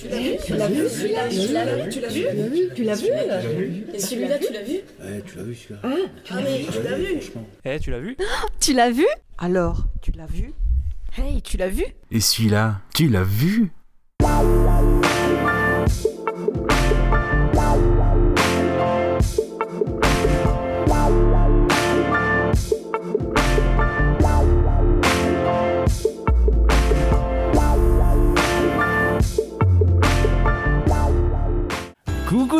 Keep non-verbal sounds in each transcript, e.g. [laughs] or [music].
Tu l'as vu Tu l'as vu Tu l'as vu Tu l'as vu Tu l'as vu Et celui-là, tu l'as vu Ouais, tu l'as vu celui-là. Ah mais tu l'as vu. Eh, tu l'as vu Tu l'as vu Alors, tu l'as vu Hey, tu l'as vu Et celui-là, tu l'as vu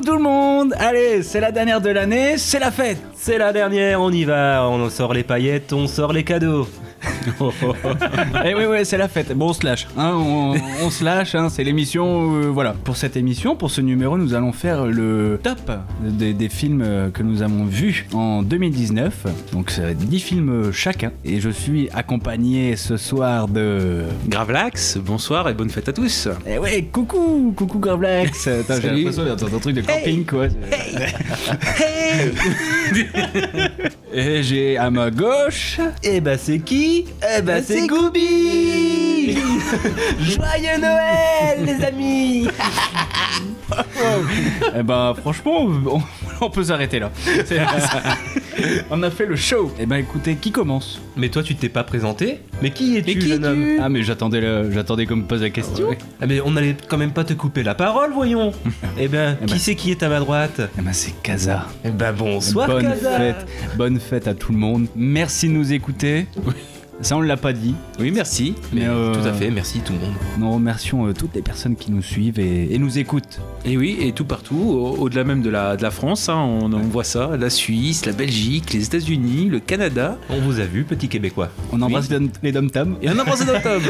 tout le monde Allez, c'est la dernière de l'année, c'est la fête C'est la dernière, on y va, on sort les paillettes, on sort les cadeaux. Eh oui, oui, c'est la fête. Bon, on se lâche. Hein, on, on se lâche, hein, c'est l'émission. euh, voilà. Pour cette émission, pour ce numéro, nous allons faire le top des, des films euh, que nous avons vus en 2019. Donc, c'est 10 films chacun. Et je suis accompagné ce soir de. Gravelax, bonsoir et bonne fête à tous. Eh ouais, coucou Coucou Gravelax [laughs] Attends, J'ai Salut. l'impression d'entendre un truc de camping, quoi. [laughs] Et j'ai à ma gauche. Eh bah c'est qui? Eh bah c'est Gooby [laughs] Joyeux Noël les amis Eh ben franchement, on, on peut s'arrêter là. C'est- [laughs] on a fait le show. Eh ben écoutez, qui commence? Mais toi tu t'es pas présenté Mais qui es-tu qui jeune homme? Ah mais j'attendais le- j'attendais qu'on me pose la question. Ah mais on allait quand même pas te couper la parole voyons [laughs] Eh ben, Eh qui ben. c'est qui est à ma droite? Eh ben c'est Kaza. Eh ben bonsoir bonne Kaza. fête, bonne fête à tout le monde. Merci de nous écouter. Ça on l'a pas dit. Oui, merci. Mais, Mais euh, tout à fait, merci tout le monde. Nous remercions euh, toutes les personnes qui nous suivent et, et nous écoutent. Et oui, et tout partout, au- au-delà même de la, de la France, hein, on, on voit ça, la Suisse, la Belgique, les États-Unis, le Canada. On vous a vu, petit Québécois. On embrasse les- les dom tam. Et on a pensé d'octobre.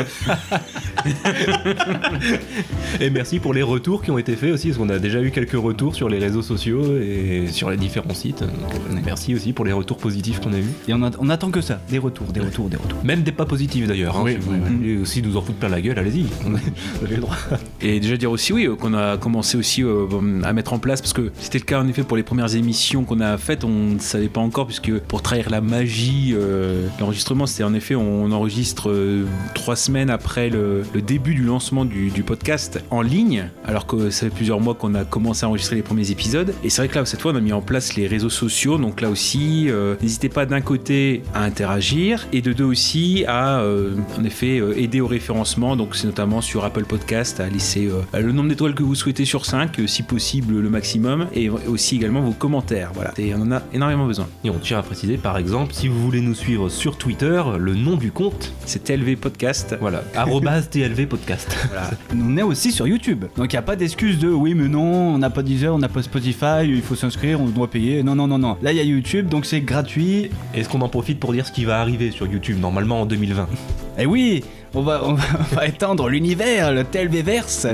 Et merci pour les retours qui ont été faits aussi, parce qu'on a déjà eu quelques retours sur les réseaux sociaux et sur les différents sites. Donc, merci aussi pour les retours positifs qu'on a eus. Et on, a- on attend que ça, des retours, des retours, des retours. Même des pas positifs d'ailleurs. hein, Oui, si vous oui, oui. voulez aussi nous en foutre plein la gueule, allez-y. [laughs] Vous avez le droit. Et déjà dire aussi, oui, euh, qu'on a commencé aussi euh, à mettre en place, parce que c'était le cas en effet pour les premières émissions qu'on a faites, on ne savait pas encore, puisque pour trahir la magie, euh, l'enregistrement, c'était en effet, on enregistre euh, trois semaines après le, le début du lancement du, du podcast en ligne, alors que ça fait plusieurs mois qu'on a commencé à enregistrer les premiers épisodes. Et c'est vrai que là, cette fois, on a mis en place les réseaux sociaux, donc là aussi, euh, n'hésitez pas d'un côté à interagir, et de deux aussi à, euh, en effet, euh, aider au référencement, donc c'est notamment sur Apple Podcast, à laisser euh, le nombre d'étoiles que vous souhaitez sur 5, si possible le maximum, et aussi également vos commentaires. Voilà, et on en a énormément besoin. Et on tient à préciser, par exemple, si vous voulez nous suivre sur Twitter, le nom du compte, C'est TLV Podcast. voilà, [laughs] TLV Podcast. Voilà. [laughs] On est aussi sur YouTube. Donc il n'y a pas d'excuse de oui mais non, on n'a pas Deezer, on n'a pas Spotify, il faut s'inscrire, on doit payer. Non, non, non, non. Là il y a YouTube, donc c'est gratuit. Est-ce qu'on en profite pour dire ce qui va arriver sur YouTube, normalement? En 2020 Et oui, on va, on va, on va étendre l'univers, le TLVverse.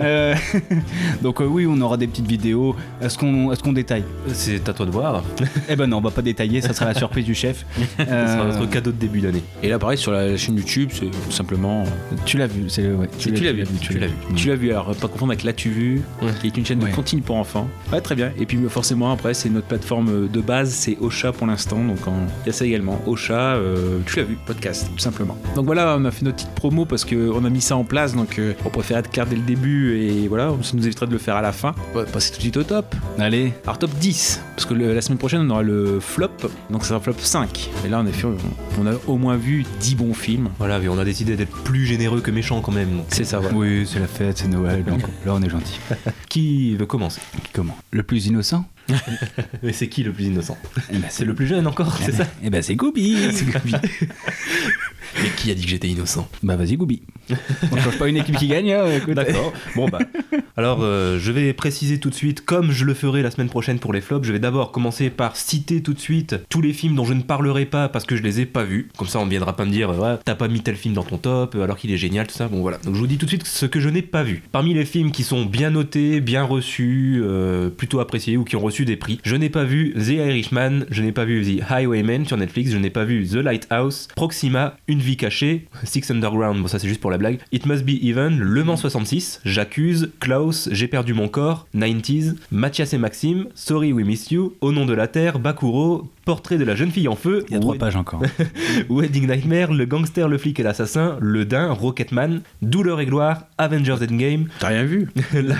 Euh, [laughs] donc euh, oui, on aura des petites vidéos. Est-ce qu'on est qu'on détaille? C'est à toi de voir. Eh ben non, on va pas détailler, ça sera la surprise du chef. [laughs] Ce sera Euh, notre cadeau de début d'année. Et là, pareil, sur la chaîne YouTube, c'est simplement. tu l'as vu, c'est ouais, Tu, l'as vu, tu l'as vu. Tu l'as vu, alors pas confondre avec L'as-tu vu, qui est une chaîne de contenu pour enfants. Ouais, très bien. Et puis forcément, après, c'est notre plateforme de base, c'est Ocha pour l'instant. Donc il y a ça également. Ocha, euh, tu l'as vu, podcast, tout simplement. Donc voilà, on a fait notre petite promo parce qu'on a mis ça en place. Donc euh, on préfère être clair dès le début et voilà, ça nous éviterait de le faire à la fin. On va passer tout de suite au top. Allez, Alors top 10, parce que le- la semaine prochaine on aura le flop, donc c'est un flop 5. Et là en effet on, on a au moins vu 10 bons films. Voilà, mais on a décidé d'être plus généreux que méchant quand même. C'est ça, voilà. oui, c'est la fête, c'est Noël, donc [laughs] là on est gentil. Qui veut commencer? Comment Le plus innocent? [laughs] Mais c'est qui le plus innocent? Eh ben, C'est le plus jeune encore, c'est ça? Eh ben c'est Goubi [laughs] C'est Goubi. Mais qui a dit que j'étais innocent Bah vas-y Goubi. On change pas une équipe qui gagne, hein. D'accord. Bon bah. Alors, euh, je vais préciser tout de suite, comme je le ferai la semaine prochaine pour les flops, je vais d'abord commencer par citer tout de suite tous les films dont je ne parlerai pas parce que je les ai pas vus. Comme ça, on ne viendra pas me dire, ouais, t'as pas mis tel film dans ton top alors qu'il est génial, tout ça. Bon voilà. Donc je vous dis tout de suite ce que je n'ai pas vu. Parmi les films qui sont bien notés, bien reçus, euh, plutôt appréciés ou qui ont reçu des prix, je n'ai pas vu The Irishman, je n'ai pas vu The Highwayman sur Netflix, je n'ai pas vu The Lighthouse, Proxima, Une vie cachée, Six Underground, bon ça c'est juste pour la blague, It Must Be Even, Le Mans 66, J'accuse, Klaus, J'ai perdu mon corps, 90s, Mathias et Maxime, Sorry We Miss You, Au nom de la terre, Bakuro, Portrait de la jeune fille en feu, Il y a trois pages encore. [laughs] Wedding Nightmare, Le Gangster, Le Flic et l'Assassin, Le Dain, Rocketman, Douleur et Gloire, Avengers Endgame, T'as rien vu [laughs] la,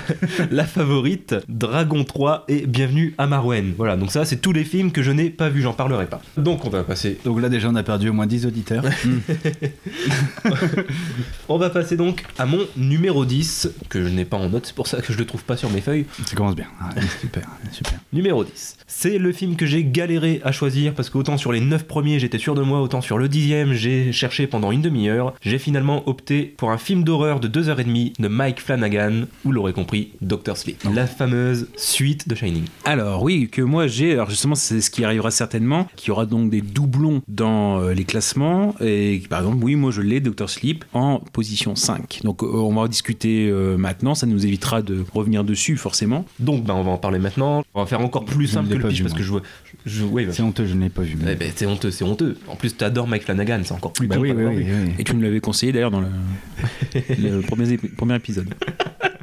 la favorite, Dragon 3 et Bienvenue à Marwen. Voilà, donc ça c'est tous les films que je n'ai pas vus, j'en parlerai pas. Donc on va passer Donc là, déjà, on a perdu au moins 10 auditeurs. [laughs] On va passer donc à mon numéro 10, que je n'ai pas en note, c'est pour ça que je le trouve pas sur mes feuilles. Ça commence bien. Ah, super, super. Numéro 10. C'est le film que j'ai galéré à choisir parce qu'autant sur les 9 premiers j'étais sûr de moi, autant sur le 10ème j'ai cherché pendant une demi-heure. J'ai finalement opté pour un film d'horreur de 2h30 de Mike Flanagan, vous l'aurez compris, Doctor Sleep. La fameuse suite de Shining. Alors oui, que moi j'ai, alors justement c'est ce qui arrivera certainement, qu'il y aura donc des doublons dans euh, les classements, et par exemple oui moi je l'ai, Dr Sleep, en position 5. Donc euh, on va en discuter euh, maintenant, ça nous évitera de revenir dessus forcément. Donc bah, on va en parler maintenant. On va faire encore plus simple que le pas pitch vu, parce moi. que je vois. Je, je- oui, bah, C'est honteux, je ne l'ai pas vu. mais- eh ben, c'est honteux, c'est honteux. En plus, t'adores Mike Flanagan, c'est encore plus Bah oui, oui, oui, oui. Et tu me l'avais conseillé d'ailleurs dans le, [laughs] le premier, épi- premier épisode.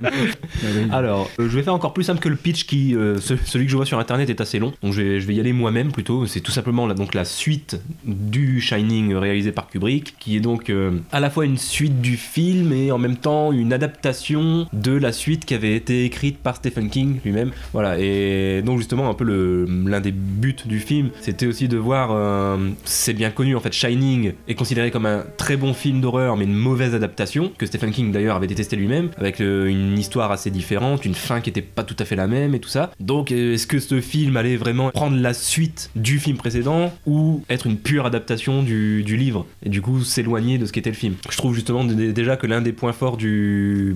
[laughs] Alors, euh, je vais faire encore plus simple que le pitch qui, euh, ce- celui que je vois sur internet est assez long. Donc je vais, y aller moi-même plutôt. C'est tout simplement la, donc la suite du Shining réalisé par Kubrick, qui est donc euh, à la fois une suite du film et en même temps une adaptation de la suite qui avait été écrite par Stephen King lui-même. Voilà. Et donc justement un peu l'un des buts du film, c'était aussi de voir, c'est bien connu en fait, Shining est considéré comme un très bon film d'horreur mais une mauvaise adaptation que Stephen King d'ailleurs avait détesté lui-même avec une histoire assez différente, une fin qui était pas tout à fait la même et tout ça. Donc euh, est-ce que ce film allait vraiment prendre la suite du film précédent ou être une pure adaptation du, livre et du coup s'éloigner de ce qu'était le film? Je trouve justement déjà que l'un des points forts du,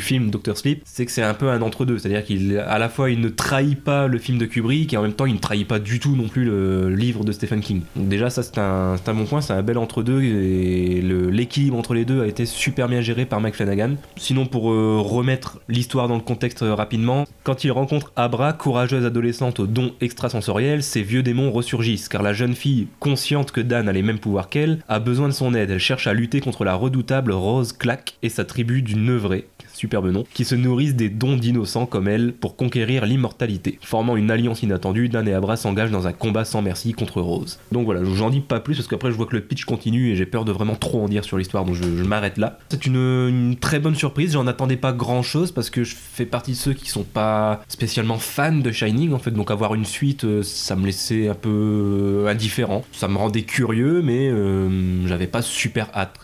film Doctor Sleep, c'est que c'est un peu un entre-deux, c'est-à-dire qu'il à la fois il ne trahit pas le film de Kubrick et en même temps il ne trahit pas du tout non plus le livre de Stephen King. Donc déjà ça c'est un, bon point, c'est un bel entre-deux et l'équilibre entre les deux a été super bien géré par Mike Flanagan. Sinon pour euh, remettre l'histoire dans le contexte euh, rapidement, quand il rencontre Abra, courageuse adolescente aux dons extrasensoriels, ses vieux démons ressurgissent car la jeune fille, consciente que Dan a les mêmes pouvoirs qu'elle, a besoin de son aide. Elle cherche à lutter contre la redoutable Rose Clack et sa tribu du Nevray superbe nom, qui se nourrissent des dons d'innocents comme elle pour conquérir l'immortalité. Formant une alliance inattendue, Dan et Abra s'engagent dans un combat sans merci contre Rose. Donc voilà, j'en dis pas plus parce qu'après je vois que le pitch continue et j'ai peur de vraiment trop en dire sur l'histoire, donc je, m'arrête là. C'est une, une très bonne surprise, j'en attendais pas grand chose parce que je fais partie de ceux qui sont pas spécialement fans de Shining en fait, donc avoir une suite, euh, ça me laissait un peu euh, indifférent. Ça me rendait curieux, mais euh, j'avais pas super hâte.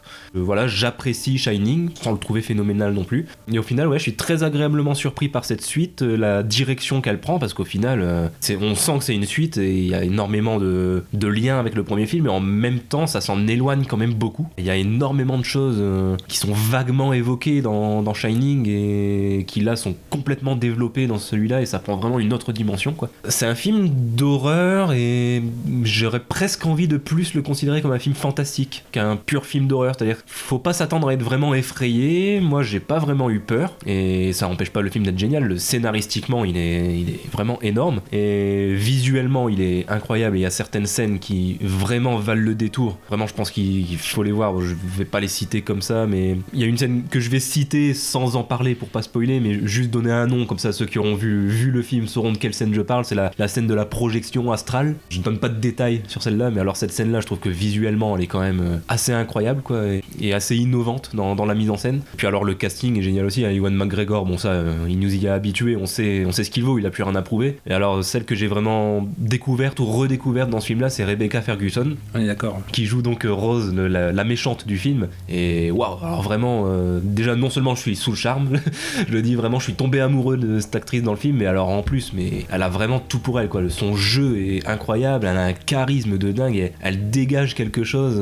Voilà, j'apprécie Shining, sans le trouver phénoménal non plus. Et au final, ouais, je suis très agréablement surpris par cette suite, euh, la direction qu'elle prend, parce qu'au final, euh, on sent que c'est une suite et il y a énormément de, liens avec le premier film, et en même temps, ça s'en éloigne quand même beaucoup. Il y a énormément de choses euh, qui sont vaguement évoquées dans, dans Shining et qui là sont complètement développées dans celui-là, et ça prend vraiment une autre dimension, quoi. C'est un film d'horreur et j'aurais presque envie de plus le considérer comme un film fantastique qu'un pur film d'horreur. C'est-à-dire faut pas s'attendre à être vraiment effrayé. Moi, j'ai pas vraiment eu peur et ça empêche pas le film d'être génial. Le scénaristiquement, il est, il est vraiment énorme et visuellement, il est incroyable. Il y a certaines scènes qui vraiment valent le détour. Vraiment, je pense qu'il faut les voir. Je vais pas les citer comme ça, mais il y a une scène que je vais citer sans en parler pour pas spoiler, mais juste donner un nom comme ça. Ceux qui auront vu, vu le film sauront de quelle scène je parle. C'est la, la scène de la projection astrale. Je ne donne pas de détails sur celle-là, mais alors cette scène-là, je trouve que visuellement, elle est quand même euh, assez incroyable, quoi, et assez innovante dans, dans la mise en scène. Puis alors le casting est génial aussi. Hein, Ewan McGregor, bon ça, euh, il nous y a habitués. On sait, on sait ce qu'il vaut. Il a plus rien à prouver. Et alors celle que j'ai vraiment découverte ou redécouverte dans ce film-là, c'est Rebecca Ferguson On est d'accord. qui joue donc euh, Rose, la, la méchante du film. Et waouh, alors vraiment, euh, déjà non seulement je suis sous le charme, [laughs] je le dis vraiment, je suis tombé amoureux de cette actrice dans le film, mais alors en plus, mais elle a vraiment tout pour elle, quoi. Son jeu est incroyable, elle a un charisme de dingue, et elle dégage quelque chose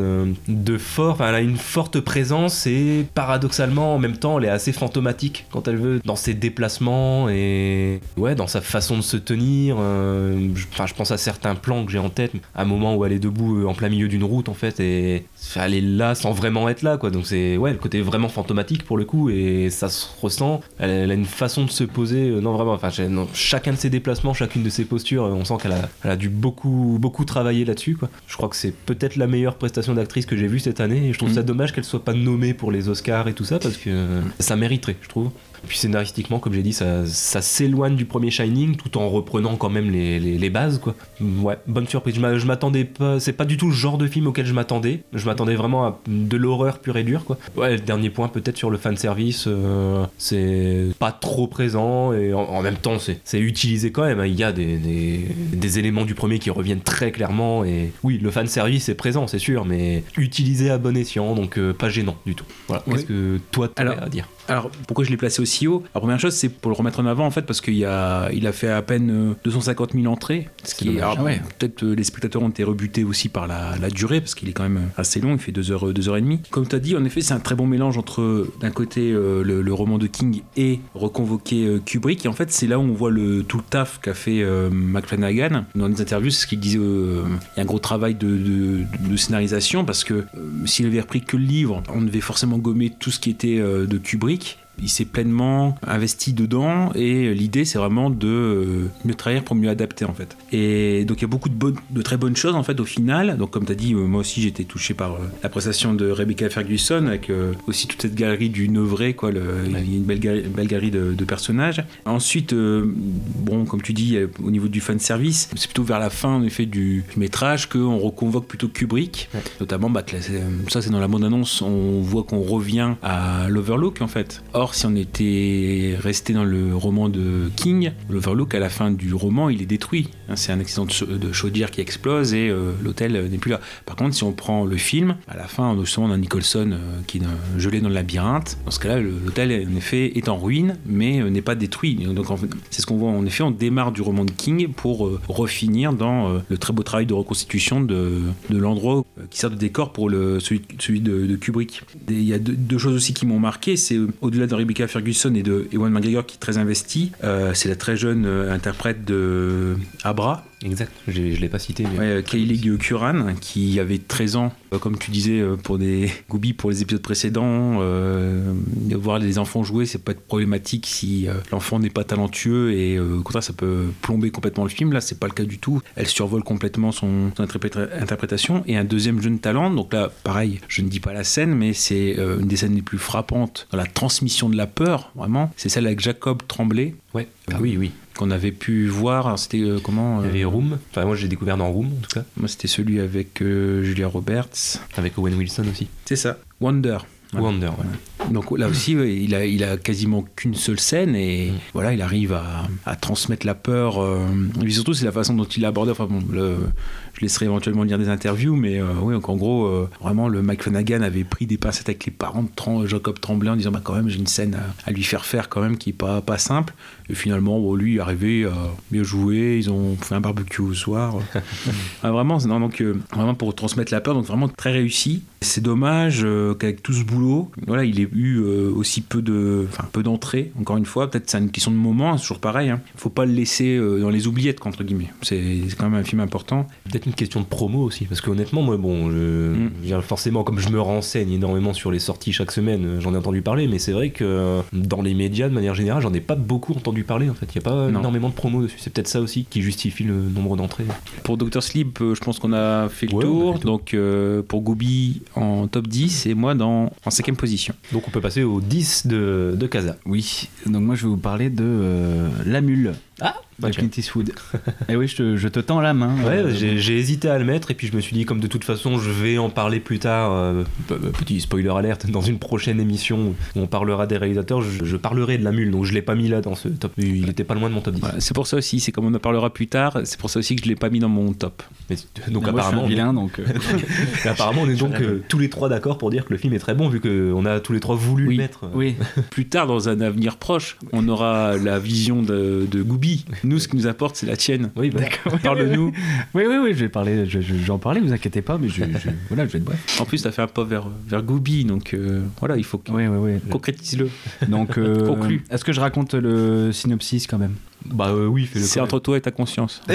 de fort, enfin, elle a une forte présence et paradoxalement, en même temps, elle est assez fantomatique quand elle veut, dans ses déplacements et ouais, dans sa façon de se tenir. euh, je- Enfin, je pense à certains plans que j'ai en tête, un moment où elle est debout euh, en plein milieu d'une route en fait, et elle est là sans vraiment être là, quoi. Donc c'est ouais, le côté vraiment fantomatique pour le coup, et ça se ressent. Elle, elle a une façon de se poser, euh, non vraiment. Enfin, non, chacun de ses déplacements, chacune de ses postures, on sent qu'elle a, elle a dû beaucoup beaucoup travailler là-dessus, quoi. Je crois que c'est peut-être la meilleure prestation d'actrice que j'ai vue cette année, et je trouve ça dommage qu'elle soit pas nommée pour les Oscars et tout ça, parce que ça mériterait, je trouve. Puis scénaristiquement, comme j'ai dit, ça, ça s'éloigne du premier Shining tout en reprenant quand même les, les- les bases, quoi. Ouais, bonne surprise. Je m'a- je m'attendais pas, c'est pas du tout le genre de film auquel je m'attendais. Je m'attendais vraiment à de l'horreur pure et dure, quoi. Ouais, dernier point, peut-être sur le fanservice, euh, c'est pas trop présent et en, en même temps, c'est utilisé quand même. hein. Il y a des, des, des éléments du premier qui reviennent très clairement et oui, le fanservice est présent, c'est sûr, mais utilisé à bon escient, donc euh, pas gênant du tout. Voilà, Oui. qu'est-ce que toi tu Alors, à dire? Alors, pourquoi je l'ai placé aussi haut La première chose, c'est pour le remettre en avant, en fait, parce qu'il a, il a fait à peine euh, 250 000 entrées. Ce qui est, Ah ouais. Peut-être euh, les spectateurs ont été rebutés aussi par la, la durée, parce qu'il est quand même assez long, il fait 2 heures, deux heures et demie. Comme tu as dit, en effet, c'est un très bon mélange entre, d'un côté, euh, le, le roman de King et reconvoquer euh, Kubrick. Et en fait, c'est là où on voit le, tout le taf qu'a fait euh, McFlanagan. Dans les interviews, c'est ce qu'il disait, euh, il y a un gros travail de, de- de scénarisation, parce que euh, s'il avait repris que le livre, on devait forcément gommer tout ce qui était euh, de Kubrick. Il s'est pleinement investi dedans et l'idée c'est vraiment de euh, mieux trahir pour mieux adapter en fait. Et donc il y a beaucoup de, bonnes, de très bonnes choses en fait au final. Donc comme tu as dit, euh, moi aussi j'ai été touché par euh, la prestation de Rebecca Ferguson avec euh, aussi toute cette galerie du Neuvré, quoi. le- Il y a une belle, galerie- belle galerie de, de personnages. Ensuite, euh, bon comme tu dis, au niveau du fan service, c'est plutôt vers la fin en effet du métrage qu'on reconvoque plutôt Kubrick, Ouais. notamment bah, ça c'est dans la bande annonce, on voit qu'on revient à l'Overlook en fait. Or, si on était resté dans le roman de King, l'Overlook à la fin du roman il est détruit. Hein, C'est un accident de, chau- de chaudière qui explose et euh, l'hôtel euh, n'est plus là. Par contre, si on prend le film, à la fin, justement, on a Nicholson euh, qui est gelé dans le labyrinthe. Dans ce cas-là, l'hôtel en effet est en ruine, mais n'est pas détruit. Donc, c'est ce qu'on voit. En effet, on démarre du roman de King pour refinir dans le très beau travail de reconstitution de, l'endroit qui sert de décor pour celui, de, Kubrick. Il y a deux, choses aussi qui m'ont marqué. C'est au-delà de Rebecca Ferguson et de Ewan McGregor qui est très investi. c'est la très jeune interprète de Abra, Exact, je l'ai pas cité. Mais... Ouais, euh, Kayleigh Curran, qui avait 13 ans, euh, comme tu disais, euh, pour des [laughs] goubis pour les épisodes précédents. euh, de voir les enfants jouer, c'est pas être problématique si euh, l'enfant n'est pas talentueux et euh, au contraire, ça peut plomber complètement le film. Là, c'est pas le cas du tout. Elle survole complètement son, son interpréta- interprétation. Et un deuxième jeune talent, donc là, pareil, je ne dis pas la scène, mais c'est une des scènes les plus frappantes dans la transmission de la peur, vraiment. C'est celle avec Jacob Tremblay, Ouais, ah oui, oui. Qu'on avait pu voir. C'était euh, comment Il y euh, avait Room, enfin moi j'ai découvert dans Room en tout cas, Moi, c'était celui avec euh, Julia Roberts. avec Owen Wilson aussi. C'est ça. Wonder. Voilà. Wonder, ouais. Donc là aussi, ouais, il, a, il a quasiment qu'une seule scène et Mm. voilà, il arrive à, à transmettre la peur. euh, et puis surtout, c'est la façon dont il l'a abordé. Enfin bon, le- je laisserai éventuellement lire des interviews, mais euh, oui, donc en gros, euh, vraiment, le Mike Flanagan avait pris des pincettes avec les parents de Tran- Jacob Tremblay en disant bah quand même, j'ai une scène à, à lui faire faire quand même qui est pas pas simple. Et finalement, bon, lui, il est arrivé, à bien joué. Ils ont fait un barbecue au soir. [laughs] Ah, vraiment, non, donc euh, vraiment pour transmettre la peur, donc vraiment très réussi. C'est dommage euh, qu'avec tout ce boulot, voilà, il ait eu euh, aussi peu de, peu d'entrées. Encore une fois, peut-être c'est une question de moment, hein, c'est toujours pareil. Hein. Faut pas le laisser euh, dans les oubliettes entre guillemets. C'est quand même un film important. Peut-être une question de promo aussi, parce que honnêtement, moi, bon, je, Mm. forcément, comme je me renseigne énormément sur les sorties chaque semaine, euh, j'en ai entendu parler, mais c'est vrai que euh, dans les médias, de manière générale, j'en ai pas beaucoup entendu parler en fait. Il y a pas Non. énormément de promos dessus. C'est peut-être ça aussi qui justifie le nombre d'entrées. Pour Dr Sleep, euh, je pense qu'on a fait le Ouais, on a tour. fait le tour. Donc euh, pour Gooby en top 10 et moi dans en cinquième position. Donc on peut passer au 10 de, de Casa. Oui, donc moi je vais vous parler de euh, La Mule Ah de ok. Clint Eastwood. [laughs] Et oui, je te, je te tends la main. Ouais, Euh, j'ai hésité à le mettre et puis je me suis dit comme de toute façon je vais en parler plus tard, euh, petit spoiler alerte, [laughs] dans une prochaine émission où on parlera des réalisateurs, je, je parlerai de la mule, donc je l'ai pas mis là dans ce top, il était pas loin de mon top 10. Voilà, c'est pour ça aussi, c'est comme on en parlera plus tard, c'est pour ça aussi que je l'ai pas mis dans mon top. Mais- donc moi, je suis apparemment, est- vilain, donc. euh, [laughs] mais apparemment on est donc euh, tous les trois d'accord pour dire que le film est très bon vu qu'on a tous les trois voulu Oui. le mettre. oui, Plus tard, dans un avenir proche, on aura la vision de, de Gooby. Nous, ce qui nous importe, c'est la tienne. Oui, bah, [laughs] Parle-nous. oui, oui, oui, je vais parler, je- je- j'en parlais, vous inquiétez pas, mais je, je- [laughs] voilà, je vais être bref. En plus, t'as fait un pas vers, vers Gooby, donc euh, voilà, il faut qu'on Oui, oui, oui. concrétise-le. Donc, euh, Conclu. est-ce que je raconte le synopsis quand même bah euh, oui, fais-le. C'est entre toi et ta conscience. [laughs]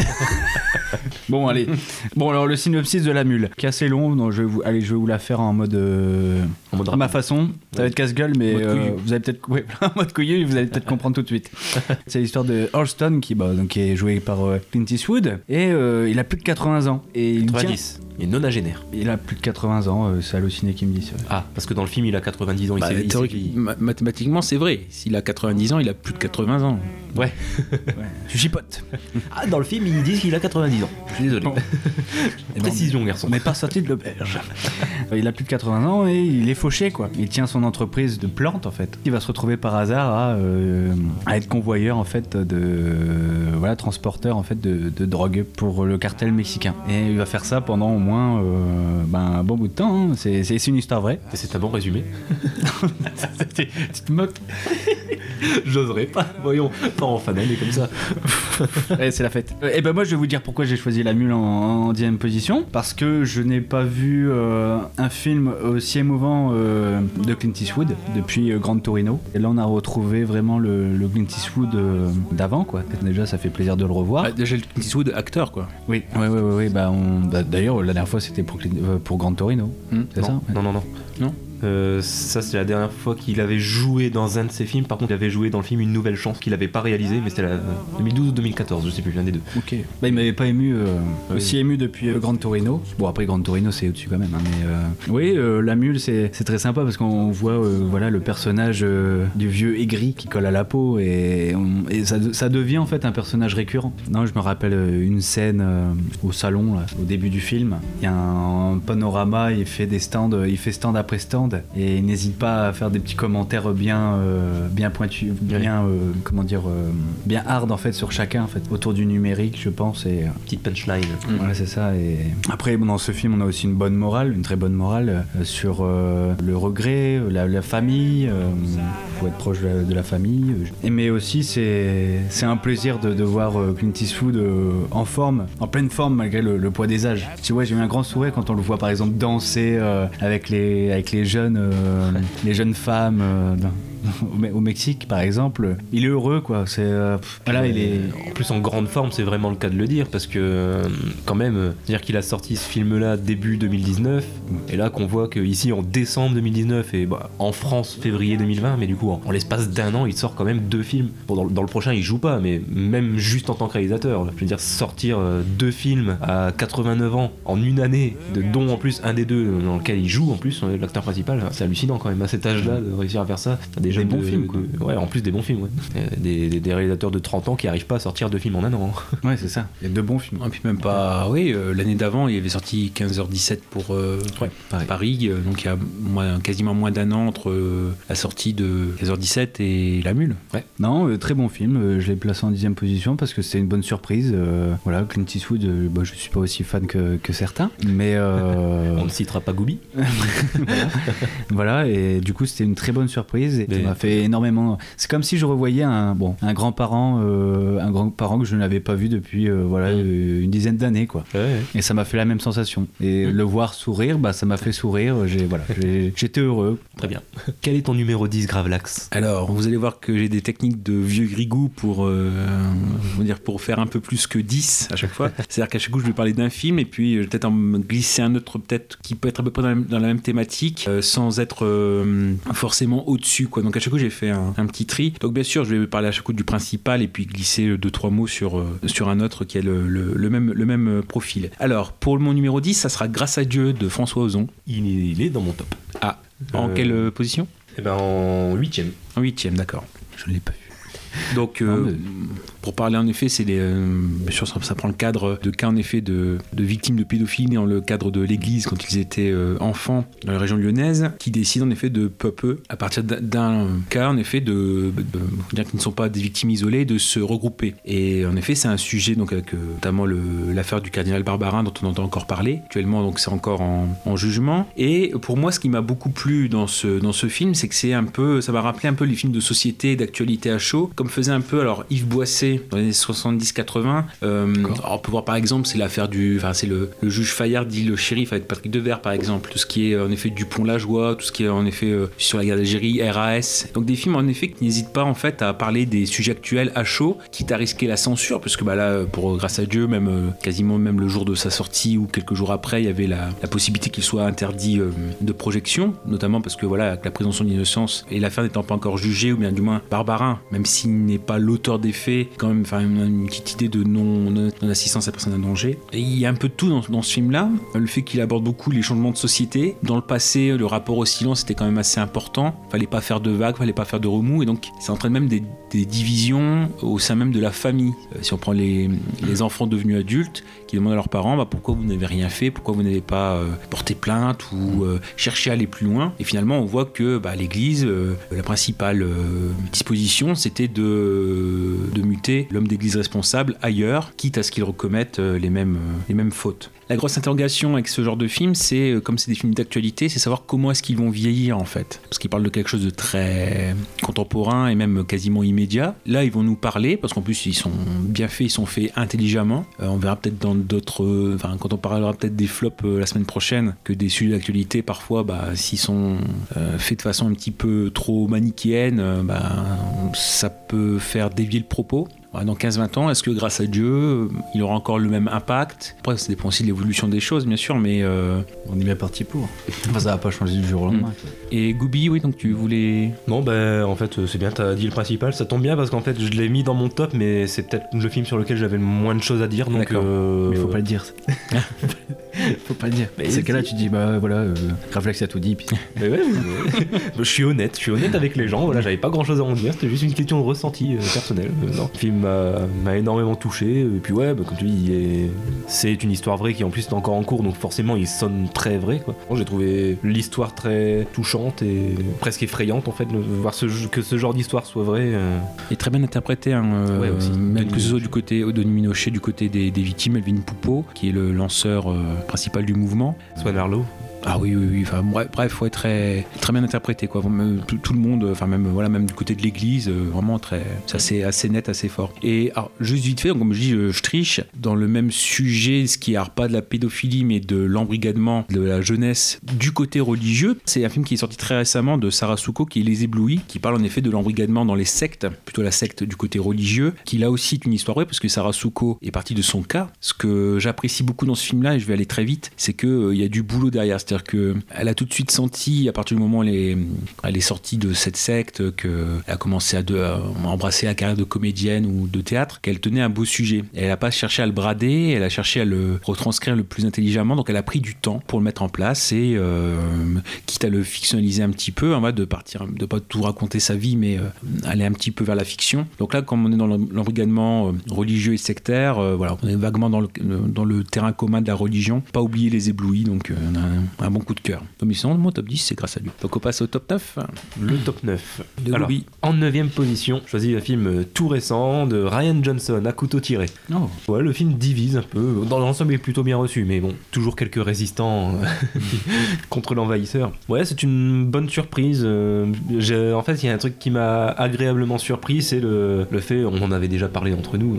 Bon, allez. Bon, alors le synopsis de la mule, qui est assez long, donc je vais vous, allez, je vais vous la faire en mode, euh, En mode à ma façon. Ça va être casse-gueule, mais euh, vous allez peut-être, [laughs] ouais, mode couillu, vous allez peut-être comprendre tout de suite. [laughs] C'est l'histoire de Halston qui, bah, donc, qui est joué par euh, Clint Eastwood et euh, il a plus de 80 ans et il tient- 90. Il est nonagénaire. Il a plus de 80 ans, euh, c'est halluciné qui me dit ça. Ah, parce que dans le film, il a 90 ans. Il Bah, s'est- il mathématiquement, c'est vrai. S'il a 90 ans, il a plus de 80 ans. Ouais. Je chipote. [laughs] Ah, dans le film, ils disent qu'il a 90 ans. Je suis désolé. Bon. Précision, garçon. On n'est pas sorti de l'auberge. il a plus de 80 ans et il est fauché quoi. Il tient son entreprise de plantes en fait. Il va se retrouver par hasard à, euh, à être convoyeur en fait de voilà transporteur en fait de, de drogue pour le cartel mexicain. Et il va faire ça pendant au moins euh, ben, un bon bout de temps. hein. C'est c'est- c'est une histoire vraie. C'est un bon résumé. tu te moques. J'oserais pas. Voyons, pas en fanel et comme ça. [laughs] Ouais, c'est la fête. et ben moi je vais vous dire pourquoi j'ai choisi la mule en, dixième position. Parce que je n'ai pas vu euh, un film aussi émouvant euh, de Clint Eastwood depuis euh, Grand Torino. Et là on a retrouvé vraiment le, le Clint Eastwood euh, d'avant quoi. Déjà ça fait plaisir de le revoir. Ah, déjà, le Clint Eastwood, acteur, quoi. Oui, ouais, ouais, ouais, ouais, bah, on- bah, d'ailleurs la dernière fois c'était pour, Clint- euh, pour Grand Torino. Hmm. C'est ça non, non, non, non? Euh, ça, c'est la dernière fois qu'il avait joué dans un de ses films. Par contre, il avait joué dans le film Une Nouvelle Chance qu'il avait pas réalisé, mais c'était la 2012 ou 2014, je sais plus, l'un des deux. Ok. Bah, il m'avait pas ému, euh, Oui. aussi ému depuis euh, Grand Torino. Bon, après Grand Torino, c'est au-dessus quand même. hein, mais euh, oui, euh, la mule, c'est c'est très sympa parce qu'on voit euh, voilà, le personnage euh, du vieux aigri qui colle à la peau et, on- et ça, ça devient en fait un personnage récurrent. Non, je me rappelle une scène euh, au salon, là, au début du film. Il y a un, panorama, il fait des stands, il fait stand après stand et n'hésite pas à faire des petits commentaires bien, euh, bien pointus, bien, euh, comment dire, euh, bien hard en fait sur chacun en fait, autour du numérique, je pense. Et euh, Petite punchline. voilà, c'est ça. Et après, bon, dans ce film, on a aussi une bonne morale, une très bonne morale sur le regret, la, la famille. faut être proche de la, de la famille. Et, mais aussi, c'est c'est un plaisir de, de voir Clint Eastwood en forme, en pleine forme malgré le, le poids des âges. Tu vois, j'ai eu un grand sourire quand on le voit par exemple danser avec les avec les jeunes euh, les jeunes femmes. Euh, au, Me- au Mexique par exemple il est heureux quoi c'est euh, il est En plus, en grande forme, c'est vraiment le cas de le dire, parce que euh, quand même, euh, c'est-à-dire qu'il a sorti ce film-là début 2019, et là qu'on voit qu'ici en décembre 2019 et bah, en France février 2020, mais du coup en, l'espace d'un an, il sort quand même deux films. Bon, dans, le- prochain, il joue pas, mais même juste en tant que réalisateur, je veux dire sortir euh, deux films à 89 ans en une année, de, dont en plus un des deux dans lequel il joue en plus euh, l'acteur principal, c'est hallucinant quand même à cet âge-là de réussir à faire ça. Des, jeunes bons de- films, quoi. de- ouais, en plus des bons films, ouais. Euh, Des, des- des réalisateurs de 30 ans qui arrivent pas à sortir deux films en un an. [laughs] ouais c'est ça il y a de bons films Et puis même pas. Oui, euh, l'année d'avant, il avait sorti 15h17 pour euh, Paris. Paris. donc il y a moins- quasiment moins d'un an entre euh, la sortie de 15h17 et La Mule. Non, euh, très bon film. je l'ai placé en dixième position parce que c'était une bonne surprise. euh, voilà, Clint Eastwood, euh, bah, je suis pas aussi fan que, que certains, mais euh, [laughs] On ne citera pas Gooby. [laughs] voilà. Et du coup, c'était une très bonne surprise et ça m'a fait énormément. C'est comme si je revoyais un bon un grand parent, euh, un grand parent que je n'avais pas vu depuis euh, voilà euh, une dizaine d'années quoi. Et ça m'a fait la même sensation. Et le voir sourire, bah ça m'a fait sourire. J'ai voilà, [laughs] j'étais heureux. Très bien. Quel est ton numéro 10, Gravelax? Alors, vous allez voir que j'ai des techniques de vieux grigou pour, euh, dire, pour faire un peu plus que 10 à chaque fois. [laughs] C'est-à-dire qu'à chaque coup, je vais parler d'un film et puis peut-être en glisser un autre, peut-être qui peut être à peu près dans la même, dans la même thématique, euh, sans être euh, forcément au-dessus. Quoi. Donc à chaque coup, j'ai fait un, un petit tri. Donc bien sûr, je vais parler à chaque coup du principal et puis glisser deux, trois mots sur, euh, sur un autre qui a le, le- le même, le même euh, profil. Alors, pour mon numéro 10, ça sera Grâce à Dieu de François Ozon. il, il est dans mon top. Ah, en Euh, quelle euh, position? Eh ben en huitième. En huitième, d'accord. Je l'ai pas vu. Donc, Non, euh, mais- pour parler en effet, c'est les, euh, bien sûr, ça, ça prend le cadre de cas en effet de, de victimes de pédophilie dans le cadre de l'Église quand ils étaient euh, enfants dans la région lyonnaise, qui décident en effet de peu à peu, à partir d'un- cas en effet de, de- dire qu'ils ne sont pas des victimes isolées, de se regrouper. Et en effet, c'est un sujet donc avec notamment l'affaire du cardinal Barbarin dont on entend encore parler. Actuellement, donc c'est encore en, en jugement. Et pour moi, ce qui m'a beaucoup plu dans ce dans ce film, c'est que c'est un peu, ça m'a rappelé un peu les films de société, d'actualité à chaud, comme comme faisait un peu alors Yves Boisset dans les années 70-80. Euh, on peut voir par exemple, c'est l'affaire du. Enfin, c'est le, le juge Fayard dit le shérif avec Patrick Devers par exemple. Tout ce qui est en effet Dupont-la-Joie, tout ce qui est en effet euh, sur la guerre d'Algérie, RAS. Donc des films en effet qui n'hésitent pas en fait à parler des sujets actuels à chaud, quitte à risquer la censure, parce que bah, là, pour grâce à Dieu, même euh, quasiment même le jour de sa sortie ou quelques jours après, il y avait la, la possibilité qu'il soit interdit euh, de projection, notamment parce que voilà, avec la présomption d'innocence et l'affaire n'étant pas encore jugée, ou bien du moins Barbarin, même n'est pas l'auteur des faits, quand même une, petite idée de non, non, à personne en danger. Et il y a un peu de tout dans, dans ce film-là. Le fait qu'il aborde beaucoup les changements de société. Dans le passé, le rapport au silence était quand même assez important. Fallait pas faire de vagues, fallait pas faire de remous. Et donc, ça entraîne même des, des divisions au sein même de la famille. Euh, si on prend les, les enfants devenus adultes qui demandent à leurs parents bah, pourquoi vous n'avez rien fait, pourquoi vous n'avez pas euh, porté plainte ou euh, cherché à aller plus loin? Et finalement, on voit que bah, l'Église, euh, la principale disposition, c'était de, de muter l'homme d'Église responsable ailleurs, quitte à ce qu'il recommette les, mêmes, les mêmes fautes. La grosse interrogation avec ce genre de film, c'est, euh, comme c'est des films d'actualité, c'est savoir comment est-ce qu'ils vont vieillir en fait. Parce qu'ils parlent de quelque chose de très contemporain et même quasiment immédiat. Là, ils vont nous parler, parce qu'en plus, ils sont bien faits, ils sont faits intelligemment. Euh, on verra peut-être dans d'autres. euh, Enfin, quand on parlera peut-être des flops la semaine prochaine, que des sujets d'actualité, parfois, bah, s'ils sont faits de façon un petit peu trop manichéenne, bah, ça peut faire dévier le propos. Ouais, Dans 15-20 ans, est-ce que grâce à Dieu, euh, il aura encore le même impact? Après, ça dépend aussi de l'évolution des choses, bien sûr, mais. euh, On est bien parti pour. Enfin, [laughs] ça va pas changer du jour au lendemain. Et Gooby, oui, donc tu voulais. Non, ben en fait, c'est bien, t'as dit le principal. Ça tombe bien parce qu'en fait, je l'ai mis dans mon top, mais c'est peut-être le film sur lequel j'avais le moins de choses à dire. Donc, D'accord. euh, Mais faut pas le dire. [laughs] faut pas le dire. Mais c'est que là, tu dis, bah voilà, euh, Gravelax a tout dit. Puis... [laughs] Mais ouais, mais- je suis honnête, je suis honnête avec les gens. Voilà, j'avais pas grand chose à en dire. C'était juste une question de ressenti euh, personnel. Euh, non, le film m'a- énormément touché. Et puis ouais, bah, comme tu dis, c'est une histoire vraie qui en plus est encore en cours, donc forcément, il sonne très vrai. Moi, J'ai trouvé l'histoire très touchante et presque effrayante en fait, de voir ce, que ce genre d'histoire soit vrai. euh, est très bien interprété, hein, euh, Ouais, aussi. même que ce soit du côté de Minochet, du côté des, des victimes, Elvin Poupeau, qui est le lanceur euh, principal du mouvement. Swan Arlo. Ah oui, oui, oui. Bref, bref, ouais, très, très bien interprété, quoi. Vraiment, Tout, le monde, enfin même, voilà, même du côté de l'Église, euh, vraiment très, c'est assez, net, assez fort. Et juste vite fait, donc, comme je dis, euh, je triche dans le même sujet, ce qui est pas de la pédophilie, mais de l'embrigadement de la jeunesse du côté religieux. C'est un film qui est sorti très récemment de Sarah Souko, qui est Les Éblouis, qui parle en effet de l'embrigadement dans les sectes, plutôt la secte du côté religieux, qui là aussi est une histoire vraie, parce que Sarah Souko est partie de son cas. Ce que j'apprécie beaucoup dans ce film-là, et je vais aller très vite, c'est euh, il y a du boulot derrière. C'est-à-dire que elle a tout de suite senti, à partir du moment où elle est, sortie de cette secte, qu'elle a commencé à, embrasser la carrière de comédienne ou de théâtre, qu'elle tenait un beau sujet. Et elle n'a pas cherché à le brader, elle a cherché à le retranscrire le plus intelligemment. Donc elle a pris du temps pour le mettre en place et euh, quitte à le fictionnaliser un petit peu, de partir, de pas tout raconter sa vie, mais euh, aller un petit peu vers la fiction. Donc là, comme on est dans l'em- l'embrigadement euh, religieux et sectaire, voilà, on est vaguement dans le, terrain commun de la religion. Pas oublier les éblouis, donc un bon coup de cœur. Donc sinon, mon top 10, c'est grâce à lui. Donc on passe au top 9. Le top 9. De Alors, en 9 position, choisis un film euh, tout récent de Ryan Johnson, à couteau tiré. Non. Ouais, le film divise un peu. Dans l'ensemble, il est plutôt bien reçu, mais bon, toujours quelques résistants euh, [laughs] [laughs] contre l'envahisseur. Ouais, c'est une bonne surprise. euh, en fait, il y a un truc qui m'a agréablement surpris, c'est le, le fait, on en avait déjà parlé entre nous,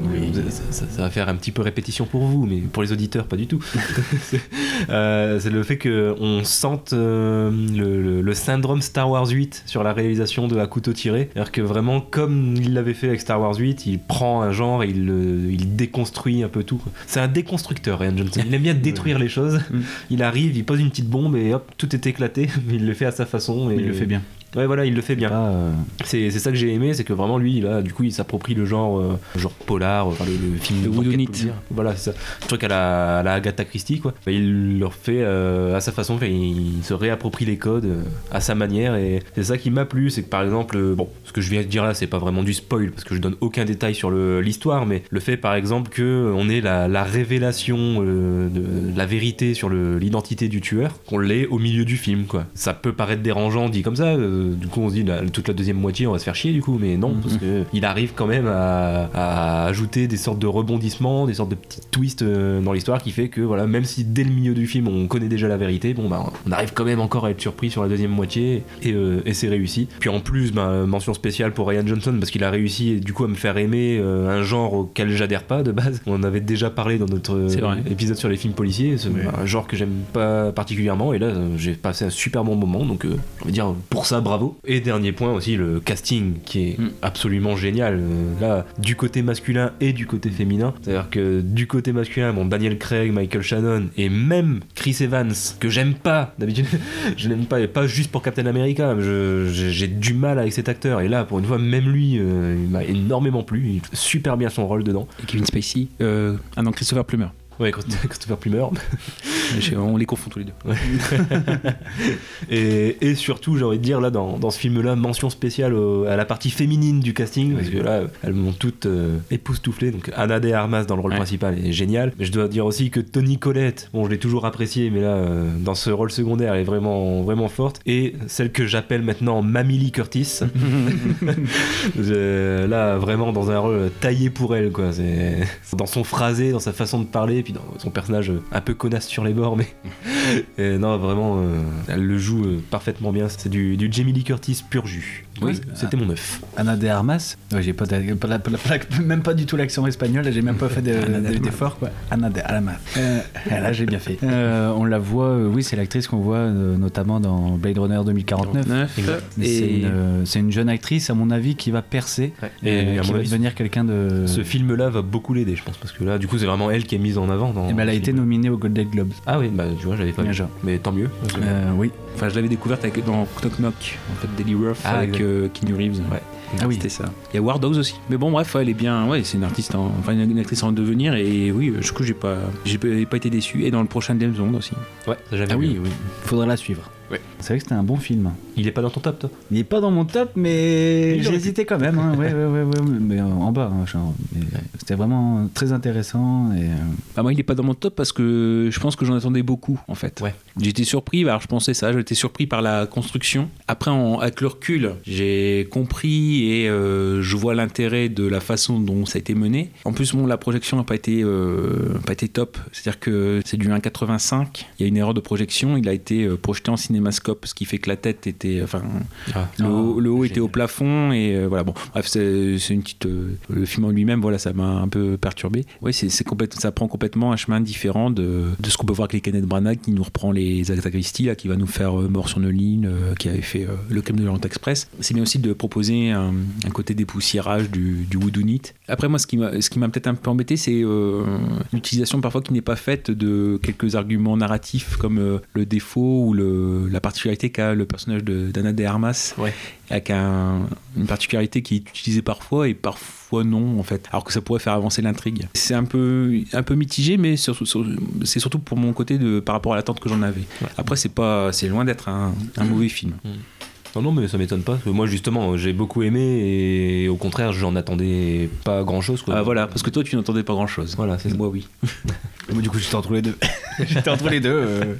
ça, ça- ça va faire un petit peu répétition pour vous, mais pour les auditeurs, pas du tout. [laughs] c'est euh, le fait qu'on sente euh, le, le- le syndrome Star Wars 8 sur la réalisation de À couteau tiré. C'est-à-dire que vraiment, comme il l'avait fait avec Star Wars 8, il prend un genre et il, le- il déconstruit un peu tout. C'est un déconstructeur, Ryan Johnson. Il aime bien [laughs] détruire les choses. Mm. Il arrive, il pose une petite bombe et hop, tout est éclaté. [laughs] Il le fait à sa façon. Et... Il le fait bien. Ouais, voilà, il le fait bien. Euh, C'est c'est ça que j'ai aimé, c'est que vraiment lui, là, du coup, il s'approprie le genre, euh, genre polar, enfin, le, le film whodunit. policière. Voilà, c'est ça. Le truc à la, à la Agatha Christie, quoi. Enfin, il leur fait euh, à sa façon, il se réapproprie les codes euh, à sa manière, et c'est ça qui m'a plu, c'est que par exemple, euh, bon, ce que je viens de dire là, c'est pas vraiment du spoil, parce que je donne aucun détail sur le- l'histoire, mais le fait, par exemple, que euh, on ait la, la révélation euh, de, de la vérité sur l'identité du tueur, qu'on l'ait au milieu du film, quoi. Ça peut paraître dérangeant dit comme ça. Euh, du coup on se dit la- toute la deuxième moitié on va se faire chier du coup, mais non, Mhm. parce que il arrive quand même à, à ajouter des sortes de rebondissements, des sortes de petits twists euh, dans l'histoire qui fait que voilà, même si dès le milieu du film on connaît déjà la vérité, bon bah on arrive quand même encore à être surpris sur la deuxième moitié et, euh, et c'est réussi. Puis en plus, bah, mention spéciale pour Ryan Johnson parce qu'il a réussi du coup à me faire aimer euh, un genre auquel j'adhère pas de base. On avait déjà parlé dans notre épisode sur les films policiers, c'est un genre que j'aime pas particulièrement et là j'ai passé un super bon moment donc je veux dire pour ça bravo. Et dernier point aussi le casting qui est Mm. absolument génial Euh, là du côté masculin et du côté féminin. C'est-à-dire que du côté masculin, bon Daniel Craig, Michael Shannon et même Chris Evans que j'aime pas d'habitude, [laughs] je l'aime pas et pas juste pour Captain America, j'ai du mal avec cet acteur et là pour une fois même lui euh, il m'a énormément plu, il fait super bien son rôle dedans. Et Kevin Spacey. Euh, ah non, Christopher Plummer. Ouais, Christ- Christopher Plummer. On les confond tous les deux. [laughs] Et, et surtout, j'ai envie de dire, là, dans, dans ce film-là, mention spéciale au- à la partie féminine du casting, parce que là, elles m'ont toutes euh, époustouflé. Donc, Anna de Armas dans le rôle Ouais. principal est génial. Mais je dois dire aussi que Tony Collette, bon, je l'ai toujours apprécié, mais là, euh, dans ce rôle secondaire, elle est vraiment, vraiment forte. Et celle que j'appelle maintenant Mamie Lee Curtis, [laughs] [laughs] là, vraiment dans un rôle taillé pour elle, quoi. Dans son phrasé, dans sa façon de parler, puis dans son personnage un peu connasse sur les bords, mais [laughs] non, vraiment, euh, elle le joue euh, parfaitement bien. C'est du, du Jamie Lee Curtis pur jus. Oui. c'était mon œuf. Anna de Armas. Ouais, j'ai pas, de- pas la- pas la- pas la- même pas du tout l'accent espagnol. J'ai même pas fait de- [laughs] de- d'effort quoi. Anna de Armas. Euh, là j'ai bien fait. Euh, on la voit. euh, oui, c'est l'actrice qu'on voit euh, notamment dans Blade Runner 2049. Neuf. Mais C'est Et une, jeune actrice, à mon avis, qui va percer Et euh, à qui mon va avis, devenir quelqu'un de. ce film-là va beaucoup l'aider, je pense, parce que là, du coup, c'est vraiment elle qui est mise en avant. Dans Eh ben, elle a été nominée aux Golden Globes. Ah oui, bah tu vois, j'avais pas Bien vu. Mais tant mieux. parce que- Euh, oui. Enfin, je l'avais découverte avec, dans Knock Knock, en fait, Daily Rough, Ah, avec. Euh, Keanu Reeves. Ouais. Ah oui. C'était ça. Il y a War Dogs aussi. Mais bon, bref, elle est bien. Ouais, c'est une artiste, en- enfin une, actrice en devenir. Et oui, euh, je coup, j'ai pas, j'ai pas été déçu. Et dans le prochain James Bond aussi. Ouais, j'avais Ah vu. oui, oui. Faudra la suivre. Ouais. C'est vrai que c'était un bon film. Il est pas dans ton top, toi Il est pas dans mon top, mais j'ai hésité quand même. hein. Ouais, ouais, ouais, ouais, mais euh, en bas, hein, genre. C'était vraiment très intéressant. Et, euh, Bah, moi, il est pas dans mon top parce que je pense que j'en attendais beaucoup, en fait. Ouais. J'étais surpris, alors je pensais ça, j'étais surpris par la construction. Après, en- avec le recul, j'ai compris et euh, je vois l'intérêt de la façon dont ça a été mené. En plus, bon, la projection n'a pas été, euh, pas été top. C'est-à-dire que c'est du 1,85. Il y a une erreur de projection. Il a été projeté en cinémascope, ce qui fait que la tête était. Enfin, Ah. le, haut- Oh, le haut était au plafond et euh, voilà bon bref c'est une petite euh, le film en lui-même voilà ça m'a un peu perturbé oui c'est c'est complète- ça prend complètement un chemin différent de, de ce qu'on peut voir avec les Kenneth Branagh qui nous reprend les Agatha Christie là, qui va nous faire euh, Mort sur nos lignes euh, qui avait fait euh, le crime de l'Orient Express c'est bien aussi de proposer un, un côté dépoussiérage du, du whodunit après moi ce qui m'a ce qui m'a peut-être un peu embêté c'est euh, l'utilisation parfois qui n'est pas faite de quelques arguments narratifs comme euh, le défaut ou le, la particularité qu'a le personnage de d'Anna de Armas Ouais. avec un- une particularité qui est utilisée parfois et parfois non en fait alors que ça pourrait faire avancer l'intrigue. C'est un peu un peu mitigé mais sur- c'est surtout pour mon côté de par rapport à l'attente que j'en avais. Après c'est loin d'être un, un mauvais film Non, non, mais ça m'étonne pas. parce que moi, justement, j'ai beaucoup aimé et au contraire, j'en attendais pas grand chose. Quoi. ah voilà parce que toi tu n'entendais pas grand chose Voilà, c'est ça. moi oui [laughs] Moi, du coup, j'étais entre les deux. [laughs] j'étais entre les deux. euh.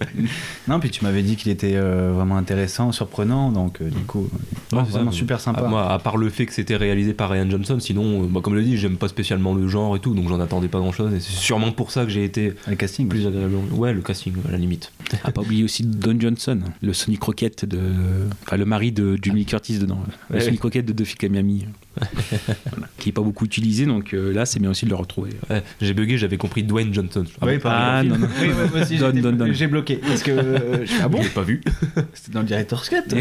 Non, puis tu m'avais dit qu'il était euh, vraiment intéressant, surprenant, donc euh, du coup, Ouais, c'est vraiment super sympa. Ah, moi, à part le fait que c'était réalisé par Ryan Johnson, sinon, euh, bah, comme je l'ai dit, j'aime pas spécialement le genre et tout, donc j'en attendais pas grand chose. Et c'est sûrement pour ça que j'ai été Le casting. plus agréable. Ouais, le casting, à la limite. ah pas oublier aussi Don Johnson le Sonny Crockett de enfin le mari de Jimmy Curtis dedans Ouais. Sonny Crockett de Duffy Miami [laughs] Voilà. qui est pas beaucoup utilisé donc euh, là c'est bien aussi de le retrouver Ouais, j'ai bugué, j'avais compris Dwayne Johnson. Oui, bon, pareil. ah non non Oui, moi aussi, j'étais- donne, donne. j'ai bloqué. Parce que. euh, ah bon Je l'ai pas vu. C'était dans le director's cut [laughs]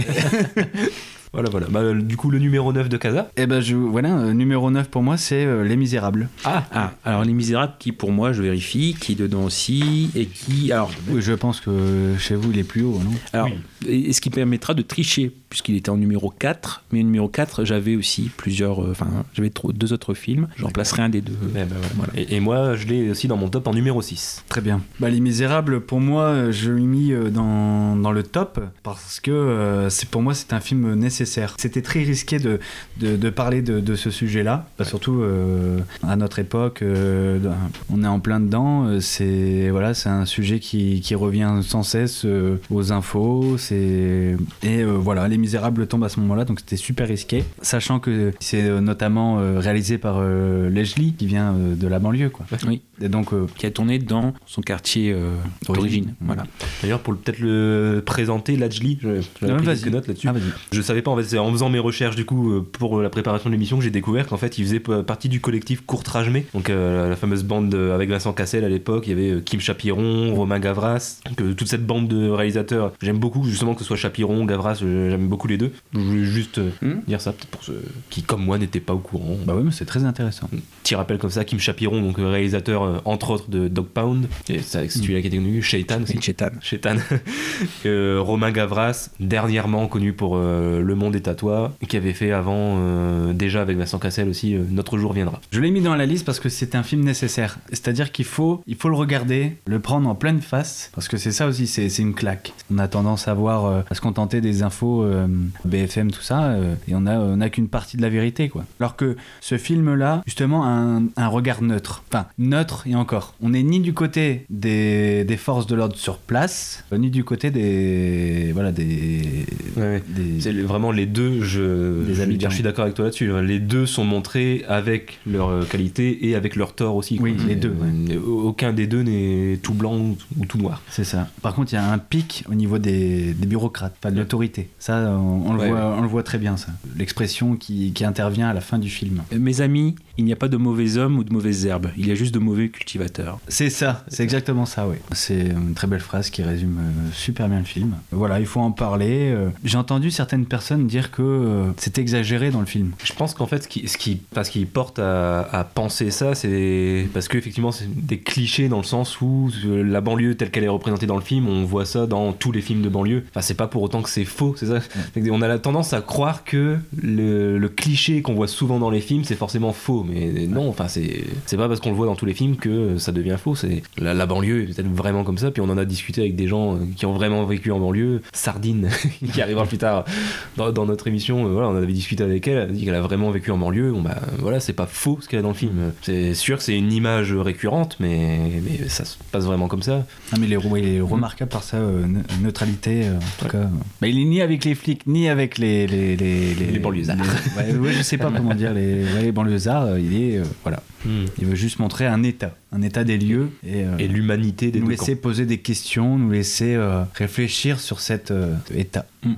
Voilà, voilà. Bah, du coup, le numéro 9 de Casa. Eh ben, je, voilà, euh, numéro 9 pour moi, c'est euh, Les Misérables. Ah, Ah, alors Les Misérables, qui pour moi, je vérifie, qui est dedans aussi, et qui. Alors, Oui, je pense que chez vous, il est plus haut, non? Alors et ce qui permettra de tricher, puisqu'il était en numéro 4, mais en numéro 4, j'avais aussi plusieurs. euh, Enfin, j'avais deux autres films, j'en placerai un des deux. Eh ben, voilà. Et, et moi, je l'ai aussi dans mon top en numéro 6. Très bien. Bah, Les Misérables, pour moi, euh, je l'ai mis euh, dans, dans le top parce que euh, c'est pour moi, c'est un film nécessaire. C'était très risqué de, de, de parler de, de ce sujet-là, Bah, surtout euh, à notre époque. euh, on est en plein dedans. euh, C'est voilà, c'est un sujet qui, qui revient sans cesse euh, aux infos. C'est et euh, voilà, Les Misérables tombe à ce moment-là, donc c'était super risqué. Sachant que c'est euh, notamment euh, réalisé par euh, Leslie, qui vient euh, de la banlieue, quoi. Oui. Et donc, euh, Qui a tourné dans son quartier euh, d'origine. Voilà. D'ailleurs, pour peut-être le présenter, Lajli, je- j'avais Ah, quelques notes là-dessus. ah. Je savais pas en fait, c'est en faisant mes recherches du coup euh, pour la préparation de l'émission que j'ai découvert qu'en fait il faisait partie du collectif Courtrage-Mé, donc euh, la fameuse bande de- avec Vincent Cassel à l'époque, il y avait euh, Kim Chapiron, Romain Gavras, euh, toute cette bande de réalisateurs, j'aime beaucoup justement que ce soit Chapiron, Gavras, euh, j'aime beaucoup les deux. Je voulais juste euh, Hmm. dire ça peut-être pour ceux qui comme moi n'étaient pas au courant. Bah ouais, mais c'est très intéressant. Petit rappel comme ça, Kim Chapiron, donc euh, réalisateur euh, entre autres de Dog Pound, et ça c'est celui-là qui était connu, Shaitan aussi. Chetan. Chétan. [laughs] Euh, Romain Gavras, dernièrement connu pour euh, Le Monde est à toi, qui avait fait avant, euh, déjà avec Vincent Cassel aussi, euh, Notre jour viendra. Je l'ai mis dans la liste parce que c'est un film nécessaire. C'est-à-dire qu'il faut, il faut le regarder, le prendre en pleine face, parce que c'est ça aussi, c'est une claque. On a tendance à voir, euh, à se contenter des infos euh, BFM, tout ça, et on a, on a qu'une partie de la vérité, quoi. Alors que ce film-là, justement, a un, un regard neutre. Enfin, neutre et encore. On n'est ni du côté des, des forces de l'ordre sur place, ni du côté des, voilà, des, des- C'est le- vraiment les deux, je, Des je, dire, suis d'accord avec toi là-dessus. hein. Les deux sont montrés avec leur euh, qualité et avec leur tort aussi. Oui, quoi. les deux, Euh, Aucun des deux n'est tout blanc ou- ou tout noir. C'est ça. Par contre, il y a un pic au niveau des, des bureaucrates, pas de Ouais. l'autorité. Ça, on, on le Ouais, voit, on le voit très bien, ça. L'expression qui, qui intervient à la fin du film. Mes amis, il n'y a pas de mauvais hommes ou de mauvaises herbes. Il y a juste de mauvais cultivateurs. C'est ça, c'est exactement ça, oui. C'est une très belle phrase qui résume euh, super bien le film. Voilà, il faut en parler. euh. J'ai entendu certaines personnes dire que euh, c'est exagéré dans le film. Je pense qu'en fait, ce qui, ce qui, porte à, à penser ça, c'est parce qu'effectivement, c'est des clichés dans le sens où euh, la banlieue telle qu'elle est représentée dans le film, on voit ça dans tous les films de banlieue. Enfin, c'est pas pour autant que c'est faux, c'est ça. On a la tendance à croire que le, le cliché qu'on voit souvent dans les films, c'est forcément faux. Mais non, enfin, c'est c'est pas parce qu'on le voit dans tous les films que ça devient faux. C'est la, la banlieue est peut-être vraiment comme ça. Puis on en a discuté avec des gens qui ont vraiment vécu en banlieue. Sardine, [laughs] qui arrivera plus tard dans, dans notre émission, euh, voilà, on avait discuté avec elle, elle a dit qu'elle a vraiment vécu en banlieue. Bon, bah voilà, c'est pas faux ce qu'elle a dans le film. C'est sûr que c'est une image récurrente, mais, mais ça se passe vraiment comme ça. Ah, mais il est, ouais, il est remarquable par sa euh, ne- neutralité, euh, en tout cas. Bah, il est ni avec les flics, ni avec les... Les, les, Les banlieusards. ouais, ouais, je sais pas comment dire, les, les banlieusards, il est... voilà. Hmm. Il veut juste montrer un état, un état des lieux et, euh, Et l'humanité des nous laisser poser des questions, nous laisser euh, réfléchir sur cet euh, état Mm.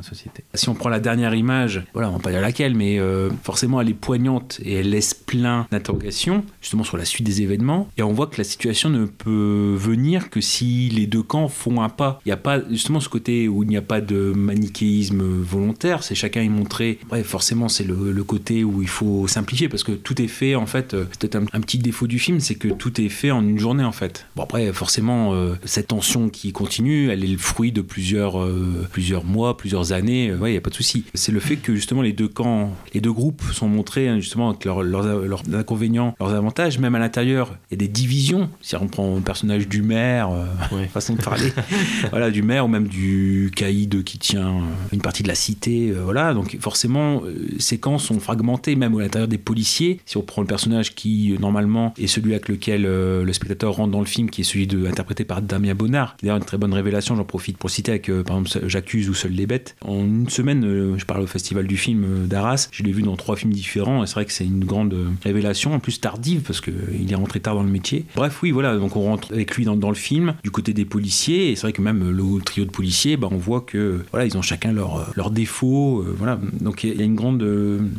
Si on prend la dernière image, voilà, on va pas dire laquelle, mais euh, forcément elle est poignante et elle laisse plein d'interrogations, justement sur la suite des événements. Et on voit que la situation ne peut venir que si les deux camps font un pas. Il n'y a pas justement ce côté où il n'y a pas de manichéisme volontaire, c'est chacun est montré. Ouais, forcément, c'est le, côté où il faut simplifier parce que tout est fait en fait. euh, C'est peut-être un, un petit défaut du film, c'est que tout est fait en une journée en fait. Bon après, forcément, euh, cette tension qui continue, elle est le fruit de plusieurs, euh, plusieurs mois, plusieurs années. Euh, ouais, il y a pas de souci. C'est le fait que justement les deux camps, les deux groupes sont montrés hein, justement avec leurs, leurs, leurs inconvénients, leurs avantages. Même à l'intérieur, il y a des divisions. Si on prend le personnage du maire, euh, Ouais. façon de parler, [laughs] voilà, du maire ou même du caïd qui tient euh, une partie de la cité, euh, voilà. Donc forcément, ces camps sont fragmentés, même à l'intérieur des policiers. Si on prend le personnage qui normalement est celui avec lequel euh, le spectateur rentre dans le film, qui est celui de interprété par Damien Bonnard. D'ailleurs, une très bonne révélation. J'en profite pour citer avec, par exemple, J'accuse ou Seuls les bêtes. En une semaine, euh, je parle au festival du film d'Arras. Je l'ai vu dans trois films différents. Et c'est vrai que c'est une grande euh, révélation, en plus tardive parce que euh, est rentré tard dans le métier. Bref, oui, voilà. Donc on rentre avec lui dans, le film du côté des policiers. Et c'est vrai que même le trio de policiers, bah, on voit que voilà, ils ont chacun leurs leurs défauts. voilà. Donc il y a- une grande,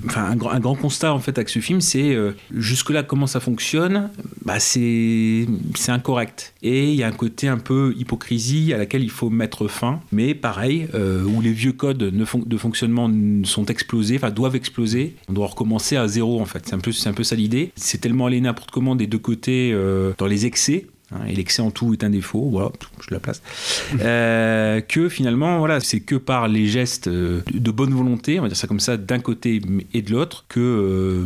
enfin un, un grand constat en fait avec ce film, c'est jusque là comment ça fonctionne. Bah c'est c'est incorrect. Et il y a un côté un peu hypocrisie à laquelle il faut mettre fin. Mais pareil, où les vieux codes de fonctionnement sont explosés, enfin doivent exploser, on doit recommencer à zéro en fait. C'est un peu, c'est un peu ça l'idée. C'est tellement allé n'importe comment des deux côtés euh, dans les excès. hein, et l'excès en tout est un défaut, voilà, je la place. Euh, que finalement, voilà, c'est que par les gestes euh, de bonne volonté, on va dire ça comme ça, d'un côté et de l'autre, que euh,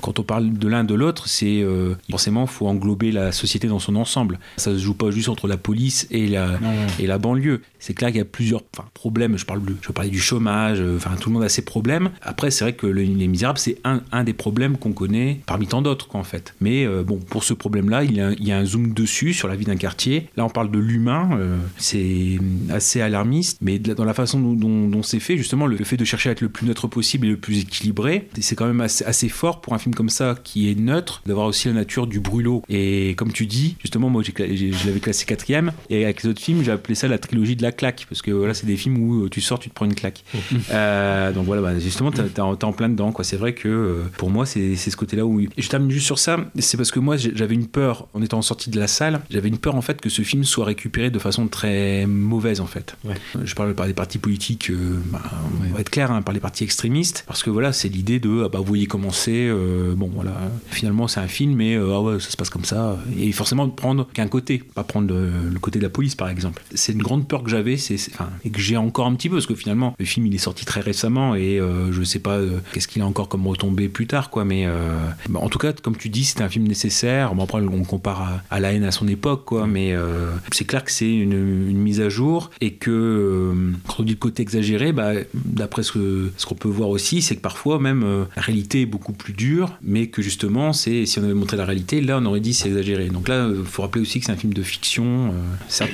quand on parle de l'un de l'autre, c'est euh, forcément faut englober la société dans son ensemble. Ça se joue pas juste entre la police et la et la banlieue. C'est clair qu'il y a plusieurs enfin, problèmes. Je parle de, je parlais du chômage. Enfin, tout le monde a ses problèmes. Après, c'est vrai que le- Les Misérables, c'est un, un des problèmes qu'on connaît parmi tant d'autres, en fait. Mais bon, pour ce problème-là, il, il y a un zoom dessus sur la vie d'un quartier. Là, on parle de l'humain. Euh, c'est assez alarmiste, mais dans la façon dont, dont- dont c'est fait, justement, le, fait de chercher à être le plus neutre possible et le plus équilibré, c'est quand même assez, assez fort pour un film comme ça qui est neutre, d'avoir aussi la nature du brûlot. Et comme tu dis, justement, moi, je l'avais classé quatrième, et avec les autres films, j'ai appelé ça la trilogie de la claque, parce que voilà, c'est des films où euh, tu sors, tu te prends une claque. Euh, donc voilà, bah, justement, t'es en, en plein dedans, quoi. C'est vrai que pour moi, c'est ce côté-là où. Et je termine juste sur ça, c'est parce que moi, j'avais une peur, en étant sorti de la salle, j'avais une peur en fait que ce film soit récupéré de façon très mauvaise en fait. Ouais. Je parle par des partis politiques, euh, bah, on va être clair, hein, par les partis extrémistes, parce que voilà, c'est l'idée de, ah bah, vous voyez comment c'est, euh, bon voilà, finalement c'est un film, mais euh, ah ouais, ça se passe comme ça, et forcément de prendre qu'un côté, pas prendre le, le côté de la police par exemple. C'est une grande peur que j'avais, c'est, enfin, et que j'ai encore un petit peu, parce que finalement le film il est sorti très récemment, et je sais pas qu'est-ce qu'il a encore comme retombée plus tard, quoi, mais bah, en tout cas, comme tu dis, c'était un film nécessaire. Bon, après, on compare à, à la haine à son époque, quoi, mais c'est clair que c'est une, mise à jour et que euh, quand on dit le côté exagéré, bah, d'après ce, que- ce qu'on peut voir aussi, c'est que parfois même euh, la réalité est beaucoup plus dure, mais que justement, c'est si on avait montré la réalité, là, on aurait dit c'est exagéré. Donc là, il faut rappeler aussi que c'est un film de fiction, euh, euh,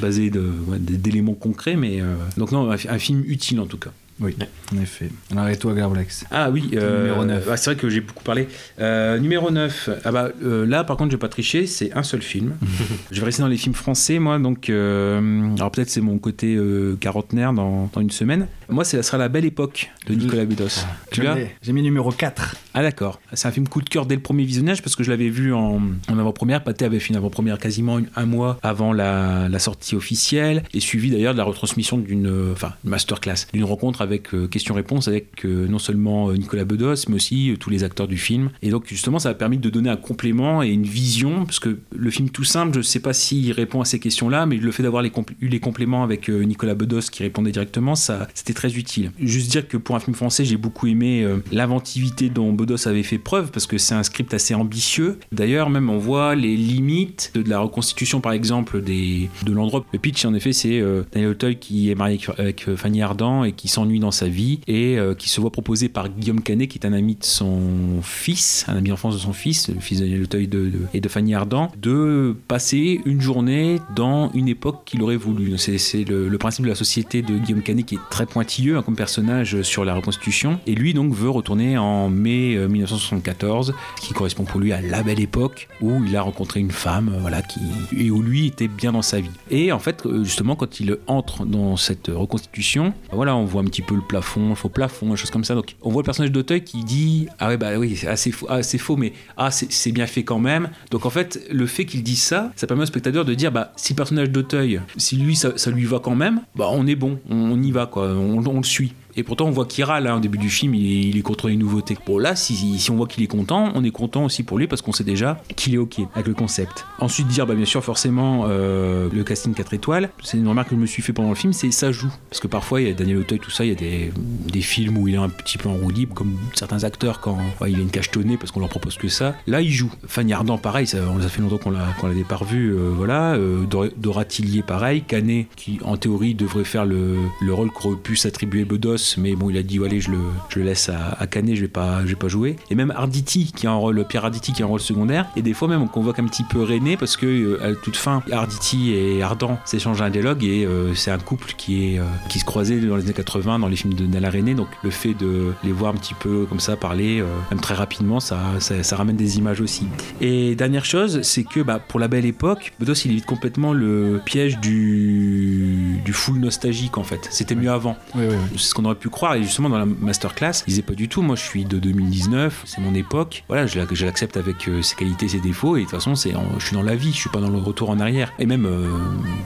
basé d'éléments concrets, mais euh, donc non, un film utile en tout cas. Oui, en effet. Alors, et toi, Garblex Ah oui, euh, Numéro neuf. ah, c'est vrai que j'ai beaucoup parlé. Euh, numéro 9, ah bah, euh, là par contre je vais pas tricher, c'est un seul film. [laughs] je vais rester dans les films français moi, donc alors peut-être c'est mon côté quarantenaire dans, dans une semaine. Moi c'est ça sera La Belle Époque de Nicolas Bedos. Tu l'as? J'ai mis numéro 4. Ah d'accord, c'est un film coup de cœur dès le premier visionnage parce que je l'avais vu en, en avant-première. Pathé avait fait une avant-première quasiment un mois avant la, sortie officielle et suivi d'ailleurs de la retransmission d'une euh, enfin masterclass, d'une rencontre avec euh, questions-réponses avec euh, non seulement euh, Nicolas Bedos mais aussi tous les acteurs du film. Et donc justement ça a permis de donner un complément et une vision parce que le film tout simple, je sais pas s'il répond à ces questions-là, mais le fait d'avoir eu les compléments avec Nicolas Bedos qui répondait directement, ça c'était très utile. Juste dire que pour un film français, j'ai beaucoup aimé l'inventivité dont Bedos avait fait preuve parce que c'est un script assez ambitieux. D'ailleurs, même on voit les limites de, la reconstitution, par exemple, de l'endroit. Le pitch, en effet, c'est euh, Daniel Auteuil qui est marié avec, euh, Fanny Ardant et qui s'ennuie dans sa vie et euh, qui se voit proposer par Guillaume Canet, qui est un ami de son fils, un ami d'enfance de son fils, le fils de Daniel Auteuil et de Fanny Ardant, de passer une journée dans une époque qu'il aurait voulu. C'est le principe de la société de Guillaume Canet qui est très pointilleux hein, comme personnage sur la reconstitution. Et lui, donc, veut retourner en mai euh, 1974, qui correspond pour lui à la belle époque où il a rencontré une femme, euh, voilà, qui et où lui était bien dans sa vie. Et en fait, euh, justement, quand il entre dans cette reconstitution, voilà, on voit un petit peu le plafond, le faux plafond, des choses comme ça. Donc, on voit le personnage d'Auteuil qui dit Ah ouais, bah oui, c'est assez faux, ah, faux, mais ah, c'est bien fait quand même. Donc, en fait, le fait qu'il dise ça, ça permet au spectateur de dire Bah, si le personnage d'Auteuil, si lui, ça, lui va quand même, bah, on est bon, on, on y va, quoi, on, on le suit. Et pourtant, on voit qu'il râle hein, au début du film, il est, contre les nouveautés. Bon, là, si, on voit qu'il est content, on est content aussi pour lui parce qu'on sait déjà qu'il est OK avec le concept. Ensuite, dire, bah, bien sûr, forcément, euh, le casting 4 étoiles, c'est une remarque que je me suis fait pendant le film, c'est ça joue. Parce que parfois, il y a Daniel Auteuil, tout ça, il y a des, films où il est un petit peu en roue libre, comme certains acteurs quand il a une cachetonnée parce qu'on leur propose que ça. Là, il joue. Fanny Ardant, pareil, ça, on a fait longtemps qu'on l'a- qu'on l'avait pas revu, euh, voilà. Euh, Dor- Dora Tillier, pareil. Canet, qui en théorie devrait faire le, le rôle qu'aurait pu s'attribuer Bedos, mais bon, il a dit, allez, je le, je le laisse à, à Canet, je vais pas, je vais pas jouer. Et même Arditi, qui a un rôle, Pierre Arditi, qui a un rôle secondaire. Et des fois même, on convoque un petit peu René parce que euh, à toute fin, Arditi et Ardant s'échangent un dialogue et euh, c'est un couple qui est euh, qui se croisait dans les années 80 dans les films de Nala René. Donc le fait de les voir un petit peu comme ça parler, euh, même très rapidement, ça, ça, ça ramène des images aussi. Et dernière chose, c'est que bah, pour la belle époque, Bedos il évite complètement le piège du, du full nostalgique en fait. C'était mieux avant. Oui, oui, oui. C'est ce qu'on aurait pu croire. Et justement, dans la masterclass, il disait pas du tout. Moi, je suis de 2019, c'est mon époque. Voilà, je, l'ac- je l'accepte avec euh, ses qualités, ses défauts. Et de toute façon, c'est, je suis dans la vie, je suis pas dans le retour en arrière. Et même euh,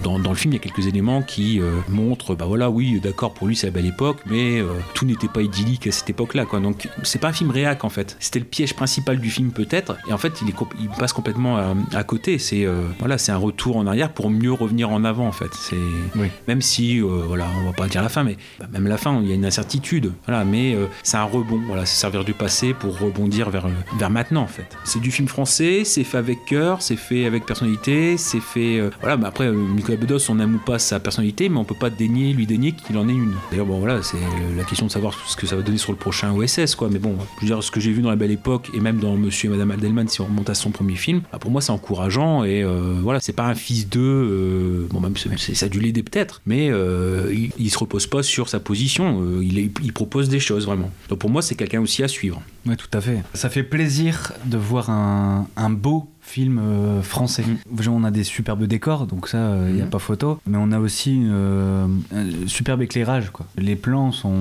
dans, dans le film, il y a quelques éléments qui euh, montrent, bah voilà, oui, d'accord, pour lui, c'est la belle époque, mais euh, tout n'était pas idyllique à cette époque-là, quoi. Donc, c'est pas un film réac, en fait. C'était le piège principal du film, peut-être. Et en fait, il, est, il passe complètement à, à côté. C'est, voilà, c'est un retour en arrière pour mieux revenir en avant, en fait. C'est, Oui. même si, voilà, on va pas dire la fin, mais bah, même la fin, il une incertitude. Voilà, mais euh, c'est un rebond. Voilà, c'est servir du passé pour rebondir vers, euh, vers maintenant en fait. C'est du film français, c'est fait avec cœur, c'est fait avec personnalité, c'est fait. euh, voilà, mais après, euh, Nicolas Bedos, on n'aime ou pas sa personnalité, mais on peut pas dénier, lui dénier qu'il en ait une. D'ailleurs, bon, voilà, c'est euh, la question de savoir ce que ça va donner sur le prochain OSS, quoi. Mais bon, je veux dire, ce que j'ai vu dans La Belle Époque et même dans Monsieur et Madame Adelman, si on remonte à son premier film, bah, pour moi, c'est encourageant et euh, voilà, c'est pas un fils d'eux, euh, bon, même ça a dû l'aider peut-être, mais euh, il, il se repose pas sur sa position, euh, il, est- il propose des choses vraiment. Donc pour moi, c'est quelqu'un aussi à suivre. Ouais, tout à fait. Ça fait plaisir de voir un, un beau film euh, français. Déjà, On a des superbes décors, donc ça, il n'y a Mhm. pas photo. Mais on a aussi euh, un superbe éclairage. Quoi. Les plans sont,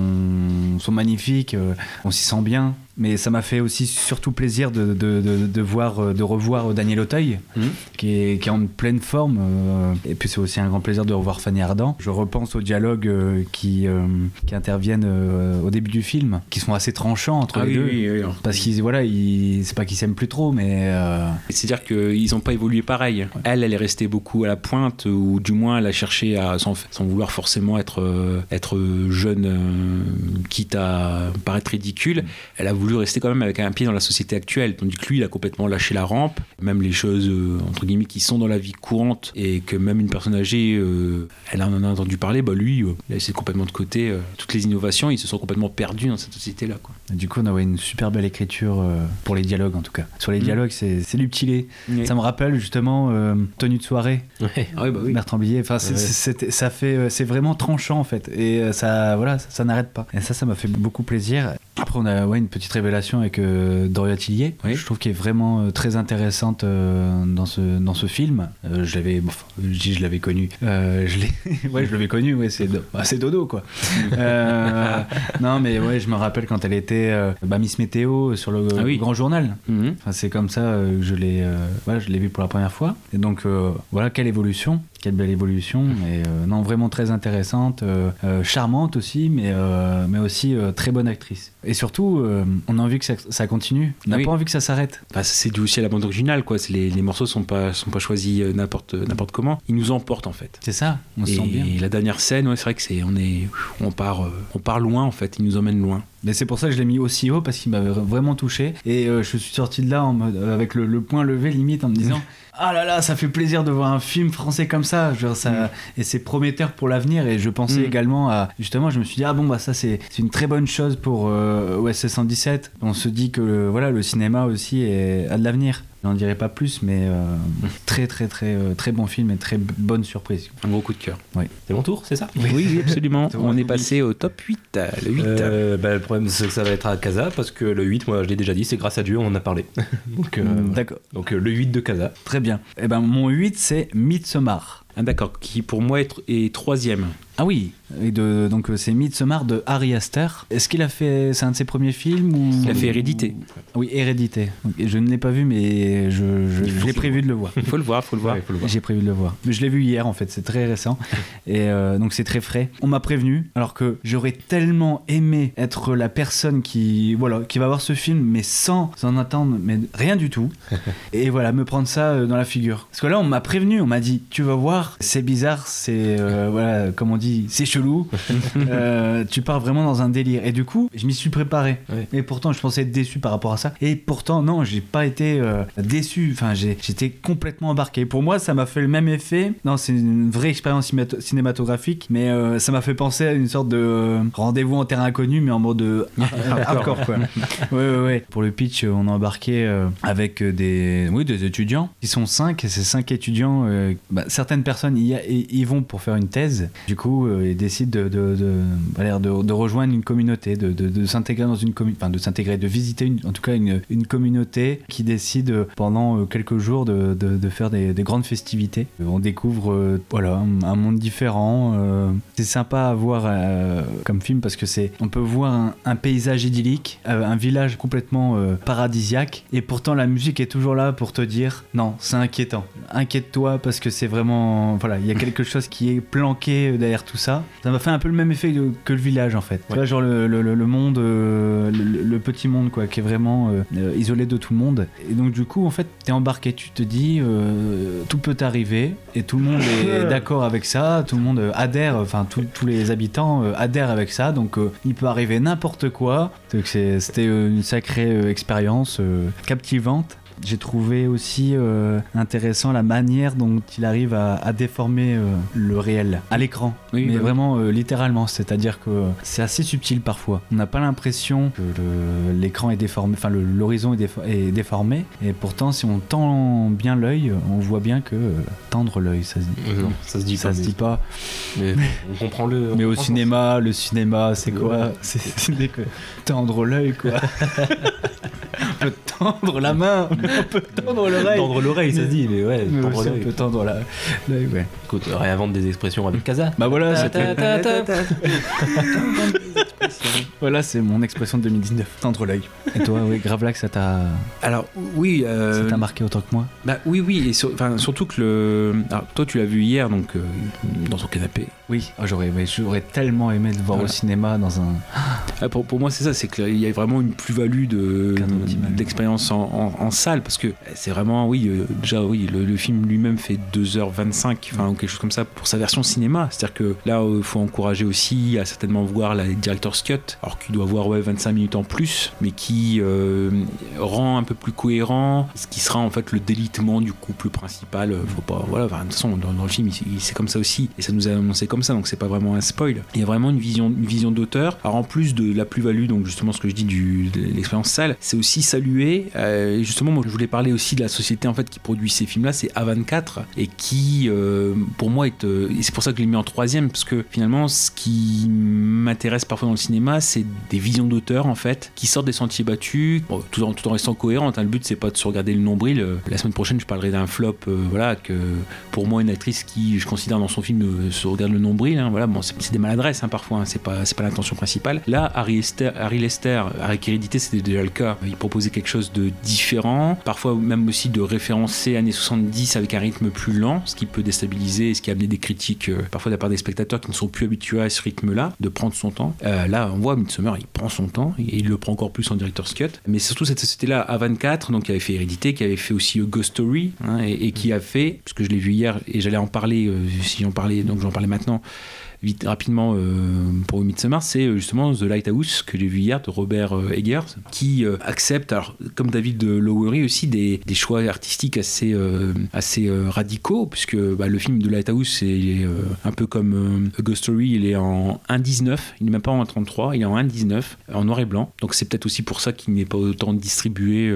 sont magnifiques, euh, on s'y sent bien. Mais ça m'a fait aussi surtout plaisir de, de, de, de voir, euh, de revoir Daniel Auteuil, Mhm. qui, est, qui est en pleine forme. euh, et puis c'est aussi un grand plaisir de revoir Fanny Ardant. Je repense aux dialogues euh, qui, euh, qui interviennent euh, au début du film, qui sont assez tranchants entre Ah les deux. oui. Parce qu'ils voilà, ils- c'est pas qu'ils s'aiment plus trop, mais euh, C'est-à-dire qu'ils n'ont pas évolué pareil. Elle, elle est restée beaucoup à la pointe, ou du moins elle a cherché à, sans, sans vouloir forcément être, euh, être jeune, euh, quitte à paraître ridicule, elle a voulu rester quand même avec un pied dans la société actuelle. Tandis que lui, il a complètement lâché la rampe. Même les choses, euh, entre guillemets, qui sont dans la vie courante et que même une personne âgée, euh, elle en a entendu parler, bah lui, euh, il a laissé complètement de côté euh, toutes les innovations. Ils se sont complètement perdus dans cette société-là. quoi. du coup, on a ouais, une super belle écriture euh, pour les dialogues en tout cas. Sur les Mhm. dialogues, c'est c'est du petit lait. Ça me rappelle justement euh, tenue de soirée, Ouais. Ah oui, bah oui. Bertrand Blier. Enfin, c'est- Ouais. c'est- c'est- ça fait, c'est vraiment tranchant en fait, et euh, ça, voilà, ça, ça n'arrête pas. Et ça, ça m'a fait beaucoup plaisir. Après, on a ouais, une petite révélation avec euh, Doria Tillier. Oui. Je trouve qu'elle est vraiment euh, très intéressante euh, dans ce dans ce film. Euh, je l'avais, bon, enfin, je dis je l'avais connu. Je l'ai, [laughs] ouais, je l'avais connu. Ouais, c'est bah, c'est dodo quoi. [laughs] Non, mais ouais, je me rappelle quand elle était bah, Miss Météo sur le Ah oui. Grand Journal. Mhm. Enfin, c'est comme ça que je l'ai voilà, je l'ai vu pour la première fois. Et donc voilà quelle évolution, quelle belle évolution et euh, non vraiment très intéressante, euh, euh, charmante aussi mais mais aussi très bonne actrice. Et surtout on a envie que ça, ça continue. On n'a Oui. pas envie que ça s'arrête. Bah, c'est dû aussi à la bande originale, quoi. Les, les morceaux sont pas, sont pas choisis n'importe, n'importe comment. Ils nous emportent, en fait. C'est ça, on se et sent bien. la dernière scène, ouais, c'est vrai que c'est, on est, on part, on part loin, en fait. Ils nous emmènent loin. Mais c'est pour ça que je l'ai mis aussi haut parce qu'il m'avait vraiment touché et euh, je suis sorti de là en mode, euh, avec le, le point levé limite en me disant [laughs] ah là là ça fait plaisir de voir un film français comme ça, Genre, ça et c'est prometteur pour l'avenir et je pensais Mm. également à justement je me suis dit ah bon bah ça c'est une très bonne chose pour euh, OSS 117 on se dit que le, voilà le cinéma aussi est, a de l'avenir j'en dirai pas plus mais euh, [laughs] très très très euh, très bon film et très bonne surprise. Un gros coup de cœur. C'est mon tour, c'est ça? Oui, oui, absolument. [laughs] On est passé au top 8, euh, le 8. Euh, bah, le problème c'est que ça va être à Casa parce que le 8 moi je l'ai déjà dit c'est grâce à Dieu on en a parlé. [laughs] Donc, euh, Mm, d'accord. donc le 8 de Casa. Très bien. Et ben mon 8 c'est Midsommar. Ah, d'accord, qui pour moi est, est troisième. Ah oui, et de, donc euh, c'est Midsommar de Harry Astor. Est-ce qu'il a fait, c'est un de ses premiers films ou? Il a fait Hérédité. Oui, Hérédité. Je ne l'ai pas vu, mais je, Il j'ai prévu de le voir. Il faut le voir, faut le voir. Ouais, faut le voir. J'ai prévu de le voir. Mais je l'ai vu hier en fait, c'est très récent. [laughs] Et euh, donc c'est très frais. On m'a prévenu, alors que j'aurais tellement aimé être la personne qui, voilà, qui va voir ce film, mais sans en attendre, mais rien du tout. [laughs] Et voilà, me prendre ça euh, dans la figure. Parce que là, on m'a prévenu, on m'a dit, tu vas voir, c'est bizarre, c'est, euh, voilà, comme on dit, c'est chelou. [laughs] Euh, tu pars vraiment dans un délire. Et du coup, je m'y suis préparé. Ouais. Et pourtant, je pensais être déçu par rapport à ça. Et pourtant, non, j'ai pas été euh, déçu. Enfin, j'étais complètement embarqué. Pour moi, ça m'a fait le même effet. Non, c'est une vraie expérience cinémato- cinématographique, mais euh, ça m'a fait penser à une sorte de rendez-vous en terrain inconnu, mais en mode [laughs] hardcore, quoi. [laughs] Ouais, ouais, ouais. Pour le pitch, on a embarqué avec des, oui, des étudiants. Ils sont cinq, et ces cinq étudiants, bah, certaines personnes y- y vont pour faire une thèse. Du coup, euh, ils décident de, de, de, de- rejoindre une communauté, de, de- s'intégrer dans une communauté, enfin de s'intégrer, de visiter une- en tout cas une, une communauté qui décide euh, pendant euh, quelques jours de, faire des, des grandes festivités. Euh, On découvre euh, voilà, un, monde différent. euh, c'est sympa à voir euh, comme film parce que c'est, on peut voir un, un paysage idyllique, euh, un village complètement euh, paradisiaque, et pourtant la musique est toujours là pour te dire non, c'est inquiétant. Inquiète-toi parce que c'est vraiment, voilà, il y a quelque chose qui est planqué derrière faire tout ça. Ça m'a fait un peu le même effet que, que le village en fait. Tu Ouais. vois, genre le, le- le- le monde, euh, le, le petit monde quoi, qui est vraiment euh, euh, isolé de tout le monde. Et donc du coup en fait t'es embarqué, tu te dis euh, tout peut arriver et tout le monde est [laughs] d'accord avec ça, tout le monde adhère, enfin tous- les habitants adhèrent avec ça, donc il peut arriver n'importe quoi. Donc c'était une sacrée expérience captivante. J'ai trouvé aussi euh, intéressant la manière dont il arrive à, à déformer euh, le réel à l'écran. Oui, mais bah oui. vraiment euh, littéralement, c'est-à-dire que c'est assez subtil parfois. On n'a pas l'impression que l'écran est déformé, enfin l'horizon est, défo- est déformé, et pourtant si on tend bien l'œil, on voit bien que tendre l'œil, ça se dit. Non, ça se dit ça pas. se mais- dit pas. Mais on comprend le. Mais au cinéma, le cinéma, c'est quoi? C'est tendre l'œil, quoi. [laughs] on peut tendre la main, on peut tendre l'oreille. Tendre l'oreille, ça se dit, mais ouais, Mais tendre aussi, on peut tendre la- l'œil, ouais. Écoute, réinvente des expressions avec Casa. Bah voilà, Ta, c'était- ta, ta, ta. voilà, c'est mon expression de 2019. Tendre l'œil. Et toi, oui, Gravelax, ça t'a Alors, oui. euh, ça t'a marqué autant que moi Bah oui, oui, et sur- enfin, surtout que le. Alors, toi, tu l'as vu hier, donc euh, dans ton canapé. Oui, oh, j'aurais, j'aurais tellement aimé le voir Voilà. au cinéma dans un. Ah, pour, pour moi, c'est ça, c'est qu'il y a vraiment une plus-value de, D'expérience en, en- en salle, parce que c'est vraiment, oui, euh, déjà, oui, le, le film lui-même fait 2h25, enfin, ou quelque chose comme ça, pour sa version cinéma. C'est-à-dire que là, il faut encourager aussi à certainement voir la Director's Cut, alors qu'il doit voir ouais, 25 minutes en plus, mais qui euh, rend un peu plus cohérent ce qui sera en fait le délitement du couple principal. Faut pas, voilà, de toute façon, dans, dans le film, il- il- c'est comme ça aussi, et ça nous a annoncé comme ça, donc c'est pas vraiment un spoil. Il y a vraiment une vision, une vision d'auteur. Alors en plus de la plus-value, donc justement ce que je dis du, de l'expérience salle, c'est aussi saluer. euh, et justement, moi je voulais parler aussi de la société en fait qui produit ces films-là, c'est A24 et qui, euh, pour moi, est. euh, c'est pour ça que je l'ai mis en troisième parce que finalement, ce qui m'intéresse parfois dans le cinéma, c'est des visions d'auteur en fait qui sortent des sentiers battus, tout en tout en restant cohérente. hein. Le but c'est pas de se regarder le nombril. Euh, La semaine prochaine, je parlerai d'un flop, euh, voilà que pour moi une actrice qui je considère dans son film euh, se regarde le nombril hein, voilà bon c'est des maladresses hein, parfois c'est pas c'est pas l'intention principale là Harry, Lester, Harry Lester avec Hérédité c'était déjà le cas il proposait quelque chose de différent parfois même aussi de référencer années 70 avec un rythme plus lent ce qui peut déstabiliser et ce qui a amené des critiques euh, parfois de la part des spectateurs qui ne sont plus habitués à ce rythme là de prendre son temps. Euh, là on voit Midsommar il prend son temps et il le prend encore plus en director's cut. Mais surtout cette société là A24 donc qui avait fait Hérédité qui avait fait aussi Ghost Story hein, et, et qui a fait parce que je l'ai vu hier et j'allais en parler euh, si j'en parlais donc j'en parlais maintenant vite rapidement euh, pour Midsommar, c'est euh, justement The Lighthouse que j'ai vu hier de Robert euh, Eggers, qui accepte, alors comme David Lowery aussi, des, choix artistiques assez, assez radicaux, puisque bah, le film de Lighthouse, est, un peu comme A Ghost Story, il est en 1.19, il n'est même pas en 33, il est en 1.19, en noir et blanc. Donc c'est peut-être aussi pour ça qu'il n'est pas autant distribué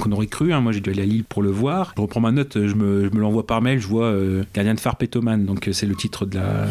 qu'on aurait cru. hein. Moi j'ai dû aller à Lille pour le voir. Je reprends ma note, je me, je me l'envoie par mail, je vois euh, Gardien de phare Petoman, donc c'est le titre de la.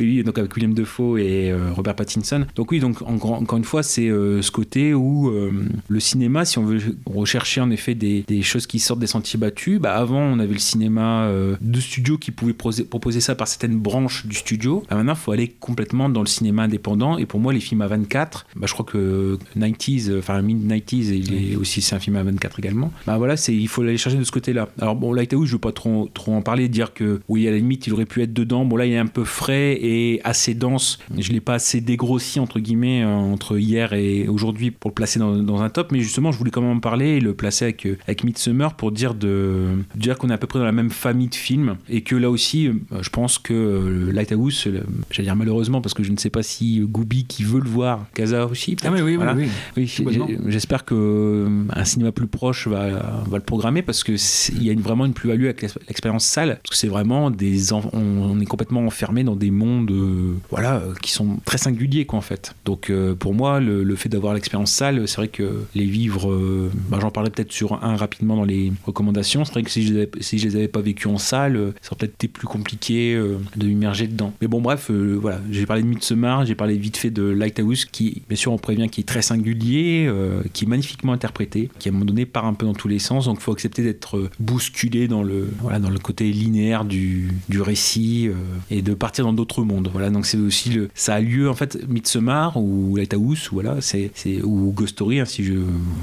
Oui, donc avec William Defoe et euh, Robert Pattinson. Donc oui, donc en- encore une fois, c'est euh, ce côté où euh, le cinéma, si on veut rechercher en effet des, des choses qui sortent des sentiers battus, bah avant on avait le cinéma de studio qui pouvait proposer ça par certaines branches du studio. Bah, maintenant, il faut aller complètement dans le cinéma indépendant. Et pour moi, les films à 24, bah, je crois que 90s, euh, enfin mid-90s, il est aussi c'est un film à 24 également. Bah voilà, c'est il faut aller chercher de ce côté-là. Alors bon, Lighthouse, je veux pas trop trop en parler, dire que oui, à la limite, il aurait pu être dedans. Bon là, il est un peu frais et assez dense. Je l'ai pas assez dégrossi entre guillemets euh, entre hier et aujourd'hui pour le placer dans, dans un top. Mais justement, je voulais quand même en parler et le placer avec euh, avec Midsommar pour dire de dire qu'on est à peu près dans la même famille de films et que là aussi, euh, je pense que Lighthouse, j'allais dire malheureusement parce que je ne sais pas si Goubi qui veut le voir, Casa aussi. Ah oui, oui, Voilà. oui, oui. J'espère que euh, un cinéma plus proche va, va le programmer parce que c'est- il y a une- vraiment une plus-value avec l'ex- l'expérience salle parce que c'est vraiment des on, on est complètement enfermé dans des mondes euh, voilà euh, qui sont très singuliers quoi en fait. Donc euh, pour moi le, fait d'avoir l'expérience salle, c'est vrai que les vivre euh, bah, j'en parlerai peut-être sur un rapidement dans les recommandations, c'est vrai que si je les les avais pas vécus en salle, ça aurait peut-être été plus compliqué de m'immerger dedans. Mais bon bref, voilà, j'ai parlé de Midsommar, j'ai parlé vite fait de Lighthouse qui bien sûr on prévient qui est très singulier, qui est magnifiquement interprété, qui à un moment donné part un peu dans tous les sens, donc faut accepter d'être bousculé dans le voilà dans le côté linéaire du, du récit et de partir dans d'autres mondes. Voilà, donc c'est aussi le, ça a lieu en fait Midsommar ou Lighthouse, ou voilà, c'est, c'est ou Ghost Story, hein, si je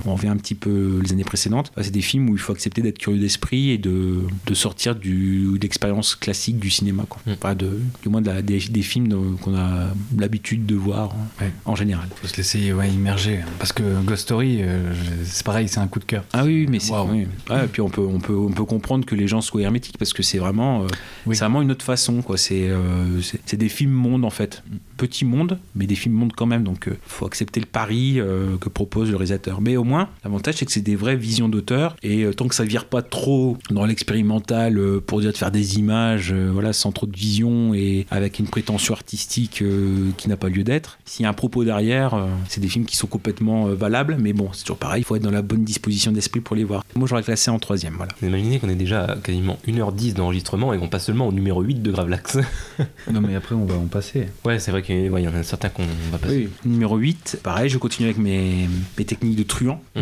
on revient un petit peu les années précédentes. Enfin, c'est des films où il faut accepter d'être curieux d'esprit et de, de sortir du d'expérience classique du cinéma, quoi. Mm. Enfin, de, du moins de la- des, des films qu'on a l'habitude de voir hein, Ouais. en général. Faut se laisser ouais, immerger. Parce que Ghost Story, euh, c'est pareil, c'est un coup de cœur. Ah oui, mais c'est. Oui. Ouais, et puis on peut, on, peut, on peut comprendre que les gens soient hermétiques parce que c'est vraiment, euh, Oui. c'est vraiment une autre façon. Quoi. C'est, euh, c'est, c'est des films monde en fait. Petit monde, mais des films monde quand même. Donc il faut accepter le pari euh, que propose le réalisateur. Mais au moins, l'avantage c'est que c'est des vraies visions d'auteur et euh, tant que ça vire pas trop dans l'expérimental euh, pour dire de faire des images euh, voilà, sans trop de vision et avec une prétention artistique euh, qui n'a pas lieu d'être, s'il y a un propos derrière, euh, c'est des films qui sont complètement euh, valables. Mais bon, c'est toujours pareil, il faut être dans la bonne disposition d'esprit pour les voir. Moi j'aurais classé en troisième. Voilà. Imaginez qu'on est déjà à quasiment 1h10 d'enregistrement et qu'on passe seulement au numéro 8 de Gravelax. [laughs] Non, mais après, on va en passer. ouais, c'est vrai qu'il ouais, y en a certains qu'on va passer. Oui, numéro 8, pareil, je continue avec mes, mes techniques de truand. Mmh.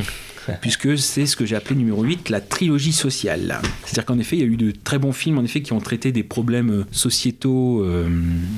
Puisque c'est ce que j'ai appelé numéro 8, la trilogie sociale. C'est-à-dire qu'en effet, il y a eu de très bons films en effet, qui ont traité des problèmes euh, sociétaux euh,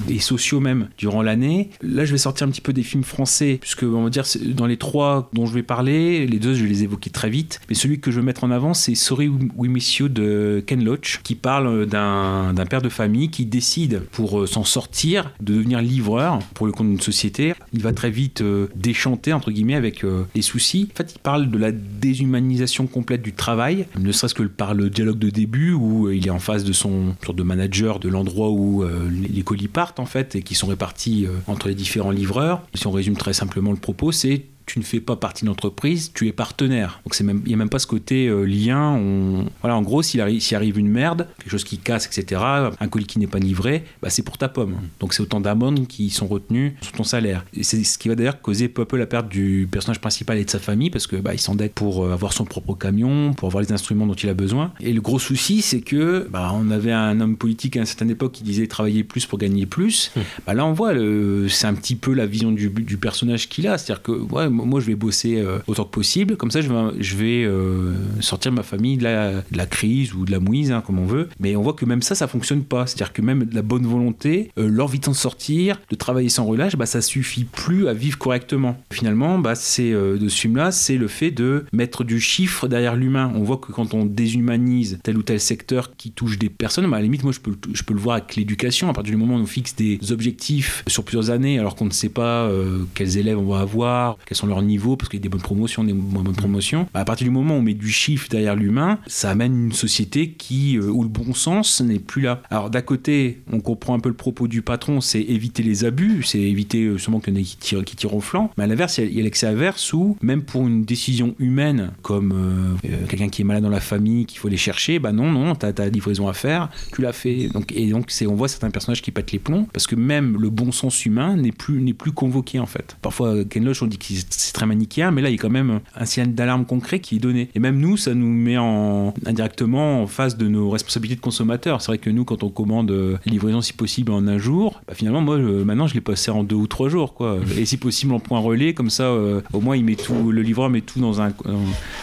et sociaux même durant l'année. Là, je vais sortir un petit peu des films français, puisque on va dire, dans les trois dont je vais parler, les deux, je vais les évoquer très vite. Mais celui que je veux mettre en avant, c'est Sorry We Miss You de Ken Loach, qui parle d'un père de famille qui décide, pour euh, s'en sortir, de devenir livreur pour le compte d'une société. Il va très vite déchanter, entre guillemets, avec euh, les soucis. En fait, il parle de la déshumanisation complète du travail, ne serait-ce que par le dialogue de début où euh, il est en face de son sorte de manager de l'endroit où euh, les colis partent, en fait, et qui sont répartis euh, entre les différents livreurs. Si on résume très simplement le propos, c'est tu ne fais pas partie de l'entreprise, tu es partenaire. Donc il n'y a même pas ce côté euh, lien. On... Voilà, en gros, s'il arrive, une merde, quelque chose qui casse, etc., un colis qui n'est pas livré, bah, c'est pour ta pomme. Donc c'est autant d'amendes qui sont retenues sur ton salaire. Et c'est ce qui va d'ailleurs causer peu à peu la perte du personnage principal et de sa famille, parce que bah, il s'endette pour euh, avoir son propre camion, pour avoir les instruments dont il a besoin. Et le gros souci, c'est que bah, on avait un homme politique à une certaine époque qui disait travailler plus pour gagner plus. Bah, là, on voit, le- c'est un petit peu la vision du, du personnage qu'il a. C'est-à-dire que ouais, moi, je vais bosser euh, autant que possible. Comme ça, je vais, je vais euh, sortir ma famille de la, crise ou de la mouise, hein, comme on veut. Mais on voit que même ça, ça fonctionne pas. C'est-à-dire que même la bonne volonté, euh, l'envie de s'en sortir, de travailler sans relâche, bah, ça suffit plus à vivre correctement. Finalement, bah, c'est de ce film-là, c'est le fait de mettre du chiffre derrière l'humain. On voit que quand on déshumanise tel ou tel secteur qui touche des personnes, bah, à la limite, moi, je peux, je peux le voir avec l'éducation. À partir du moment où on fixe des objectifs sur plusieurs années, alors qu'on ne sait pas quels élèves on va avoir, quels sont leurs niveaux, parce qu'il y a des bonnes promotions, des moins bonnes promotions. Bah, à partir du moment où on met du chiffre derrière l'humain, ça amène une société qui, euh, où le bon sens n'est plus là. Alors d'un côté, on comprend un peu le propos du patron, c'est éviter les abus, c'est éviter seulement qu'il y en ait qui tirent, qui tirent au flanc. Mais à l'inverse, il y a- l'excès inverse où, même pour une décision humaine, comme euh, euh, quelqu'un qui est malade dans la famille, qu'il faut aller chercher, bah non, non, t'as ta livraison à faire, tu l'as fait. Donc, et donc, c'est, on voit certains personnages qui pètent les plombs, parce que même le bon sens humain n'est plus, plus convoqué en fait. Parfois, Ken Loach, on dit que c'est- très manichéen, mais là, il y a quand même un signal d'alarme concret qui est donné. Et même nous, ça nous met en, indirectement en face de nos responsabilités de consommateurs. C'est vrai que nous, quand on commande euh, livraison si possible en un jour, bah, finalement, moi, euh, maintenant, je l'ai passé en deux ou trois jours, quoi. [laughs] Et si possible en point relais, comme ça, euh, au moins, il met tout, le livreur met tout dans un.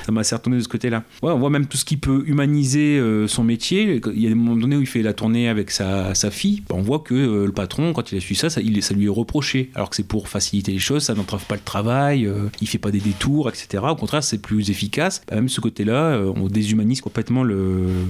ça m'a retourné de ce côté-là. Ouais, on voit même tout ce qui peut humaniser euh, son métier. Il y a des moments donnés où il fait la tournée avec sa, sa fille. Bah, on voit que euh, le patron, quand il a su ça, ça, il, ça lui est reproché. Alors que c'est pour faciliter les choses, ça n'entrave pas le travail, euh, il fait pas des détours, etc. Au contraire, c'est plus efficace. Bah, même ce côté-là, euh, on déshumanise complètement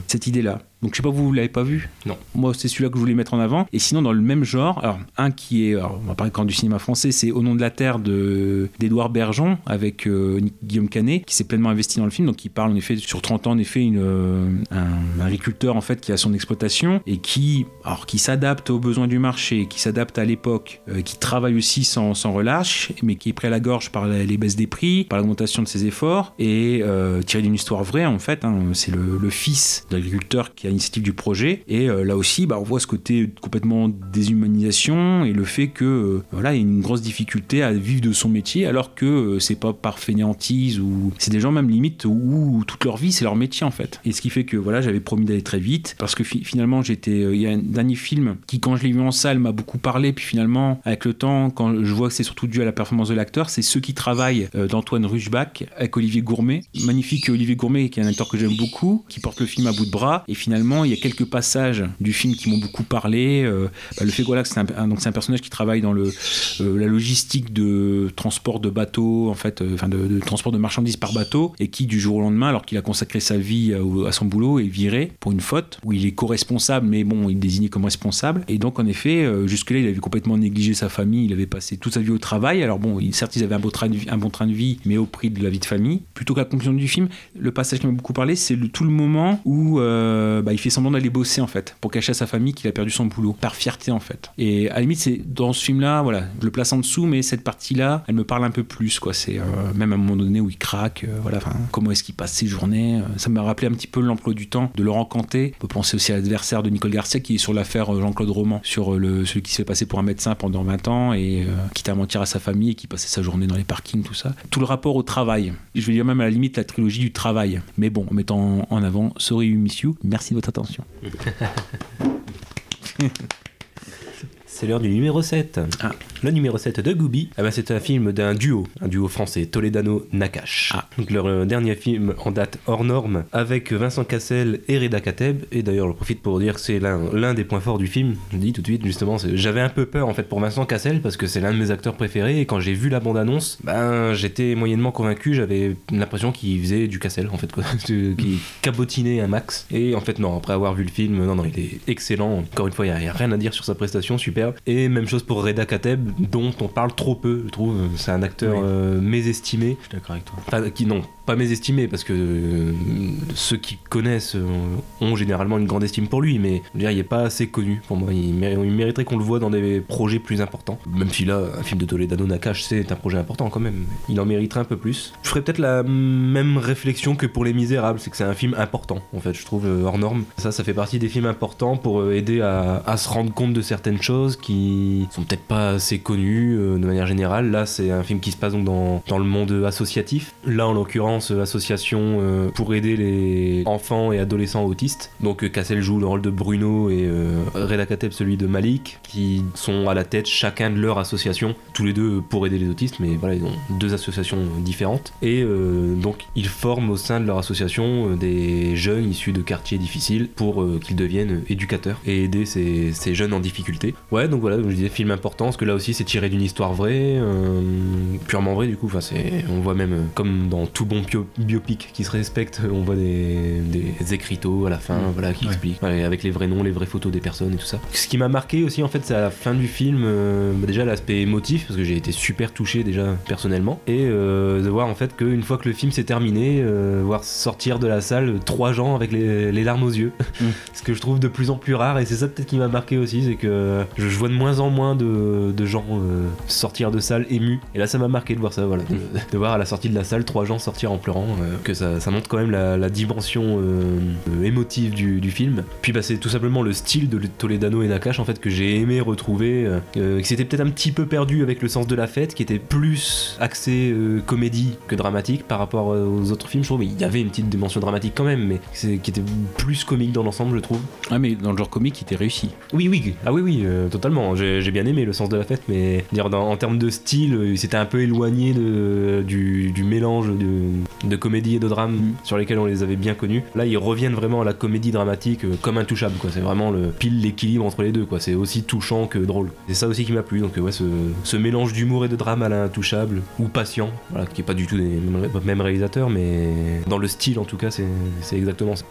cette idée-là. Donc je sais pas, vous, vous l'avez pas vu? Non. Moi, c'est celui-là que je voulais mettre en avant. Et sinon, dans le même genre, alors un qui est, alors, on va parler quand du cinéma français, c'est Au nom de la terre de d'Édouard Bergeon avec euh, Guillaume Canet, qui s'est pleinement investi dans le film. Donc il parle en effet sur 30 ans, en effet, une, euh, un agriculteur en fait qui a son exploitation et qui, alors qui s'adapte aux besoins du marché, qui s'adapte à l'époque, euh, qui travaille aussi sans, sans relâche, mais qui est pris à la gorge par les, les baisses des prix, par l'augmentation de ses efforts et tiré d'une histoire vraie en fait. hein. c'est le, le fils de l'agriculteur qui a l'initiative du projet. Et euh, là aussi, bah, on voit ce côté complètement déshumanisation et le fait que euh, voilà, il y a une grosse difficulté à vivre de son métier alors que euh, c'est pas par fainéantise ou c'est des gens même limite où, toute leur vie c'est leur métier en fait. Et ce qui fait que voilà, j'avais promis d'aller très vite parce que fi- finalement j'étais il y a un dernier film qui quand je l'ai vu en salle m'a beaucoup parlé. Puis finalement avec le temps quand je vois que c'est surtout dû à la performance de l'acteur, c'est ceux qui travaillent d'Antoine Ruchbach avec Olivier Gourmet, magnifique Olivier Gourmet qui est un acteur que j'aime beaucoup, qui porte le film à bout de bras. Et finalement il y a quelques passages du film qui m'ont beaucoup parlé. Euh, bah, le fait voilà, que c'est un, c'est un personnage qui travaille dans euh, la logistique de transport de bateaux, en fait, euh, de, transport de marchandises par bateau, et qui du jour au lendemain, alors qu'il a consacré sa vie à, son boulot, est viré pour une faute où il est co-responsable, mais bon, il est désigné comme responsable. Et donc, en effet, jusque-là, il avait complètement négligé sa famille. Il avait passé toute sa vie au travail. Alors bon, certes, ils avaient un, beau train de vie- un bon train de vie, mais au prix de la vie de famille. Plutôt qu'à la conclusion du film, le passage qui m'a beaucoup parlé, c'est tout le moment où euh, bah, il fait semblant d'aller bosser en fait, pour cacher à sa famille qu'il a perdu son boulot, par fierté en fait. Et à la limite, c'est dans ce film-là, voilà, je le place en dessous, mais cette partie-là, elle me parle un peu plus, quoi. C'est euh, même à un moment donné où il craque, euh, voilà, comment est-ce qu'il passe ses journées. euh, ça m'a rappelé un petit peu l'emploi du temps de Laurent Canté. On peut penser aussi à l'adversaire de Nicole Garcia qui est sur l'affaire Jean-Claude Roman, sur le, celui qui se fait passer pour un médecin pendant 20 ans et euh, qui t'a mentir à sa famille et qui passait sa journée dans les parkings, tout ça. Tout le rapport au travail. Je vais dire même à la limite la trilogie du travail. Mais bon, en mettant en avant Sorry We Miss You, merci de votre attention. [laughs] C'est l'heure du numéro 7. Ah. Le numéro 7 de Gooby, eh ben, c'est un film d'un duo, un duo français, Toledano-Nakash. Ah. Donc leur euh, dernier film en date hors norme, avec Vincent Cassel et Reda Kateb. Et d'ailleurs, je profite pour dire que c'est l'un des points forts du film. Je dis tout de suite, justement, j'avais un peu peur en fait pour Vincent Cassel, parce que c'est l'un de mes acteurs préférés. Et quand j'ai vu la bande-annonce, ben, j'étais moyennement convaincu, j'avais l'impression qu'il faisait du Cassel, en fait, [laughs] qu'il cabotinait un max. Et en fait, non, après avoir vu le film, non, non, il est excellent. Encore une fois, il n'y a, rien à dire sur sa prestation, super. Et même chose pour Reda Kateb, dont on parle trop peu, je trouve. C'est un acteur Oui. euh, mésestimé. Je suis d'accord avec toi. Enfin, qui, non, pas mésestimé, parce que euh, ceux qui connaissent euh, ont généralement une grande estime pour lui, mais je veux dire, il n'est pas assez connu pour moi. Il, méri- il mériterait qu'on le voit dans des projets plus importants. Même si là, un film de Toledano Nakash, c'est un projet important quand même. Il en mériterait un peu plus. Je ferais peut-être la même réflexion que pour Les Misérables, c'est que c'est un film important, en fait, je trouve, euh, hors norme. Ça, ça fait partie des films importants pour aider à, à se rendre compte de certaines choses qui sont peut-être pas assez connues de manière générale. Là, c'est un film qui se passe donc dans, dans le monde associatif. Là, en l'occurrence, euh, association euh, pour aider les enfants et adolescents autistes. Donc, euh, Cassel joue le rôle de Bruno et Reda Kateb celui de Malik, qui sont à la tête chacun de leur association, tous les deux pour aider les autistes, mais voilà, ils ont deux associations différentes. Et donc, ils forment au sein de leur association des jeunes issus de quartiers difficiles pour qu'ils deviennent éducateurs et aider ces, jeunes en difficulté. Ouais, donc voilà, comme je disais, film important, parce que là aussi, c'est tiré d'une histoire vraie, purement vraie du coup. Enfin, on voit même, comme dans tout bon bio- biopic qui se respecte, on voit des, des écriteaux à la fin, voilà, qui Ouais. expliquent, avec les vrais noms, les vraies photos des personnes et tout ça. Ce qui m'a marqué aussi, en fait, c'est à la fin du film, euh, bah, déjà l'aspect émotif, parce que j'ai été super touché déjà personnellement, et euh, de voir en fait qu'une fois que le film s'est terminé, euh, voir sortir de la salle trois gens avec les, les larmes aux yeux, Mm. [laughs] ce que je trouve de plus en plus rare, et c'est ça peut-être qui m'a marqué aussi, c'est que je, je vois de moins en moins de, de gens euh, sortir de salle émus, et là ça m'a marqué de voir ça, voilà, de, de voir à la sortie de la salle trois gens sortir en pleurant, euh, que ça, ça montre quand même la, la dimension euh, euh, émotive du, du film. Puis bah, c'est tout simplement le style de Toledano et Nakash en fait que j'ai aimé retrouver, qui s'était peut-être un petit peu perdu avec le sens de la fête, qui était plus axé comédie que dramatique par rapport aux autres films. Je trouve il y avait une petite dimension dramatique quand même, mais qui était plus comique dans l'ensemble, je trouve. Ah, mais dans le genre comique, il était réussi. Oui, oui, ah oui, oui, totalement. J'ai bien aimé le sens de la fête, mais dire dans- en termes de style, c'était un peu éloigné de, du, du mélange de, de comédie et de drame Mm. sur lesquels on les avait bien connus. Là, ils reviennent vraiment à la comédie dramatique euh, comme intouchable, quoi. C'est vraiment le pile l'équilibre entre les deux, quoi. C'est aussi touchant que drôle. C'est ça aussi qui m'a plu. Donc, euh, ouais, ce, ce mélange d'humour et de drame à l'intouchable ou patient, voilà, qui est pas du tout des mêmes, réalisateurs, mais dans le style en tout cas, c'est c'est exactement ça.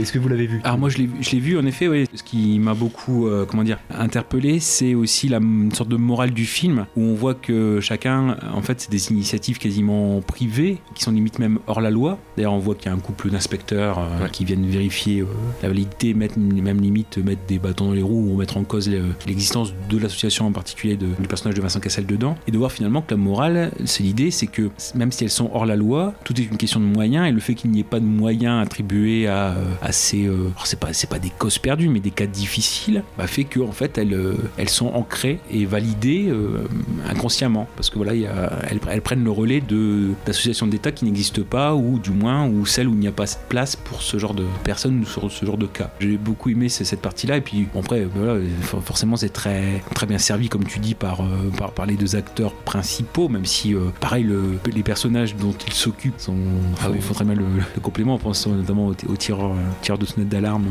Est-ce que vous l'avez vu? Alors moi je l'ai je l'ai vu en effet, oui. ce qui m'a beaucoup euh, comment dire interpellé, c'est aussi la une sorte de morale du film où on voit que chacun, en fait, c'est des initiatives quasiment privées qui sont limite même hors la loi. D'ailleurs, on voit qu'il y a un couple d'inspecteurs euh, Ouais. qui viennent vérifier euh, la validité, mettre même limite mettre des bâtons dans les roues ou mettre en cause le- l'existence de l'association en particulier de- du personnage de Vincent Cassel dedans, et de voir finalement que la morale, c'est l'idée, c'est que même si elles sont hors la loi, tout est une question de moyens et le fait qu'il n'y ait pas de moyens attribués à, euh, à ces, euh, alors c'est pas c'est pas des causes perdues, mais des cas difficiles, bah, fait que en fait elles, euh, elles sont ancrées et validées euh, inconsciemment, parce que voilà, il y a- elles, elles prennent le relais de d'associations d'État qui qui n'existent pas, ou du moins, ou celles où il n'y a pas de place pour ce genre de personnes ou sur ce genre de cas. J'ai beaucoup aimé cette partie-là, et puis bon, après, voilà, forcément, c'est très, très bien servi, comme tu dis, par, euh, par, par les deux acteurs principaux, même si, euh, pareil, le- les personnages dont ils s'occupent sont, Ah oui. font très bien le, le complément, en pensant notamment au, au tireur, euh, tireur de sonnette d'alarme,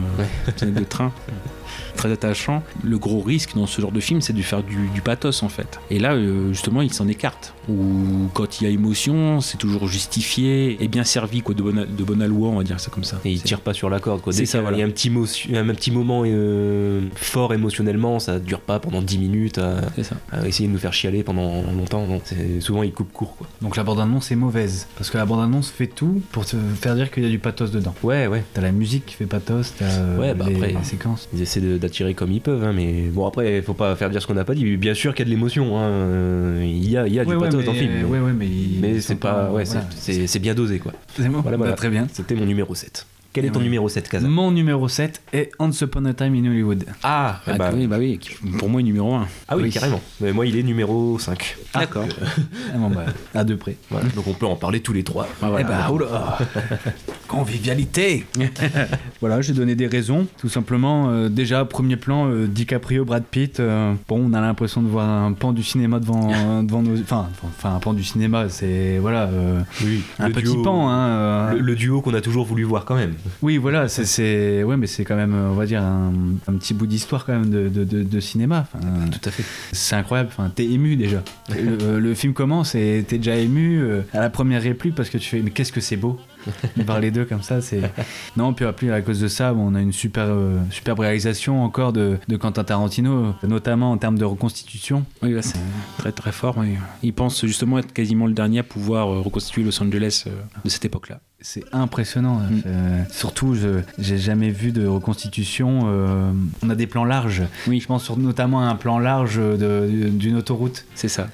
sonnette de train. [laughs] Très attachant. Le gros risque dans ce genre de film, c'est de faire du, du pathos en fait. Et là, euh, justement, il s'en écarte. Ou quand il y a émotion, c'est toujours justifié et bien servi, quoi, de bonne, de bonne aloi, on va dire ça comme ça. Et il tire pas sur la corde. quoi. Dès ça, voilà. il y a un petit, motion- un petit moment euh, fort émotionnellement, ça dure pas pendant 10 minutes à, C'est ça. à essayer de nous faire chialer pendant longtemps. Souvent, il coupe court. Quoi. Donc la bande-annonce est mauvaise. Parce que la bande-annonce fait tout pour te faire dire qu'il y a du pathos dedans. Ouais, ouais. T'as la musique qui fait pathos, t'as Ouais, bah les après- séquences. Ils essaient de- d'attirer comme ils peuvent, hein, mais bon, après, faut pas faire dire ce qu'on n'a pas dit. Bien sûr qu'il y a de l'émotion. hein, euh, Il y a, il y a du Ouais, pathos mais- dans le film. mais- c'est pas. Ouais, c'est- voilà. c'est c'est bien dosé, quoi. C'est bon. Voilà, voilà. Bah, très bien. C'était mon numéro 7. Quel est Et ton ouais. numéro 7, Kaza Mon numéro 7 est Once Upon a Time in Hollywood. Ah, Ah, bah, oui, bah oui, pour moi, est numéro 1. ah oui, oui. carrément. Mais moi, il est numéro 5. D'accord. Ah bon, bah, à deux près. [laughs] Voilà, donc on peut en parler tous les trois. Ah, voilà. Eh bah, oula [laughs] Convivialité [laughs] Voilà, j'ai donné des raisons. Tout simplement, euh, déjà, premier plan, euh, DiCaprio, Brad Pitt. euh, bon, on a l'impression de voir un pan du cinéma devant, devant nos... Enfin, enfin, un pan du cinéma, c'est... Voilà, euh, Oui, un petit duo- pan, hein. euh, Le, le duo qu'on a toujours voulu voir quand même. Oui, voilà, c'est, ouais, mais c'est quand même, euh, on va dire, un, un petit bout d'histoire quand même de, de, de- de cinéma. Enfin, Tout à fait. c'est incroyable. Enfin, t'es ému déjà. Le, [laughs] le film commence et t'es déjà ému euh, à la première réplique parce que tu fais, mais qu'est-ce que c'est beau [laughs] les deux comme ça. C'est [laughs] non, puis après à cause de ça, on a une super, euh, superbe réalisation encore de, de Quentin Tarantino, notamment en termes de reconstitution. Oui, là, c'est très très fort. oui. Il pense justement être quasiment le dernier à pouvoir euh, reconstituer Los Angeles euh, de cette époque-là. C'est impressionnant. Mm. Euh, surtout, je j'ai jamais vu de reconstitution. euh, on a des plans larges. Oui. Je pense sur, notamment à un plan large d'une autoroute C'est ça.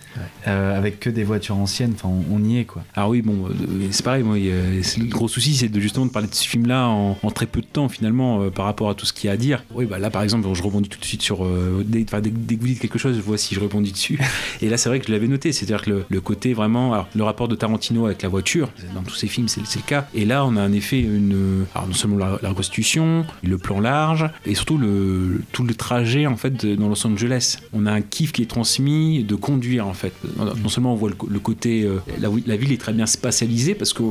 euh, avec que des voitures anciennes. Enfin, on, on y est quoi. Alors oui, bon, euh, c'est pareil. Y le gros souci, c'est de justement de parler de ce film-là en, en très peu de temps finalement par rapport à tout ce qu'il y a à dire. Oui, bah là, par exemple, je rebondis tout de suite sur. dès, dès- dès que vous dites quelque chose, je vois si je rebondis dessus. [laughs] Et là, c'est vrai que je l'avais noté. C'est-à-dire que le, le côté vraiment, alors, le rapport de Tarantino avec la voiture, dans tous ses films, c'est le cas. Et là, on a en effet une, alors non seulement la, la reconstitution, le plan large, et surtout le, tout le trajet en fait dans Los Angeles. On a un kiff qui est transmis de conduire en fait. Non seulement on voit le, côté, euh, la, la ville est très bien spatialisée parce que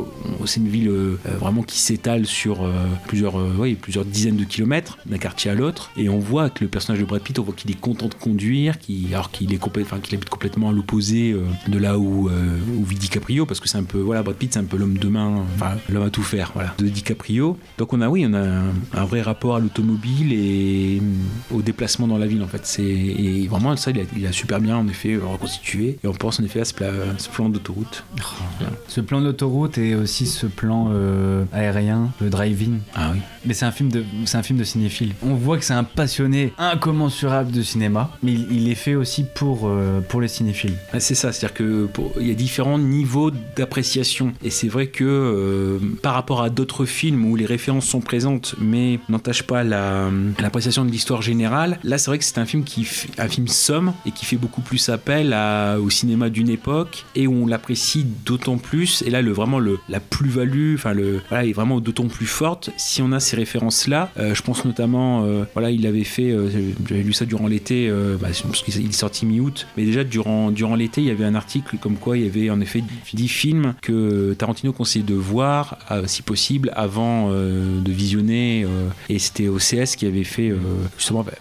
c'est une ville euh, vraiment qui s'étale sur euh, plusieurs, euh, ouais, plusieurs dizaines de kilomètres d'un quartier à l'autre, et on voit que le personnage de Brad Pitt, on voit qu'il est content de conduire, alors qu'il habite complètement à l'opposé euh, de là où, euh, où vit DiCaprio, parce que c'est un peu, voilà, Brad Pitt, c'est un peu l'homme de main, l'homme à tout faire, voilà, de DiCaprio. Donc on a, oui, on a un, un vrai rapport à l'automobile et euh, au déplacement dans la ville, en fait. C'est et vraiment ça, il a, il a super bien, en effet, reconstitué. Et on pense en effet à ce, pla- ce plan d'autoroute. Ce plan d'autoroute et aussi ce plan euh, aérien, le driving. Ah oui. Mais c'est un film de, c'est un film de cinéphile. On voit que c'est un passionné incommensurable de cinéma, mais il, il est fait aussi pour euh, pour les cinéphiles. Ah, C'est ça, c'est-à-dire que pour- il y a différents niveaux d'appréciation. Et c'est vrai que euh, par rapport à d'autres films où les références sont présentes mais n'entachent pas la- l'appréciation de l'histoire générale, là c'est vrai que c'est un film qui un film somme et qui fait beaucoup plus appel au cinéma d'une époque et où on l'apprécie d'autant plus. Et là, le, vraiment le, la plus-value, voilà, est vraiment d'autant plus forte si on a ces références-là. Euh, je pense notamment, euh, voilà, il avait fait, euh, j'avais lu ça durant l'été, euh, bah, parce qu'il est sorti mi-août, mais déjà durant, durant l'été, il y avait un article comme quoi il y avait en effet 10 films que Tarantino conseillait de voir, euh, si possible, avant euh, de visionner. euh, et c'était OCS qui avait fait justement bah,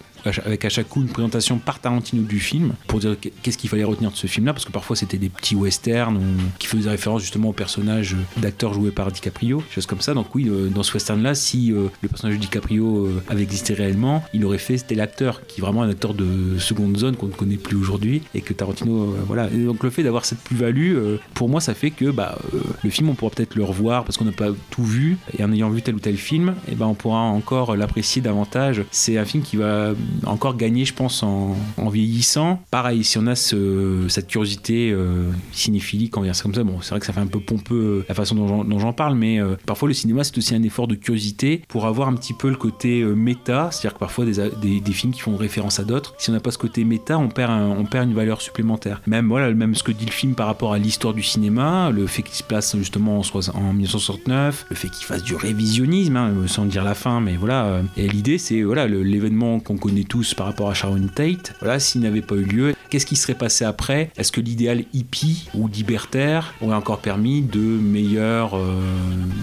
avec à chaque coup une présentation par Tarantino du film pour dire qu'est-ce qu'il fallait retenir de ce film là parce que parfois c'était des petits westerns qui faisaient référence justement au personnage d'acteur joué par DiCaprio choses comme ça. Donc oui euh, dans ce western là si euh, le personnage de DiCaprio euh, avait existé réellement il aurait fait c'était l'acteur qui est vraiment un acteur de seconde zone qu'on ne connaît plus aujourd'hui et que Tarantino voilà. Et donc le fait d'avoir cette plus-value pour moi ça fait que bah, le film on pourra peut-être le revoir parce qu'on n'a pas tout vu et en ayant vu tel ou tel film et ben on pourra encore l'apprécier davantage. C'est un film qui va encore gagner, je pense, en, vieillissant. Pareil, si on a ce, cette curiosité euh, cinéphilique envers ça comme ça, bon, c'est vrai que ça fait un peu pompeux euh, la façon dont j'en- parle, mais euh, parfois le cinéma c'est aussi un effort de curiosité pour avoir un petit peu le côté euh, méta, c'est-à-dire que parfois des, films qui font référence à d'autres, si on n'a pas ce côté méta, on perd, un- on perd une valeur supplémentaire. Même voilà, même ce que dit le film par rapport à l'histoire du cinéma, le fait qu'il se place justement en, soix- en 1969, le fait qu'il fasse du révisionnisme, hein, sans dire la fin, mais voilà. Et l'idée c'est voilà l'événement qu'on connaît tous par rapport à Sharon Tate. Voilà, s'il n'avait pas eu lieu, qu'est-ce qui serait passé après? Est-ce que l'idéal hippie ou libertaire aurait encore permis de meilleures, euh,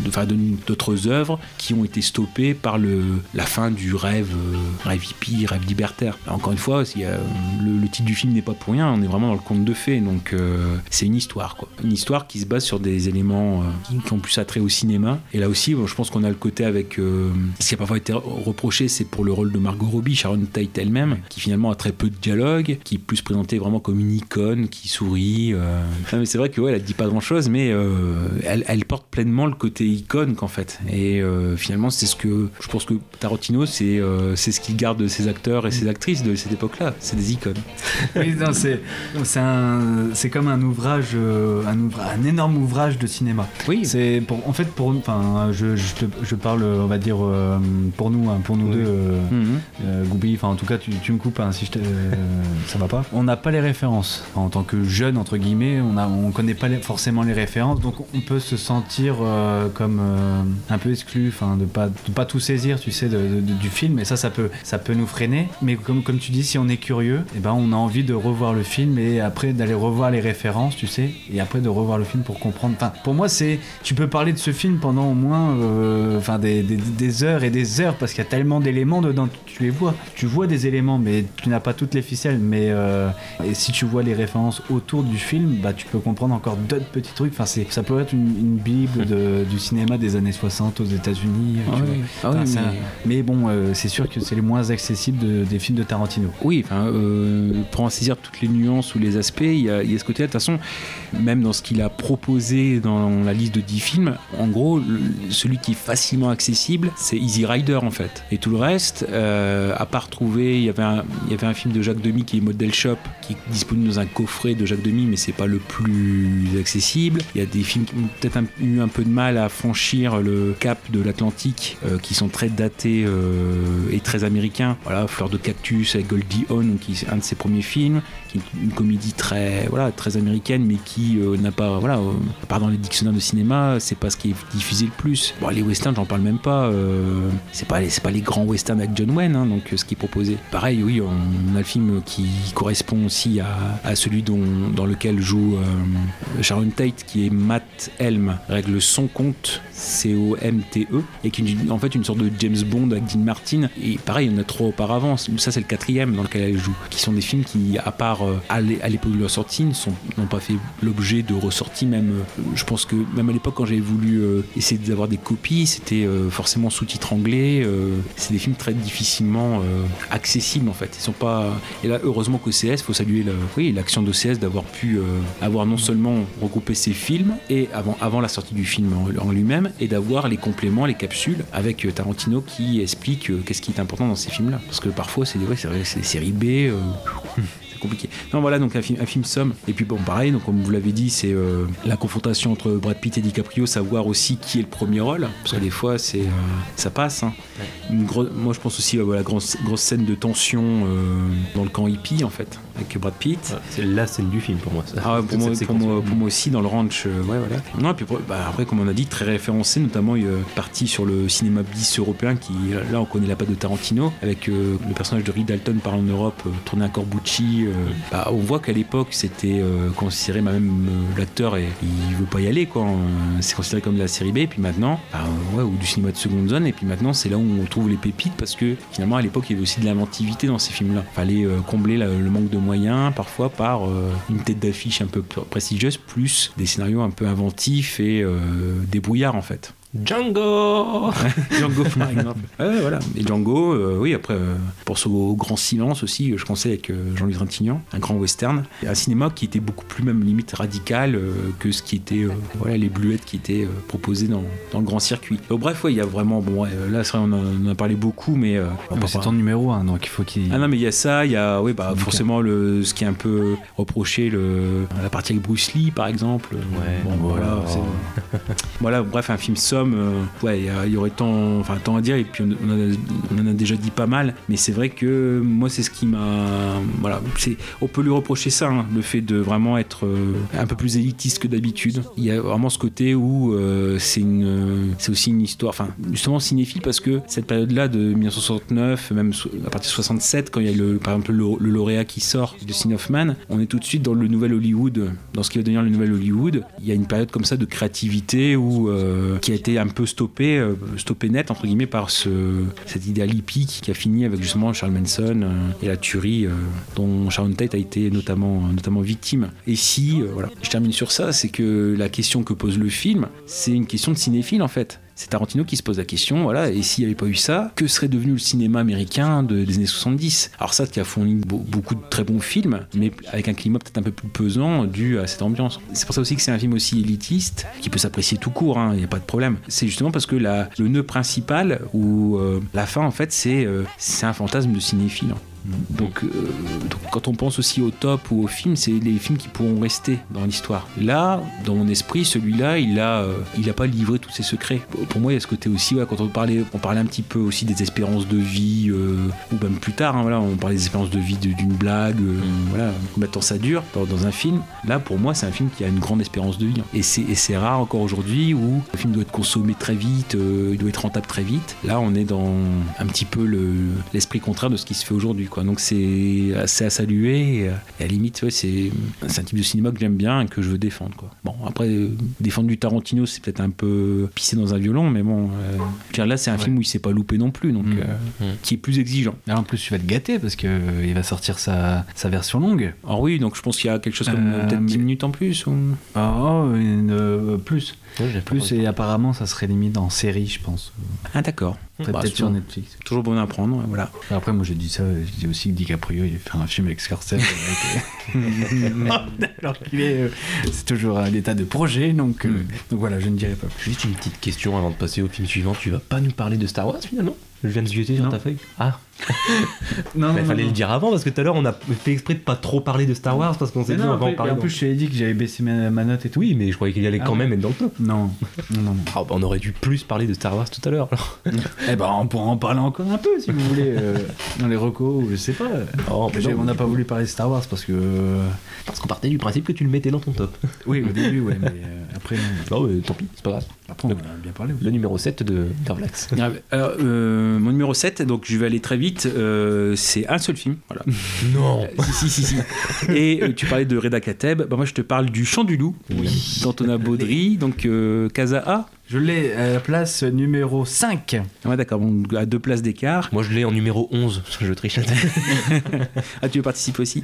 enfin d'autres œuvres qui ont été stoppées par le, la fin du rêve, euh, rêve hippie, rêve libertaire? Encore une fois, s'il y le, titre du film n'est pas pour rien, on est vraiment dans le conte de fées, donc euh, c'est une histoire quoi. Une histoire qui se base sur des éléments qui, ont plus attrait au cinéma. Et là aussi, je pense qu'on a le côté avec ce qui a parfois été reproché, c'est pour le rôle de Margot Robbie, Sharon Tate elle-même, qui finalement a très peu de dialogue, qui est plus présentée vraiment comme une icône, qui sourit. euh. Non, mais c'est vrai que ouais, elle dit pas grand-chose, mais euh, elle, elle porte pleinement le côté icône qu'en fait. Et euh, finalement, c'est ce que je pense que Tarantino, c'est euh, c'est ce qu'il garde de ses acteurs et ses actrices de cette époque-là. C'est des icônes. [laughs] Oui, c'est c'est comme un ouvrage, un, ouvra- un énorme ouvrage de cinéma. Oui. C'est pour, en fait pour, enfin, je, je, je parle, on va dire pour nous, hein, pour nous Oui. deux, euh, Enfin, en tout cas, tu, me coupes hein, si euh, ça va pas. On n'a pas les références en tant que jeune entre guillemets. On a, on connaît pas forcément les références, donc on peut se sentir euh, comme euh, un peu exclu, enfin, de pas, pas tout saisir, tu sais, du film. Et ça, ça peut, ça peut nous freiner. Mais comme, tu dis, si on est curieux, et ben, on a envie de revoir le film et après d'aller revoir les références, tu sais, et après de revoir le film pour comprendre. Pour moi, c'est, tu peux parler de ce film pendant au moins, des- des heures et des heures parce qu'il y a tellement d'éléments dedans. Tu les vois, tu vois des éléments, mais tu n'as pas toutes les ficelles. Mais euh, et si tu vois les références autour du film, bah, tu peux comprendre encore d'autres petits trucs. Enfin, c'est, ça peut être une, une bible de- [laughs] du cinéma des années 60 aux États-Unis. tu Ah oui. Ah oui, mais- mais bon, euh, c'est sûr que c'est les moins accessibles de- des films de Tarantino. Oui, euh, pour en saisir toutes les nuances ou les aspects, il y y a ce côté-là. De toute façon, même dans ce qu'il a proposé dans la liste de 10 films, en gros, le- celui qui est facilement accessible, c'est Easy Rider en fait. Et tout le reste, euh, à part il y avait un, il y avait un film de Jacques Demy qui est Model Shop, qui est disponible dans un coffret de Jacques Demy, mais c'est pas le plus accessible. Il y a des films qui ont peut-être eu un peu de mal à franchir le cap de l'Atlantique, euh, qui sont très datés euh, et très américains. Voilà, Fleur de cactus avec Goldie Hawn, qui est un de ses premiers films, qui est une comédie très, voilà, très américaine, mais qui euh, n'a pas, voilà, à part dans les dictionnaires de cinéma, c'est pas ce qui est diffusé le plus. Bon, les westerns, j'en parle même pas. c'est pas, pas les grands westerns avec John Wayne, hein, donc ce qui Pareil, oui, on a le film qui correspond aussi à, celui dans lequel joue euh, Sharon Tate, qui est Matt Helm, règle son compte, C-O-M-T-E, et qui est en fait une sorte de James Bond avec Dean Martin. Et pareil, il y en a trois auparavant. Ça, c'est le quatrième dans lequel elle joue, qui sont des films qui, à part euh, à l'é- à l'époque de leur sortie, n'ont pas fait l'objet de ressorties. Même, euh, je pense que même à l'époque, quand j'avais voulu essayer d'avoir des copies, c'était forcément sous-titres anglais. c'est des films très difficilement accessibles en fait. Ils sont pas. Et là, heureusement qu'OCS, faut saluer oui, l'action d'OCS d'avoir pu euh, avoir non seulement regroupé ces films et avant, avant la sortie du film en, lui-même, et d'avoir les compléments, les capsules avec euh, Tarantino qui explique euh, qu'est-ce qui est important dans ces films-là. Parce que parfois, c'est des, ouais, c'est B. compliqué. Non, voilà, donc un film, un film somme. Et puis bon, pareil, donc comme vous l'avez dit, c'est euh, la confrontation entre Brad Pitt et DiCaprio, savoir aussi qui est le premier rôle. Parce que des fois, c'est euh, ça passe. hein. Une moi, je pense aussi à la grosse, grosse scène de tension euh, dans le camp hippie, en fait, avec Brad Pitt. C'est la scène du film pour moi. ça. Ah ouais, pour, [laughs] moi, pour, moi, pour moi aussi, dans le ranch, euh, ouais, voilà. Non, et puis bah, après, comme on a dit, très référencé, notamment il y a partie sur le cinéma bis européen, qui là, on connaît la patte de Tarantino, avec euh, le personnage de Reed Dalton par en Europe, euh, tourné à Corbucci. euh, bah, on voit qu'à l'époque, c'était considéré, bah, même l'acteur, et, il veut pas y aller, quoi. Euh, C'est considéré comme de la série B, et puis maintenant, ouais, ou du cinéma de seconde zone, et puis maintenant, c'est là où on trouve les pépites, parce que finalement, à l'époque, il y avait aussi de l'inventivité dans ces films-là. Fallait combler la- le manque de moyens, parfois par euh, une tête d'affiche un peu pr- prestigieuse, plus des scénarios un peu inventifs et euh, débrouillards en fait. Django [laughs] Django par [laughs] exemple. Ouais, voilà. Et Django, euh, oui, après, euh, pour ce au grand silence aussi, je pensais avec euh, Jean-Louis Trintignant, un grand western. Et un cinéma qui était beaucoup plus même limite radical euh, que ce qui était, euh, voilà, les bluettes qui étaient euh, proposées dans, dans le grand circuit. Donc, bref, ouais, il y a vraiment, bon, ouais, là, c'est vrai, on en, a parlé beaucoup, mais. euh, on Mais c'est ton numéro 1, donc il faut qu'il. ah non mais il y a ça, il y a oui bah forcément le ce qui est un peu reproché le la partie avec Bruce Lee par exemple. Ouais. Bon voilà. Oh. c'est- [laughs] voilà bref un film somme euh, ouais il y, aurait tant enfin tant à dire et puis on, en a, déjà dit pas mal mais c'est vrai que moi c'est ce qui m'a voilà on peut lui reprocher ça hein, le fait de vraiment être euh, un peu plus élitiste que d'habitude. Il y a vraiment ce côté où euh, c'est une c'est aussi une histoire enfin justement cinéphile parce que cette période là de 1969 même à partir de 67 quand il y a le, par exemple le, lauréat qui sort de Sin Hoffman on est tout de suite dans le nouvel Hollywood dans ce qui va devenir le nouvel Hollywood il y a une période comme ça de créativité où qui a été un peu stoppée euh, stoppée net entre guillemets par ce cet idéal hippie qui a fini avec justement Charles Manson euh, et la tuerie euh, dont Sharon Tate a été notamment notamment victime. Et si voilà. Je termine sur ça c'est que la question que pose le film c'est une question de cinéphile en fait c'est Tarantino qui se pose la question, voilà, et s'il n'y avait pas eu ça, que serait devenu le cinéma américain de- des années 70 Alors ça, qui a fourni beau- beaucoup de très bons films, mais avec un climat peut-être un peu plus pesant dû à cette ambiance. C'est pour ça aussi que c'est un film aussi élitiste, qui peut s'apprécier tout court, hein, il n'y a pas de problème. C'est justement parce que le nœud principal, ou euh, la fin, en fait, c'est euh, un fantasme de cinéphile. hein. Donc, euh, donc, quand on pense aussi au top ou au film, c'est les films qui pourront rester dans l'histoire. Là, dans mon esprit, celui-là, il a, euh, il a pas livré tous ses secrets. Pour- moi, il y a ce côté aussi, ouais, quand on parlait, on parlait un petit peu aussi des espérances de vie, euh, ou même plus tard, hein, voilà, on parlait des espérances de vie d'une blague, euh, voilà, combien de temps ça dure dans, dans un film. Là, pour moi, c'est un film qui a une grande espérance de vie. hein. Et c'est rare encore aujourd'hui où le film doit être consommé très vite, il doit être rentable très vite. Là, on est dans un petit peu le- l'esprit contraire de ce qui se fait aujourd'hui. Quoi. Donc c'est assez à saluer. Et, euh, à la limite, ouais, c'est un type de cinéma que j'aime bien et que je veux défendre. Quoi. Bon, après, euh, défendre du Tarantino, c'est peut-être un peu pisser dans un violon, mais bon, euh, là, c'est un film où il s'est pas loupé non plus, donc Mm. euh, qui est plus exigeant. Là, en plus, tu vas te gâter parce que euh, il va sortir sa, sa version longue. Alors oui, donc je pense qu'il y a quelque chose comme peut-être 10 mais- minutes en plus. Ou... Oh, une, plus. Plus, et apparemment, ça serait limite en série, je pense. Ah d'accord. Bah, Peut-être c'est sur. Netflix. Toujours bon à apprendre, voilà. Après, moi, j'ai dit ça, j'ai dit aussi que DiCaprio, il fait un film avec Scorsese. avec- [laughs] [laughs] Alors qu'il est. euh, c'est toujours à l'état de projet, donc, euh, Mm. donc voilà, je ne dirai pas plus. Juste une petite question avant de passer au film suivant. Tu vas pas nous parler de Star Wars finalement? Je viens de zioter sur ta feuille. Ah, [laughs] Non, il fallait le dire avant parce que tout à l'heure on a fait exprès de pas trop parler de Star Wars parce qu'on s'est dit non, on va en après- parler. en plus, je t'avais dit que j'avais baissé ma, ma note et tout. Oui, mais je croyais qu'il allait Ah quand ouais. même être dans le top. Non, non, non. non. Ah, bah, on aurait dû plus parler de Star Wars tout à l'heure. alors. [laughs] Eh ben, on pourra en parler encore un peu si vous voulez, euh, dans les recos, ou je sais pas. Oh, mais J'ai- non, on n'a pas voulu parler de Star Wars parce que. euh, Parce qu'on partait du principe que tu le mettais dans ton top. [laughs] Oui, au début, ouais, mais euh, après, non. Non, mais tant pis, c'est pas grave. après, on a bien parlé. Le numéro 7 de Carvelax. Ah, Alors, euh, mon numéro 7, donc je vais aller très vite, euh, c'est un seul film. Voilà. [laughs] Non Euh, si, si, si, si. Et euh, tu parlais de Reda Kateb, bah, moi je te parle du Chant du Loup, d'Antonin Baudry, donc Casa A. Je l'ai à la place numéro 5. Ah Ouais, d'accord, bon, à deux places d'écart. Moi je l'ai en numéro 11, parce que je triche. [laughs] Ah, tu veux participer aussi?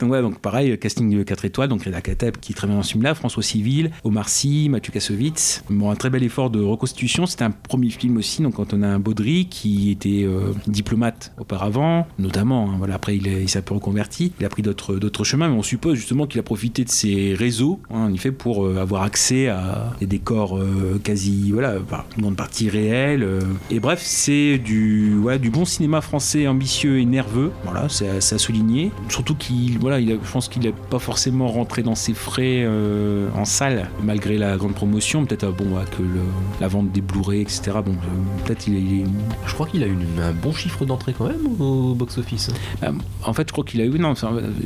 Donc, ouais, donc pareil, casting de 4 étoiles, donc Reda Kateb qui est très bien dans ce film-là, François Civil, Omar Sy, Mathieu Kassovitz. Bon, un très bel effort de reconstitution. C'était un premier film aussi, donc Antonin Baudry qui était euh, diplomate auparavant, notamment. hein, voilà, après, il, est- il s'est un peu reconverti. Il a pris d'autres d'autres chemins, mais on suppose justement qu'il a profité de ses réseaux, hein, en effet, pour euh, avoir accès à des décors euh, quasi, voilà, par une grande partie réels. euh. Et bref, c'est du, ouais, du bon cinéma français ambitieux et nerveux. Voilà, c'est à, souligner. Surtout qu'il, voilà, il a- je pense qu'il n'a pas forcément rentré dans ses frais euh, en salle, malgré la grande promotion. Peut-être, euh, bon, ouais, que le- la vente des Blu-ray, etc. Bon, euh, peut-être il Je crois qu'il a eu un bon chiffre d'entrée quand même au box-office. En fait, je crois qu'il a eu, non,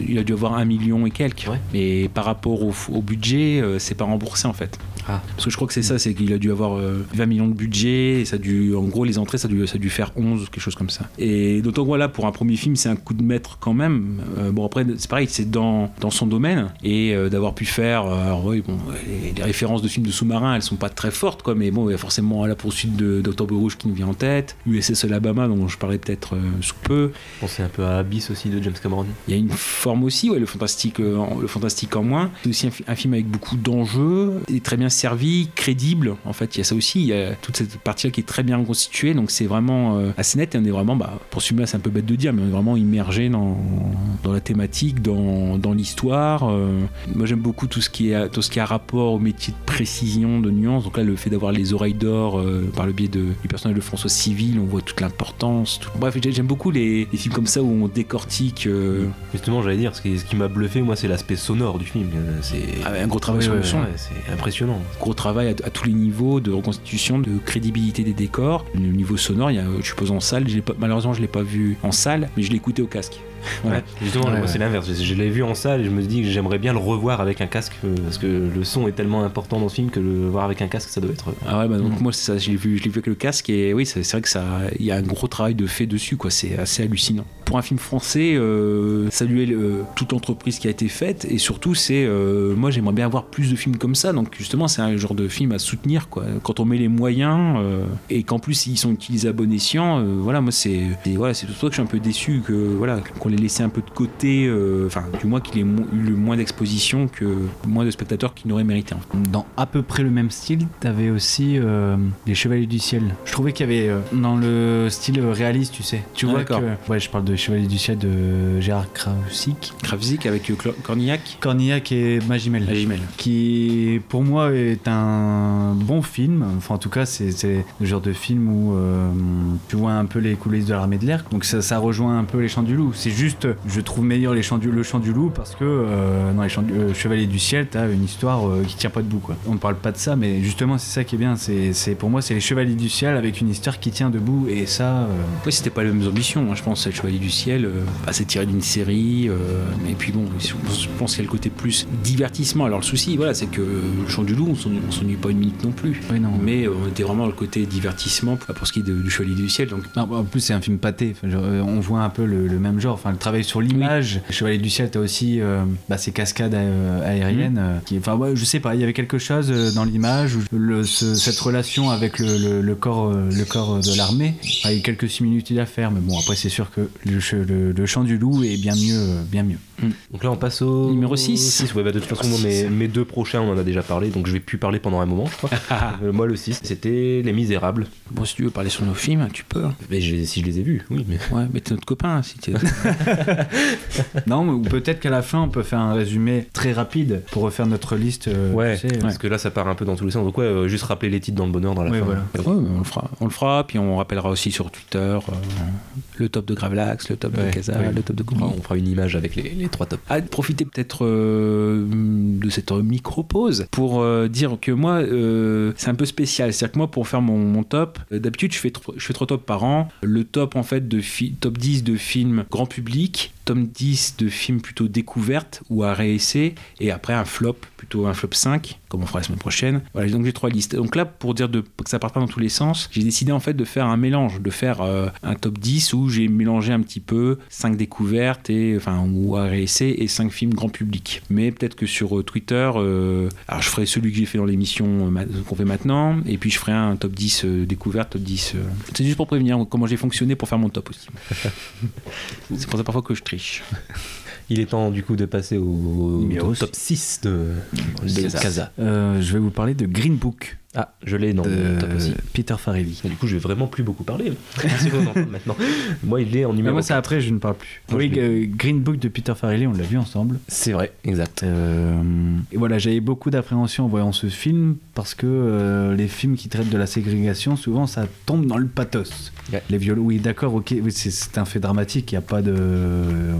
il a dû avoir un million et quelques. Ouais. Mais par rapport au, au budget, c'est pas remboursé en fait. Ah. Parce que je crois que c'est ça, c'est qu'il a dû avoir euh, 20 millions de budget, et ça a dû, en gros, les entrées, ça a dû, ça a dû faire 11, quelque chose comme ça. Et d'autant que voilà, pour un premier film, c'est un coup de maître quand même. Euh, bon, après, c'est pareil, c'est dans, dans son domaine, et euh, d'avoir pu faire, euh, alors oui, bon, les, les références de films de sous-marins, elles sont pas très fortes, quoi, mais bon, il y a forcément la poursuite de d'Octobre Rouge qui nous vient en tête, USS Alabama, dont je parlais peut-être euh, sous peu. Pensais un peu à Abyss aussi de James Cameron. Il y a une forme aussi, ouais, le fantastique, euh, en- le fantastique en moins. C'est aussi un, un film avec beaucoup d'enjeux, et très bien servi, crédible. En fait, il y a ça aussi. Il y a toute cette partie-là qui est très bien constituée. Donc c'est vraiment euh, assez net. Et on est vraiment, bah, pour celui-là, c'est un peu bête de dire, mais on est vraiment immergé dans, dans la thématique, dans, dans l'histoire. Euh, moi, j'aime beaucoup tout ce qui est tout ce qui a rapport au métier de précision, de nuance. Donc là, le fait d'avoir les oreilles d'or euh, par le biais de, du personnage de François Civil, on voit toute l'importance. tout- Bref, j'ai- j'aime beaucoup les, les films comme ça où on décortique. Justement, j'allais dire, ce qui, ce qui m'a bluffé, moi, c'est l'aspect sonore du film. C'est ah un gros travail Ouais, sur le ouais, son. ouais, c'est impressionnant. Gros travail à, à tous les niveaux de reconstitution, de crédibilité des décors. Le niveau sonore, il y a, je suppose en salle, pas, malheureusement je l'ai pas vu en salle, mais je l'ai écouté au casque. Voilà. Ouais, Justement, Ouais, c'est l'inverse. Je, l'ai vu en salle et je me dis que j'aimerais bien le revoir avec un casque euh, parce que le son est tellement important dans ce film que le voir avec un casque, ça doit être. euh, Ah ouais, bah donc Mm. moi ça, je l'ai vu, vu avec le casque et oui, c'est c'est vrai que ça, il y a un gros travail de fait dessus, quoi. C'est assez hallucinant. Pour un film français, euh, saluer le- toute l'entreprise qui a été faite et surtout c'est, euh, moi j'aimerais bien avoir plus de films comme ça. Donc justement, c'est un genre de film à soutenir, quoi. Quand on met les moyens euh, et qu'en plus ils sont utilisés à bon escient, euh, voilà, moi c'est, voilà, c'est pour ça que je suis un peu déçu que voilà qu'on les laissé un peu de côté, euh, enfin du moins qu'il ait eu le moins d'exposition que moins de spectateurs qu'il n'aurait mérité. Dans à peu près le même style, t'avais aussi euh, les Chevaliers du Ciel. Je trouvais qu'il y avait euh, dans le style réaliste, tu sais. Tu Ah, vois que ouais, je parle de Chevaliers du Ciel de Gérard Kraussik, Kravzik avec euh, Cornillac, Cornillac et Magimel. Magimel. qui pour moi est un bon film. Enfin, en tout cas, c'est le genre de film où euh, tu vois un peu les coulisses de l'armée de l'air. Donc ça, ça rejoint un peu les Chants du Loup. C'est juste, je trouve meilleur les chants du, le Chant du Loup parce que euh, dans les Chants du, euh, Chevaliers du Ciel, t'as une histoire euh, qui tient pas debout. Quoi. On ne parle pas de ça, mais justement, c'est ça qui est bien. C'est pour moi, c'est les Chevaliers du Ciel avec une histoire qui tient debout. Et ça, Oui, c'était pas les mêmes ambitions. hein. Je pense que le Chevalier du Ciel, euh, bah, c'est tiré d'une série. euh, et puis bon, je pense- qu'il y a le côté plus divertissement. Alors le souci, voilà, c'est que le Chant du Loup, on s'ennuie- pas une minute non plus. oui, non. Mais euh, on était vraiment le côté divertissement pour pour ce qui est de- du Chevalier du Ciel. Donc Non, en plus, c'est un film pâté. Enfin, genre, euh, on voit un peu le, le même genre. Enfin, le travail sur l'image. Chevalier du ciel, t'as aussi euh, bah, ces cascades euh, aériennes. euh, qui, enfin, ouais, je sais pas. Il y avait quelque chose euh, dans l'image le- ce- cette relation avec le, corps, euh, le corps de l'armée. Enfin, il y a eu quelques similitudes à faire, mais bon, après, c'est sûr que le, che- le- le chant du loup est bien mieux, bien mieux. Donc là, on passe au Numéro six. Six, ouais, bah, de toute façon, moi, mes, mes deux prochains, on en a déjà parlé, donc je vais plus parler pendant un moment, je crois. [laughs] Euh, moi, le 6, c'était Les Misérables. bon, si tu veux parler sur nos films, tu peux. hein. Mais si je les ai vus, oui, mais. Ouais, mais t'es notre copain. Si t'es- [laughs] non, mais- ou peut-être qu'à la fin, on peut faire un résumé très rapide pour refaire notre liste. euh, Ouais, tu sais, parce que là, ça part un peu dans tous les sens. Donc, ouais, euh, juste rappeler les titres dans le bonheur dans la Ouais, fin. voilà. Ouais, on le fera. On le fera. Puis on rappellera aussi sur Twitter euh, le top de Gravelax, le top Ouais, de Casa, le top de Goumi. on fera une image avec les, les trois tops. à profiter peut-être euh, de cette micro-pause pour euh, dire que moi, euh, c'est un peu spécial. C'est-à-dire que moi, pour faire mon, mon top, d'habitude, je fais, je fais trois tops par an. Le top, en fait, de top 10 de films grand public, top 10 de films plutôt découvertes ou à réessai, et après un flop, plutôt un flop 5, comme on fera la semaine prochaine. Voilà, donc j'ai trois listes. Donc là, pour dire de, que ça parte pas dans tous les sens, j'ai décidé en fait de faire un mélange, de faire euh, un top 10 où j'ai mélangé un petit peu 5 découvertes et enfin ou à réessai et 5 films grand public. Mais peut-être que sur euh, Twitter, euh, alors je ferai celui que j'ai fait dans l'émission qu'on fait maintenant, et puis je ferai un top 10 euh, découverte, top 10. euh. C'est juste pour prévenir comment j'ai fonctionné pour faire mon top aussi. [laughs] C'est pour ça parfois que je Il est temps, du coup, de passer au, top 6 de. Casa. euh, je vais vous parler de Green Book Ah, je l'ai dans de le top aussi. Peter Farrelly. Du coup, je vais vraiment plus beaucoup parler. [laughs] Maintenant. Moi, il est en Mais numéro moi, c'est 4. après, je ne parle plus. Moi, oui, euh, Green Book de Peter Farrelly, on l'a vu ensemble. C'est vrai, exact. Euh, et voilà, j'avais beaucoup d'appréhension en voyant ce film parce que euh, les films qui traitent de la ségrégation, souvent, ça tombe dans le pathos. Ouais. Les viols, oui, d'accord, ok, oui, c'est- un fait dramatique, il n'y a pas de,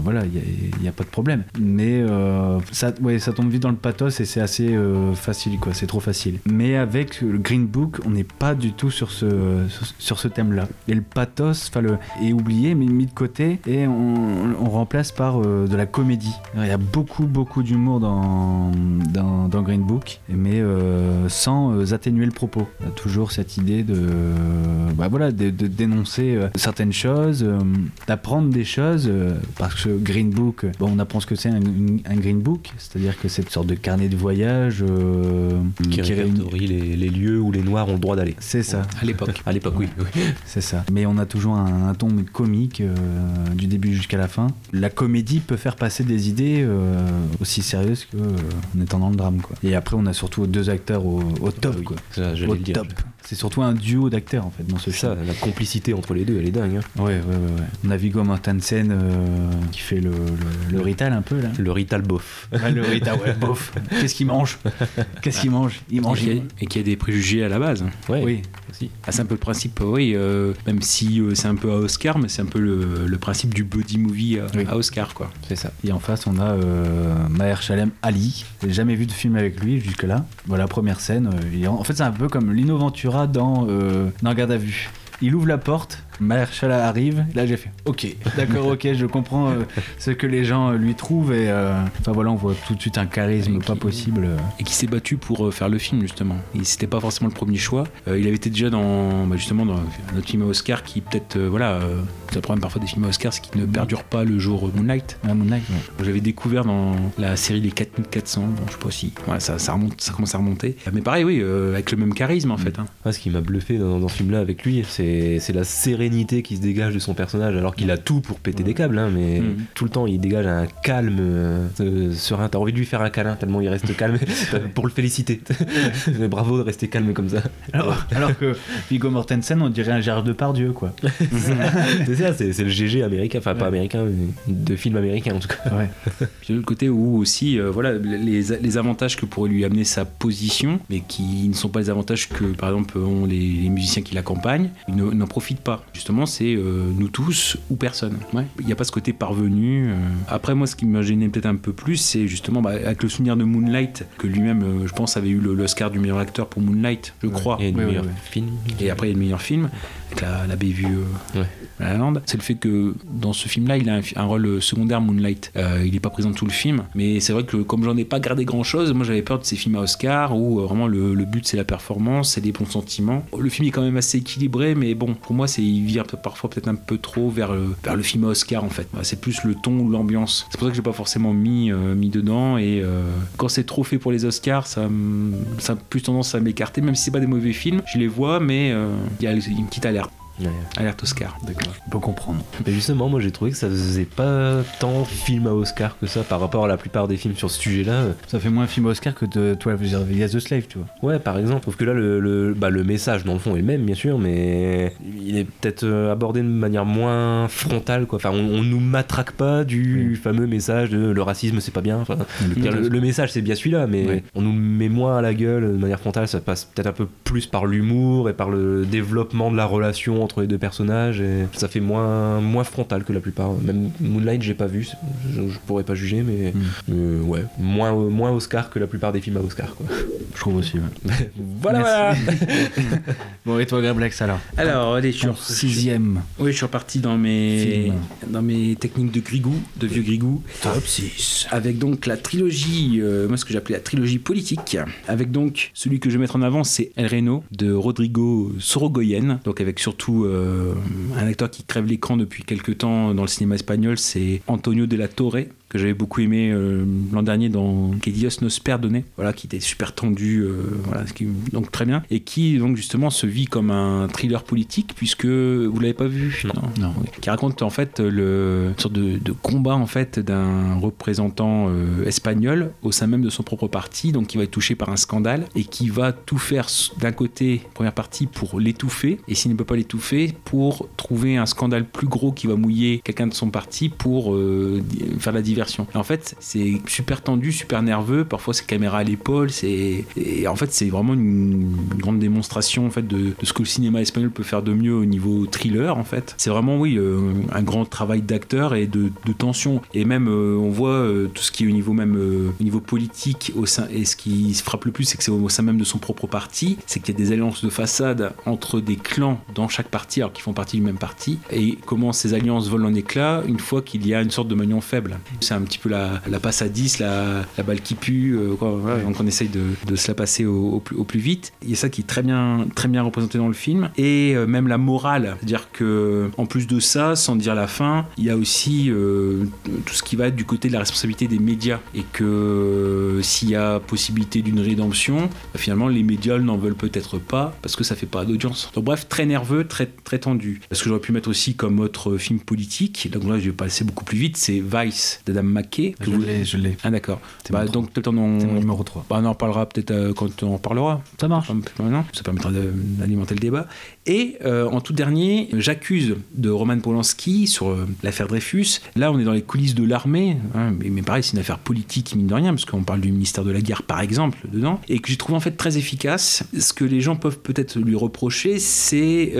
voilà, il y a, pas de problème. Mais euh, ça, ouais, ça tombe vite dans le pathos et c'est assez euh, facile, quoi. C'est trop facile. Mais avec le Green Book, on n'est pas du tout sur ce, sur, sur ce thème-là. Et le pathos, le, est oublié, mais mis de côté, et on, on remplace par euh, de la comédie. Il y a beaucoup, beaucoup d'humour dans, dans, dans Green Book, mais euh, sans euh, atténuer le propos. Il y a toujours cette idée de, bah voilà, de, de dénoncer certaines choses, d'apprendre des choses, parce que Green Book, bon, on apprend ce que c'est un, un Green Book, c'est-à-dire que c'est une sorte de carnet de voyage Qui réunit- répertorie les, les lieux où les Noirs ont le droit d'aller. C'est ça. À l'époque. À l'époque, oui. oui. C'est ça. Mais on a toujours un, un ton comique euh, du début jusqu'à la fin. La comédie peut faire passer des idées euh, aussi sérieuses que euh, en étant dans le drame. Quoi. Et après, on a surtout deux acteurs au, au top. Ah oui, quoi. ça, Au le dire. C'est surtout un duo d'acteurs en fait dans ce ça, la complicité entre les deux, elle est dingue. hein. Ouais, ouais, ouais, ouais. On a Viggo Mortensen euh, qui fait le, le, le Rital un peu là. Le Rital. Ouais, le Rital, ouais, [laughs] bof. Qu'est-ce qu'il mange? Qu'est-ce qu'il mange? Il Et mange. a, et qui a des préjugés à la base. Ouais, Oui. aussi. Ah, c'est un peu le principe, euh, oui, euh, même si euh, c'est un peu à Oscar, mais c'est un peu le, le principe du buddy movie à, Oui. à Oscar, quoi. C'est ça. Et en face, on a euh, Mahershala Ali. J'ai jamais vu de film avec lui jusque-là. Voilà, première scène. en fait, c'est un peu comme Lino Dans, euh, dans Garde à vue. Il ouvre la porte, Mahershala arrive. Là, j'ai fait OK, d'accord, OK, je comprends euh, ce que les gens euh, lui trouvent. Et euh, enfin voilà, on voit tout de suite un charisme Et pas qui- possible. euh. Et qui s'est battu pour euh, faire le film, justement. Et c'était pas forcément le premier choix. Euh, il avait été déjà dans, bah, justement, dans un autre film à Oscar qui, peut-être, euh, voilà, euh, c'est le problème parfois des films à Oscar, c'est qu'ils ne perdurent pas le jour euh, Moonlight. Ah, Moonlight, ouais. J'avais découvert dans la série Les 4400, bon, je sais pas si, voilà, ça, ça, remonte, ça commence à remonter. Mais pareil, oui, euh, avec le même charisme, en fait. hein. Ce qui m'a bluffé dans, dans ce film-là avec lui, c'est la sérénité qui se dégage de son personnage, alors qu'il a tout pour péter des câbles, hein, mais Mhm. tout le temps il dégage un calme euh, euh, serein. T'as envie de lui faire un câlin tellement il reste calme [laughs] [laughs] pour le féliciter. [laughs] mais bravo de rester calme comme ça. Alors, alors que Viggo Mortensen, on dirait un Gérard Depardieu, quoi. c'est ça, c'est c'est le GG américain, enfin pas américain, mais de film américain en tout cas. Ouais. Puis de l'autre côté où aussi, euh, voilà, les, les avantages que pourrait lui amener sa position, mais qui ne sont pas les avantages que, par exemple, ont les, les musiciens qui l'accompagnent, ils ne- n'en profitent pas. Justement, c'est euh, nous tous ou personne. Ouais. Il n'y a pas ce côté parvenu. euh. Après, moi, ce qui m'a gêné peut-être un peu plus, c'est justement bah, avec le souvenir de Moonlight, que lui-même, euh, je pense, avait eu l'Oscar du meilleur acteur pour Moonlight, je crois. Et le meilleur film. Et après, il y a le meilleur film, avec la, la bévue euh, Ouais. à La La Land. C'est le fait que dans ce film-là, il a un, rôle secondaire, Moonlight. Euh, il n'est pas présent tout le film, mais c'est vrai que comme j'en ai pas gardé grand-chose, moi j'avais peur de ces films à Oscar où euh, vraiment le, le but c'est la performance, c'est les bons sentiments. Le film est quand même assez équilibré, mais bon, pour moi, c'est il vire parfois peut-être un peu trop vers le, vers le film à Oscar en fait. C'est plus le ton ou l'ambiance. C'est pour ça que j'ai pas forcément mis, euh, mis dedans et euh, quand c'est trop fait pour les Oscars, ça, a plus tendance à m'écarter, même si c'est pas des mauvais films, je les vois, mais euh, il y a une petite alerte. Ouais. Alerte Oscar. D'accord. On peut comprendre. Mais justement, moi j'ai trouvé que ça faisait pas tant film à Oscar que ça par rapport à la plupart des films sur ce sujet-là. Ça fait moins film Oscar que de 12 Years the Slave, tu vois. Ouais, par exemple. Sauf que là, le, le, bah, le message, dans le fond, est le même, bien sûr, mais il est peut-être euh, abordé de manière moins frontale, quoi. Enfin, on, on nous matraque pas du fameux message de le racisme, c'est pas bien. Enfin, le, le message, c'est bien celui-là, mais on nous met moins à la gueule de manière frontale. Ça passe peut-être un peu plus par l'humour et par le développement de la relation entre les deux personnages. Et ça fait moins, moins frontal que la plupart. Même Moonlight, j'ai pas vu, je, je pourrais pas juger, mais Mm. euh, ouais, moins, moins Oscar que la plupart des films à Oscar, quoi. Je trouve aussi, ouais. [laughs] Voilà, [laughs] bon, et toi, Gablex, alors? Alors, allez, je suis, Ton sixième oui, je suis reparti dans mes, Film. dans mes techniques de grigou, de vieux grigou. Top 6. Avec donc la trilogie, euh, moi ce que j'appelais la trilogie politique, avec donc celui que je vais mettre en avant, c'est El Reno de Rodrigo Sorogoyen, donc avec surtout euh, un acteur qui crève l'écran depuis quelques temps dans le cinéma espagnol, c'est Antonio de la Torre que j'avais beaucoup aimé euh, l'an dernier dans Dios nos perdone, voilà, qui était super tendu, euh, voilà, ce qui, donc très bien, et qui donc justement se vit comme un thriller politique, puisque vous l'avez pas vu, Non. Non. oui. qui raconte en fait le une sorte de, de combat en fait d'un représentant euh, espagnol au sein même de son propre parti, donc qui va être touché par un scandale et qui va tout faire d'un côté première partie pour l'étouffer et s'il ne peut pas l'étouffer pour trouver un scandale plus gros qui va mouiller quelqu'un de son parti pour euh, faire la diversion. En fait, c'est super tendu, super nerveux. Parfois, c'est caméra à l'épaule. C'est et en fait, c'est vraiment une, grande démonstration en fait de, ce que le cinéma espagnol peut faire de mieux au niveau thriller. En fait, c'est vraiment oui euh, un grand travail d'acteur et de, tension. Et même euh, on voit euh, tout ce qui est au niveau même au niveau politique au sein et ce qui se frappe le plus, c'est que c'est au sein même de son propre parti, c'est qu'il y a des alliances de façade entre des clans dans chaque parti, alors qu'ils font partie du même parti, et comment ces alliances volent en éclats une fois qu'il y a une sorte de maillon faible. C'est un petit peu la, la passe à 10, la, la balle qui pue, euh, quoi, voilà, donc on essaye de, de se la passer au, au plus, au plus vite. Il y a ça qui est très bien, très bien représenté dans le film, et euh, même la morale, c'est-à-dire que en plus de ça, sans dire la fin, il y a aussi euh, tout ce qui va être du côté de la responsabilité des médias, et que s'il y a possibilité d'une rédemption, bah, finalement les médias n'en veulent peut-être pas parce que ça fait pas d'audience. Donc bref, très nerveux, très très tendu. Parce que j'aurais pu mettre aussi comme autre film politique, donc là je vais passer beaucoup plus vite, c'est Vice d'Adam McKay. que Je vous- l'ai, je l'ai. Ah d'accord. Bah, donc peut-être on, C'est mon en... numéro 3. bah, on en parlera peut-être euh, quand on en parlera. Ça marche. Maintenant, ça permettra d'alimenter le débat. Et euh, en tout dernier, j'accuse de Roman Polanski sur euh, l'affaire Dreyfus. Là, on est dans les coulisses de l'armée, hein, mais, mais pareil, c'est une affaire politique, mine de rien, parce qu'on parle du ministère de la Guerre, par exemple, dedans, et que j'ai trouvé en fait très efficace. Ce que les gens peuvent peut-être lui reprocher, c'est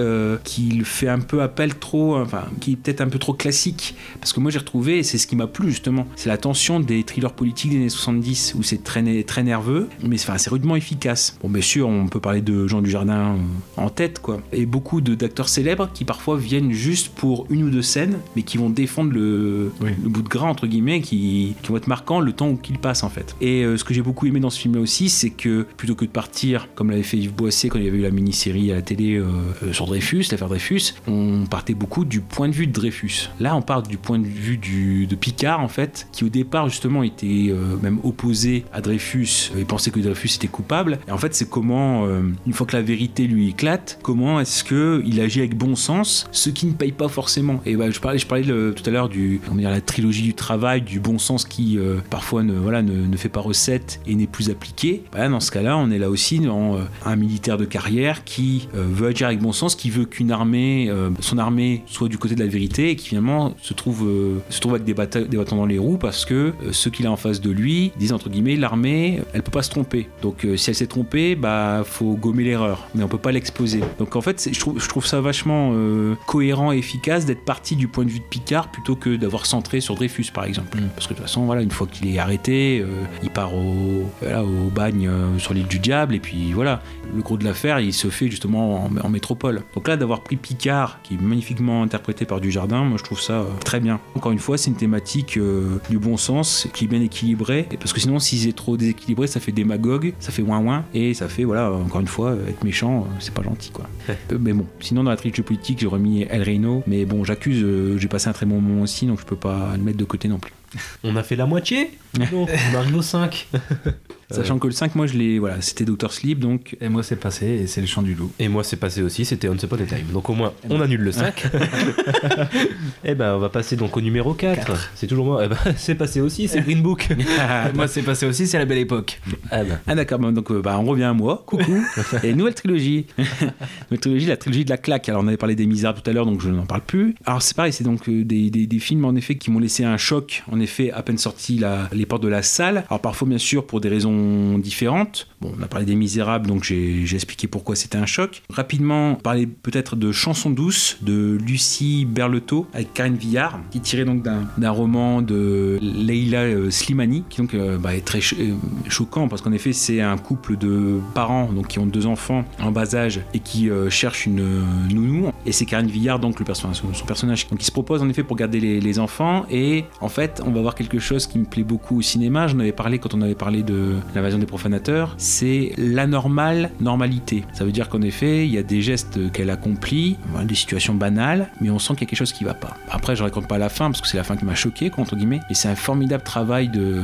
qu'il fait un peu appel trop, enfin, qui est peut-être un peu trop classique. Parce que moi, j'ai retrouvé, et c'est ce qui m'a plu justement, c'est la tension des thrillers politiques des années 70, où c'est très, nerveux, mais enfin, c'est rudement efficace. Bon, bien sûr, on peut parler de Jean Dujardin euh, en tête, quoi. Et beaucoup d'acteurs célèbres qui parfois viennent juste pour une ou deux scènes, mais qui vont défendre le, Oui. le bout de gras, entre guillemets, qui, qui vont être marquants le temps qu'ils passent, en fait. Et euh, ce que j'ai beaucoup aimé dans ce film-là aussi, c'est que plutôt que de partir, comme l'avait fait Yves Boisset quand il y avait eu la mini-série à la télé euh, euh, sur Dreyfus, l'affaire Dreyfus, on partait beaucoup du point de vue de Dreyfus. Là, on part du point de vue du, de Picard, en qui au départ, justement, était euh, même opposé à Dreyfus euh, et pensait que Dreyfus était coupable. Et en fait, c'est comment, euh, une fois que la vérité lui éclate, comment est-ce que il agit avec bon sens, ce qui ne paye pas forcément. Et bah, je parlais, je parlais tout à l'heure du, dire, la trilogie du travail, du bon sens qui parfois ne, voilà, ne, ne fait pas recette et n'est plus appliqué. Bah, dans ce cas-là, on est là aussi dans un militaire de carrière qui veut agir avec bon sens, qui veut qu'une armée, son armée soit du côté de la vérité et qui finalement se trouve, se trouve avec des, bata- des bâtons dans les roues parce que euh, ceux qu'il a en face de lui disent entre guillemets l'armée, elle peut pas se tromper. Donc euh, si elle s'est trompée, bah faut gommer l'erreur, mais on peut pas l'exposer. Donc en fait, je trouve, je trouve ça vachement euh, cohérent et efficace d'être parti du point de vue de Picard plutôt que d'avoir centré sur Dreyfus par exemple. Mm. Parce que de toute façon, voilà, une fois qu'il est arrêté, euh, il part au, voilà, au bagne euh, sur l'île du diable et puis voilà, le gros de l'affaire, il se fait justement en, en métropole. Donc là, d'avoir pris Picard, qui est magnifiquement interprété par Dujardin, moi je trouve ça très bien. Encore une fois, c'est une thématique euh, du bon sens, qui est bien équilibrée, et parce que sinon, si c'est trop déséquilibré, ça fait démagogue, ça fait ouin ouin, et ça fait, voilà, encore une fois, euh, être méchant, euh, c'est pas gentil quoi. Euh, mais bon, sinon dans la trilogie politique, j'ai remis El Reino, mais bon, j'accuse, j'ai passé un très bon moment aussi, donc je peux pas le mettre de côté non plus. [laughs] On a fait la moitié? Non, on arrive au 5. [laughs] Sachant que le 5, moi je l'ai, voilà, c'était Doctor Sleep, donc Et moi, c'est passé, et c'est le chant du loup. Et moi, c'est passé aussi, c'était Once Upon a Time. Donc au moins, on annule le 5. [laughs] Et ben, on va passer donc au numéro 4. C'est toujours moi. Eh ben, [laughs] c'est passé aussi, c'est Green Book. [laughs] moi, c'est passé aussi, c'est la belle époque. Ah ben. Ah d'accord, donc euh, bah, on revient à moi, coucou, et nouvelle trilogie. nouvelle trilogie, la trilogie de la claque. Alors on avait parlé des Misérables tout à l'heure, donc je n'en parle plus. Alors c'est pareil, c'est donc euh, des, des- des films en effet qui m'ont laissé un choc, en effet, à peine sorti la, les portes de la salle. Alors parfois bien sûr pour des raisons différentes. On a parlé des Misérables, donc j'ai expliqué pourquoi c'était un choc. Rapidement, parler peut-être de Chansons douces de Lucie Berletot avec Karine Villard, qui tiré donc d'un roman de Leila euh, Slimani, qui donc euh, bah, est très euh, choquant parce qu'en effet c'est un couple de parents donc qui ont deux enfants en bas âge et qui euh, cherchent une nounou. Et c'est Karine Villard donc le personnage, son, son personnage, il se propose en effet pour garder les, les enfants. Et en fait, on va voir quelque chose qui me plaît beaucoup au cinéma. J'en avais parlé quand on avait parlé de l'invasion des profanateurs. C'est l'anormale normalité. Ça veut dire qu'en effet, il y a des gestes qu'elle accomplit, des situations banales, mais on sent qu'il y a quelque chose qui va pas. Après, je raconte pas la fin parce que c'est la fin qui m'a choqué, entre guillemets. Et c'est un formidable travail de,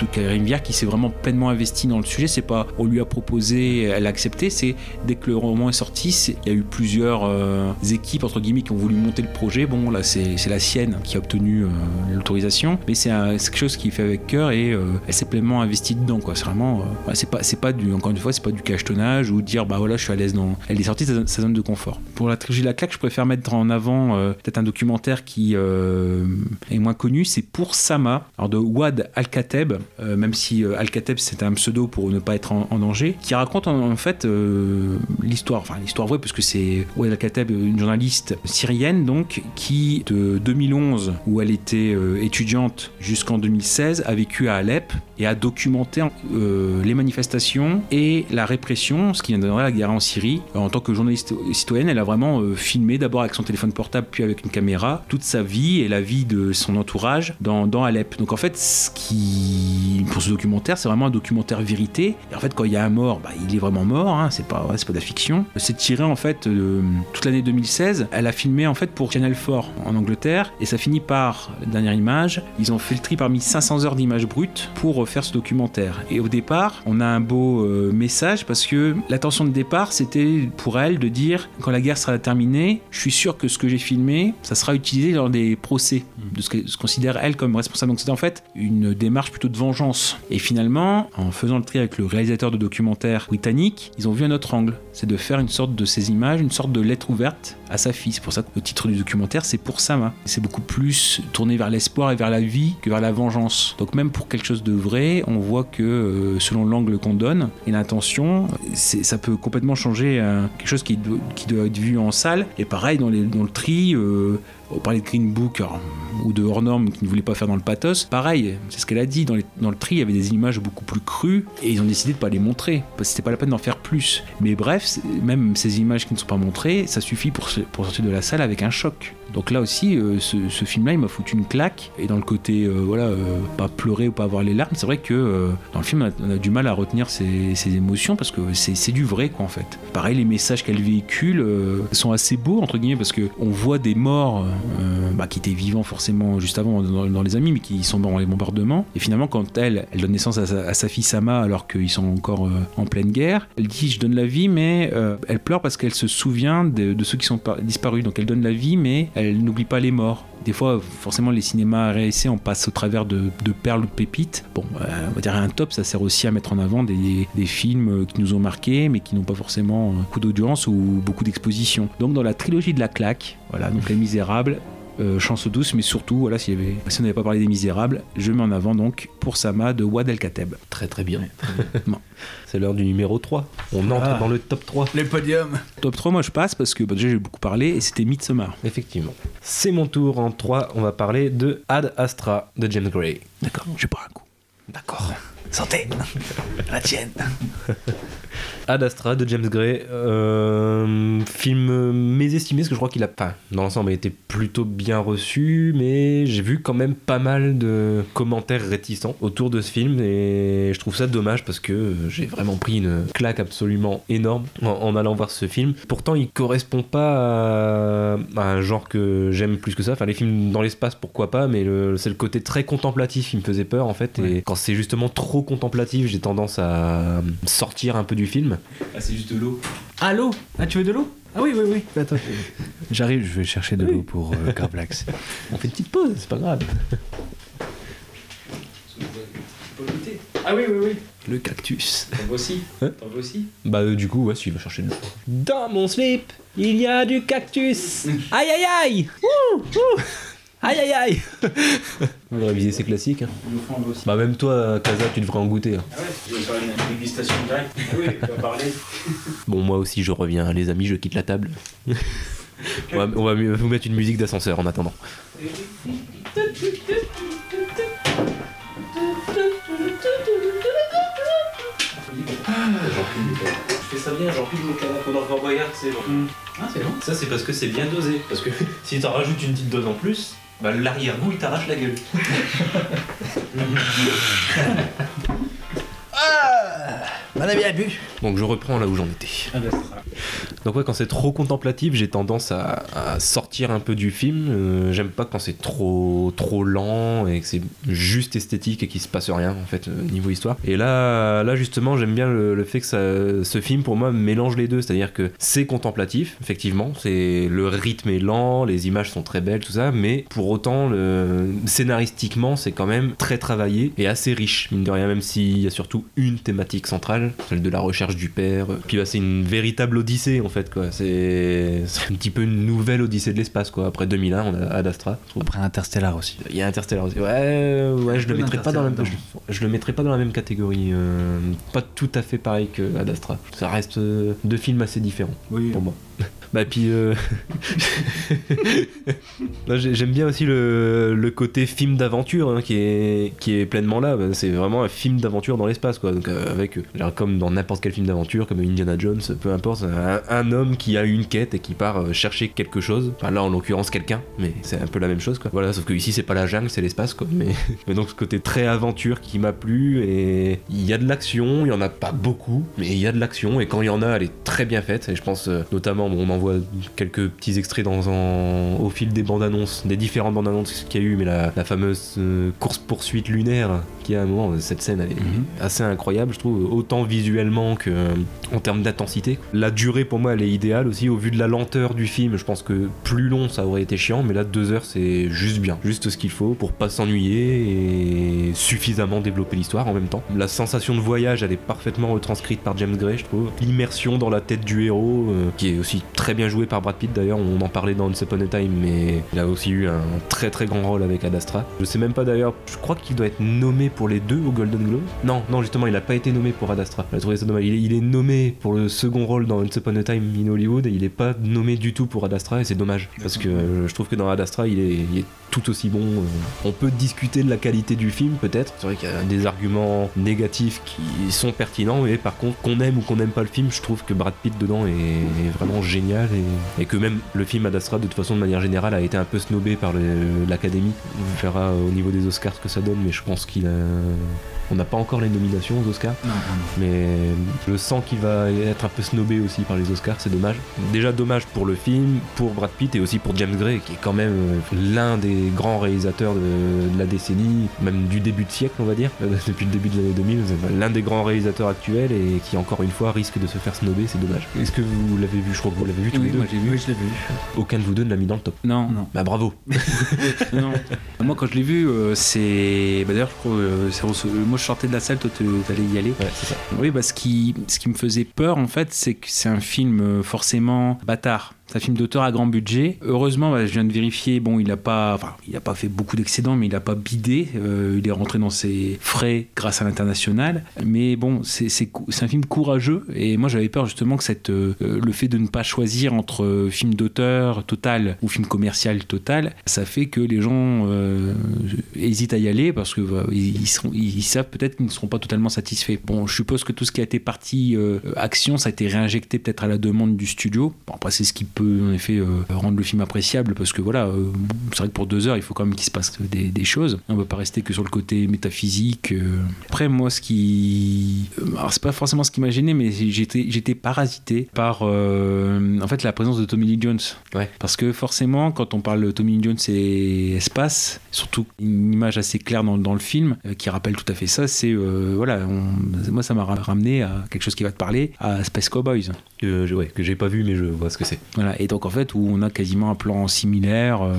de Karine Villard qui s'est vraiment pleinement investi dans le sujet. C'est pas on lui a proposé, elle a accepté. C'est dès que le roman est sorti, il y a eu plusieurs euh, équipes entre guillemets qui ont voulu monter le projet. Bon, là, c'est la sienne qui a obtenu euh, l'autorisation, mais c'est quelque chose qui est fait avec cœur et euh, elle s'est pleinement investie dedans. C'est vraiment, c'est c'est pas encore une fois, c'est pas du cachetonnage ou dire bah voilà, je suis à l'aise dans. Elle est sortie de sa, zone de confort. Pour la trilogie la claque, je préfère mettre en avant euh, peut-être un documentaire qui euh, est moins connu, c'est pour Sama, alors de Wad Al-Kateb, euh, même si Al-Kateb c'est un pseudo pour ne pas être en, danger, qui raconte en, fait l'histoire, enfin l'histoire vraie, parce que c'est Wad Al-Kateb, une journaliste syrienne donc, qui de 2011, où elle était étudiante 1960 jusqu'en 2016, a vécu à Alep et a documenté les manifestations et la répression, ce qui donnerait la guerre en Syrie. En tant que journaliste citoyenne, elle a vraiment euh, filmé d'abord avec son téléphone portable, puis avec une caméra, toute sa vie et la vie de son entourage dans, Alep. Donc en fait, ce qui, pour ce documentaire, c'est vraiment un documentaire vérité. Et en fait, quand il y a un mort, bah, il est vraiment mort. hein, c'est pas, pas de la fiction. C'est tiré en fait euh, toute l'année 2016. Elle a filmé en fait pour Channel 4 en Angleterre et ça finit par dernière image. Ils ont fait le tri parmi 500 heures d'images brutes pour euh, faire ce documentaire. Et au départ, on a un beau euh, message parce que l'intention de départ, c'était pour elle de dire quand la guerre sera terminée, je suis sûr que ce que j'ai filmé, ça sera utilisé lors des procès de ce qu'elle se considère elle comme responsable. Donc c'était en fait une démarche plutôt de vengeance. Et finalement, en faisant le tri avec le réalisateur de documentaire britannique, ils ont vu un autre angle. C'est de faire une sorte de ces images, une sorte de lettre ouverte à sa fille. C'est pour ça que le titre du documentaire, c'est pour Sama. C'est beaucoup plus tourné vers l'espoir et vers la vie que vers la vengeance. Donc même pour quelque chose de vrai, on voit que euh, selon l'angle qu'on donne et l'intention, ça peut complètement changer euh, quelque chose qui doit être vu en salle. Et pareil, dans, les- dans le tri, euh, on parlait de Green Book alors, ou de hors normes qui ne voulaient pas faire dans le pathos. Pareil, c'est ce qu'elle a dit. Dans, le tri, il y avait des images beaucoup plus crues et ils ont décidé de pas les montrer parce que c'était pas la peine d'en faire plus. Mais bref, même ces images qui ne sont pas montrées, ça suffit pour, sortir de la salle avec un choc. Donc là aussi, euh, ce, film-là, il m'a foutu une claque. Et dans le côté, euh, voilà, euh, pas pleurer ou pas avoir les larmes, c'est vrai que dans le film, on a, du mal à retenir ses, ses émotions parce que c'est du vrai, quoi, en fait. Pareil, les messages qu'elle véhicule sont assez beaux, entre guillemets, parce que on voit des morts bah, qui étaient vivants forcément juste avant dans, les amis, mais qui sont dans les bombardements. Et finalement, quand elle, elle donne naissance à sa, fille Sama alors qu'ils sont encore euh, en pleine guerre, elle dit Je donne la vie, mais euh, elle pleure parce qu'elle se souvient de, ceux qui sont par- disparus. Donc elle donne la vie, mais elle n'oublie pas les morts. Des fois, forcément, les cinémas réessais, on passe au travers de, perles ou de pépites. Bon, euh, on va dire un top, ça sert aussi à mettre en avant des, des films euh, qui nous ont marqués, mais qui n'ont pas forcément euh, beaucoup d'audience ou beaucoup d'exposition. Donc, dans la trilogie de la claque, voilà, donc Les Misérables, euh, Chance douce, mais surtout, voilà, s'il y avait- si on n'avait pas parlé des Misérables, je mets en avant donc Pour Sama de Wad El Kateb. Très très bien. [laughs] C'est l'heure du numéro 3. On entre Ah. dans le top 3. Les podiums. Top 3, moi je passe parce que bah, déjà j'ai beaucoup parlé et c'était Midsommar. Effectivement. C'est mon tour en 3. On va parler de Ad Astra de James Gray. D'accord, je pars un coup. D'accord. Santé. La tienne. Ad Astra de James Gray, euh, film mésestimé, parce que je crois qu'il a pas, dans l'ensemble, a été plutôt bien reçu, mais j'ai vu quand même pas mal de commentaires réticents autour de ce film, et je trouve ça dommage parce que j'ai vraiment pris une claque absolument énorme en, en allant voir ce film. Pourtant, il correspond pas à, à un genre que j'aime plus que ça. Enfin, les films dans l'espace, pourquoi pas, mais le- c'est le côté très contemplatif qui me faisait peur en fait, et quand c'est justement trop contemplatif, j'ai tendance à sortir un peu du film. Ah, c'est juste de l'eau. Ah, l'eau Ah, tu veux de l'eau? Ah oui, oui, oui. Attends. J'arrive, je vais chercher de l'eau pour euh, Garblax. [laughs] On fait une petite pause, c'est pas grave. [laughs] Ah oui, oui, oui. Le cactus. T'en veux aussi? Hein? T'en veux aussi? Bah euh, du coup, ouais, si, il va chercher de l'eau. Dans mon slip, il y a du cactus. Aïe aïe aïe Ouh, ouh. Aïe aïe aïe On devrait viser ces classiques. hein. Aussi. Bah même toi, Kaza, tu devrais en goûter. hein. Ah ouais, je vais faire une dégustation directe. Ah oui, tu vas parler. [laughs] Bon, moi aussi, je reviens, les amis, je quitte la table. [laughs] on va, on va vous mettre une musique d'ascenseur en attendant. Je fais ça bien, j'en pile mon canapé pendant qu'on regarde, c'est bon. Ah, c'est bon. Ça, c'est parce que c'est bien dosé. Parce que [laughs] si t'en rajoutes une petite dose en plus, bah, l'arrière-goût il t'arrache la gueule. [laughs] On a bien bu. Donc je reprends là où j'en étais. Donc ouais, quand c'est trop contemplatif, j'ai tendance à, à sortir un peu du film. Euh, J'aime pas quand c'est trop trop lent et que c'est juste esthétique et qu'il se passe rien en fait euh, niveau histoire. Et là, là justement, j'aime bien le, le fait que ça, ce film pour moi mélange les deux, c'est-à-dire que c'est contemplatif, effectivement, c'est le rythme est lent, les images sont très belles, tout ça, mais pour autant, le, scénaristiquement, c'est quand même très travaillé et assez riche, mine de rien, même s'il y a surtout une thématique centrale, celle de la recherche du père. Puis bah, c'est une véritable odyssée en fait, quoi. C'est un petit peu une nouvelle odyssée de l'espace, quoi. Après 2001, on a Ad Astra. Après Interstellar aussi. Il y a Interstellar aussi. Ouais, ouais, je le mettrais pas dans la je, je le mettrais pas dans la même catégorie. euh, pas tout à fait pareil que Ad Astra. Ça reste euh, deux films assez différents Oui. pour moi. Bah puis euh, [laughs] j'aime bien aussi le, le côté film d'aventure hein, qui est qui est pleinement là. Bah, C'est vraiment un film d'aventure dans l'espace quoi. Donc euh, avec genre, comme dans n'importe quel film d'aventure, comme Indiana Jones, peu importe, un, homme qui a une quête et qui part euh, chercher quelque chose. Enfin, là en l'occurrence quelqu'un, mais c'est un peu la même chose quoi. Voilà, sauf que ici c'est pas la jungle, c'est l'espace quoi. [laughs] Mais, donc ce côté très aventure qui m'a plu et il y a de l'action, il y en a pas beaucoup, mais il y a de l'action et quand il y en a, elle est très bien faite. Et je pense euh, notamment, bon, on en voit quelques petits extraits au fil des bandes annonces, des différentes bandes annonces qu'il y a eu, mais la, la fameuse euh, course poursuite lunaire qui a un moment, cette scène elle est Mhm. assez incroyable, je trouve, autant visuellement que euh, en termes d'intensité. La durée pour moi elle est idéale aussi au vu de la lenteur du film. Je pense que plus long ça aurait été chiant, mais là deux heures c'est juste bien, juste ce qu'il faut pour pas s'ennuyer et suffisamment développer l'histoire en même temps. La sensation de voyage elle est parfaitement retranscrite par James Gray, je trouve. L'immersion dans la tête du héros, euh, qui est aussi très bien joué par Brad Pitt d'ailleurs. On en parlait dans Once Upon a Time, mais il a aussi eu un très très grand rôle avec Ad Astra. Je sais même pas d'ailleurs, je crois qu'il doit être nommé pour les deux au Golden Globe. Non, non, justement, il a pas été nommé pour Ad Astra. Il est, nommé pour le second rôle dans Once Upon a Time in Hollywood et il est pas nommé du tout pour Ad Astra et c'est dommage. Parce que euh, je trouve que dans Ad Astra, il est, tout aussi bon. euh. On peut discuter de la qualité du film, peut-être. C'est vrai qu'il y a des arguments négatifs qui sont pertinents, mais par contre, qu'on aime ou qu'on n'aime pas le film, je trouve que Brad Pitt dedans est, vraiment génial et, que même le film Ad Astra, de toute façon, de manière générale, a été un peu snobé par l'Académie. On verra au niveau des Oscars ce que ça donne, mais je pense qu'il a. 嗯 On n'a pas encore les nominations aux Oscars, mais je sens qu'il va être un peu snobé aussi par les Oscars, c'est dommage. Déjà dommage pour le film, pour Brad Pitt et aussi pour James Gray, qui est quand même euh, l'un des grands réalisateurs de, de la décennie, même du début de siècle, on va dire, euh, depuis le début de l'année 2000, c'est l'un des grands réalisateurs actuels et qui encore une fois risque de se faire snober, c'est dommage. Est-ce que vous l'avez vu? Je crois que vous l'avez vu tous Oui, les deux. moi, j'ai vu. Oui, je l'ai vu. Aucun de vous deux ne l'a mis dans le top. Non, Non. Bah bravo. [laughs] non. Moi, quand je l'ai vu, euh, c'est. Bah, D'ailleurs, je crois, euh, euh, moi, je sortais de la salle, toi, tu allais y aller. Ouais, c'est ça. Oui, bah, ce, qui, ce qui me faisait peur, en fait, c'est que c'est un film euh, forcément bâtard. C'est un film d'auteur à grand budget. Heureusement, bah, je viens de vérifier, bon, il n'a pas, enfin, pas fait beaucoup d'excédents, mais il n'a pas bidé. Euh, il est rentré dans ses frais grâce à l'international. Mais bon, c'est un film courageux. Et moi, j'avais peur justement que cette, euh, le fait de ne pas choisir entre euh, film d'auteur total ou film commercial total, ça fait que les gens euh, hésitent à y aller parce que bah, ils, savent peut-être qu'ils ne seront pas totalement satisfaits. Bon, je suppose que tout ce qui a été partie euh, action, ça a été réinjecté peut-être à la demande du studio. Bon, après, c'est ce qui peut en effet euh, rendre le film appréciable parce que voilà, euh, c'est vrai que pour deux heures, il faut quand même qu'il se passe des, des choses. On ne peut pas rester que sur le côté métaphysique. euh. Après, moi, ce qui. Alors, c'est pas forcément ce qui m'a gêné, mais j'étais j'étais parasité par euh, en fait la présence de Tommy Lee Jones. Ouais. Parce que forcément, quand on parle de Tommy Lee Jones et espace, surtout une image assez claire dans, dans le film euh, qui rappelle tout à fait ça, c'est euh, voilà, on- moi ça m'a ra- ramené à quelque chose qui va te parler, à Space Cowboys. Ouais, que j'ai pas vu, mais je vois ce que c'est. Voilà, et donc en fait où on a quasiment un plan similaire euh,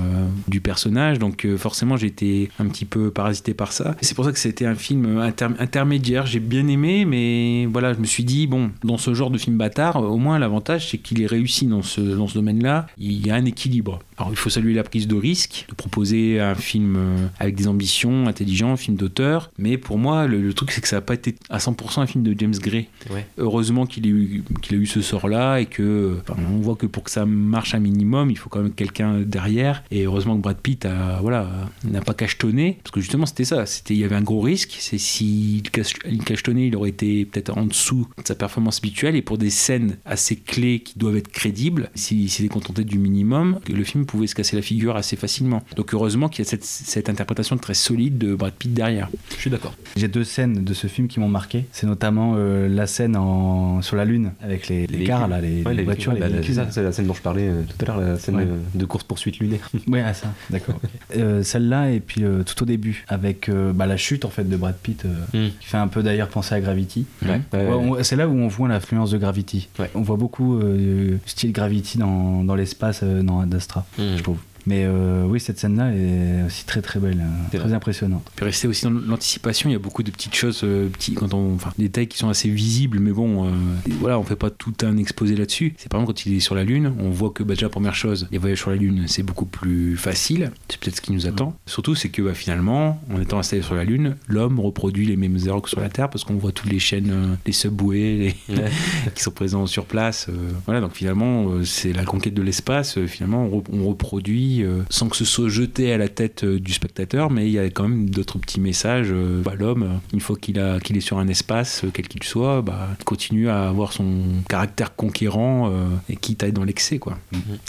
du personnage, donc euh, forcément été un petit peu parasité par ça. C'est pour ça que c'était un film inter- intermédiaire, j'ai bien aimé, mais voilà, je me suis dit, bon, dans ce genre de film bâtard, au moins l'avantage c'est qu'il est réussi dans ce, dans ce domaine-là, il y a un équilibre. Alors il faut saluer la prise de risque, de proposer un film euh, avec des ambitions, intelligent, un film d'auteur, mais pour moi le, le truc c'est que ça n'a pas été à 100% un film de James Gray Ouais. heureusement qu'il eu- qu'il a eu ce sort-là et que enfin, on voit que pour que ça marche un minimum, il faut quand même quelqu'un derrière. Et heureusement que Brad Pitt a, voilà, n'a pas cachetonné parce que justement c'était ça. C'était, il y avait un gros risque. C'est s'il cache- il cachetonnait, il aurait été peut-être en dessous de sa performance habituelle. Et pour des scènes assez clés qui doivent être crédibles, s'il s'était contenté du minimum, le film pouvait se casser la figure assez facilement. Donc heureusement qu'il y a cette, cette interprétation très solide de Brad Pitt derrière. Je suis d'accord. J'ai deux scènes de ce film qui m'ont marqué. C'est notamment euh, la scène en... sur la Lune avec les, les Les cars, là, les, Ouais, les les voitures, bah. C'est la scène dont je parlais euh, tout à l'heure, la scène Ouais. euh, de course-poursuite lunaire. [laughs] Ouais, ah, ça, d'accord. Euh, Celle-là, et puis euh, tout au début, avec euh, bah, la chute en fait de Brad Pitt, euh, Mm. qui fait un peu d'ailleurs penser à Gravity. Ouais. Ouais, on- c'est là où on voit l'influence de Gravity. Ouais. On voit beaucoup euh, style Gravity dans, dans l'espace, euh, dans Ad Astra, Mm. je trouve. Mais euh, oui, cette scène-là est aussi très très belle, C'est très vrai. impressionnante. Puis rester aussi dans l'anticipation, il y a beaucoup de petites choses, euh, petits, quand on, enfin, des détails qui sont assez visibles, mais bon, euh, voilà, on fait pas tout un exposé là-dessus. C'est par exemple quand il est sur la Lune, on voit que bah, déjà première chose, les voyages sur la Lune, c'est beaucoup plus facile. C'est peut-être ce qui nous attend. Surtout, c'est que bah, finalement, en étant installé sur la Lune, l'homme reproduit les mêmes erreurs que sur la Terre parce qu'on voit toutes les chaînes, euh, les subways, les, Ouais. [laughs] qui sont présents sur place. euh, voilà, donc finalement, c'est la conquête de l'espace. finalement, on, re- on reproduit euh, sans que ce soit jeté à la tête euh, du spectateur, mais il y a quand même d'autres petits messages. euh, bah, L'homme, une fois qu'il a qu'il est sur un espace, euh, quel qu'il soit, bah, il continue à avoir son caractère conquérant euh, et quitte à être dans l'excès, quoi.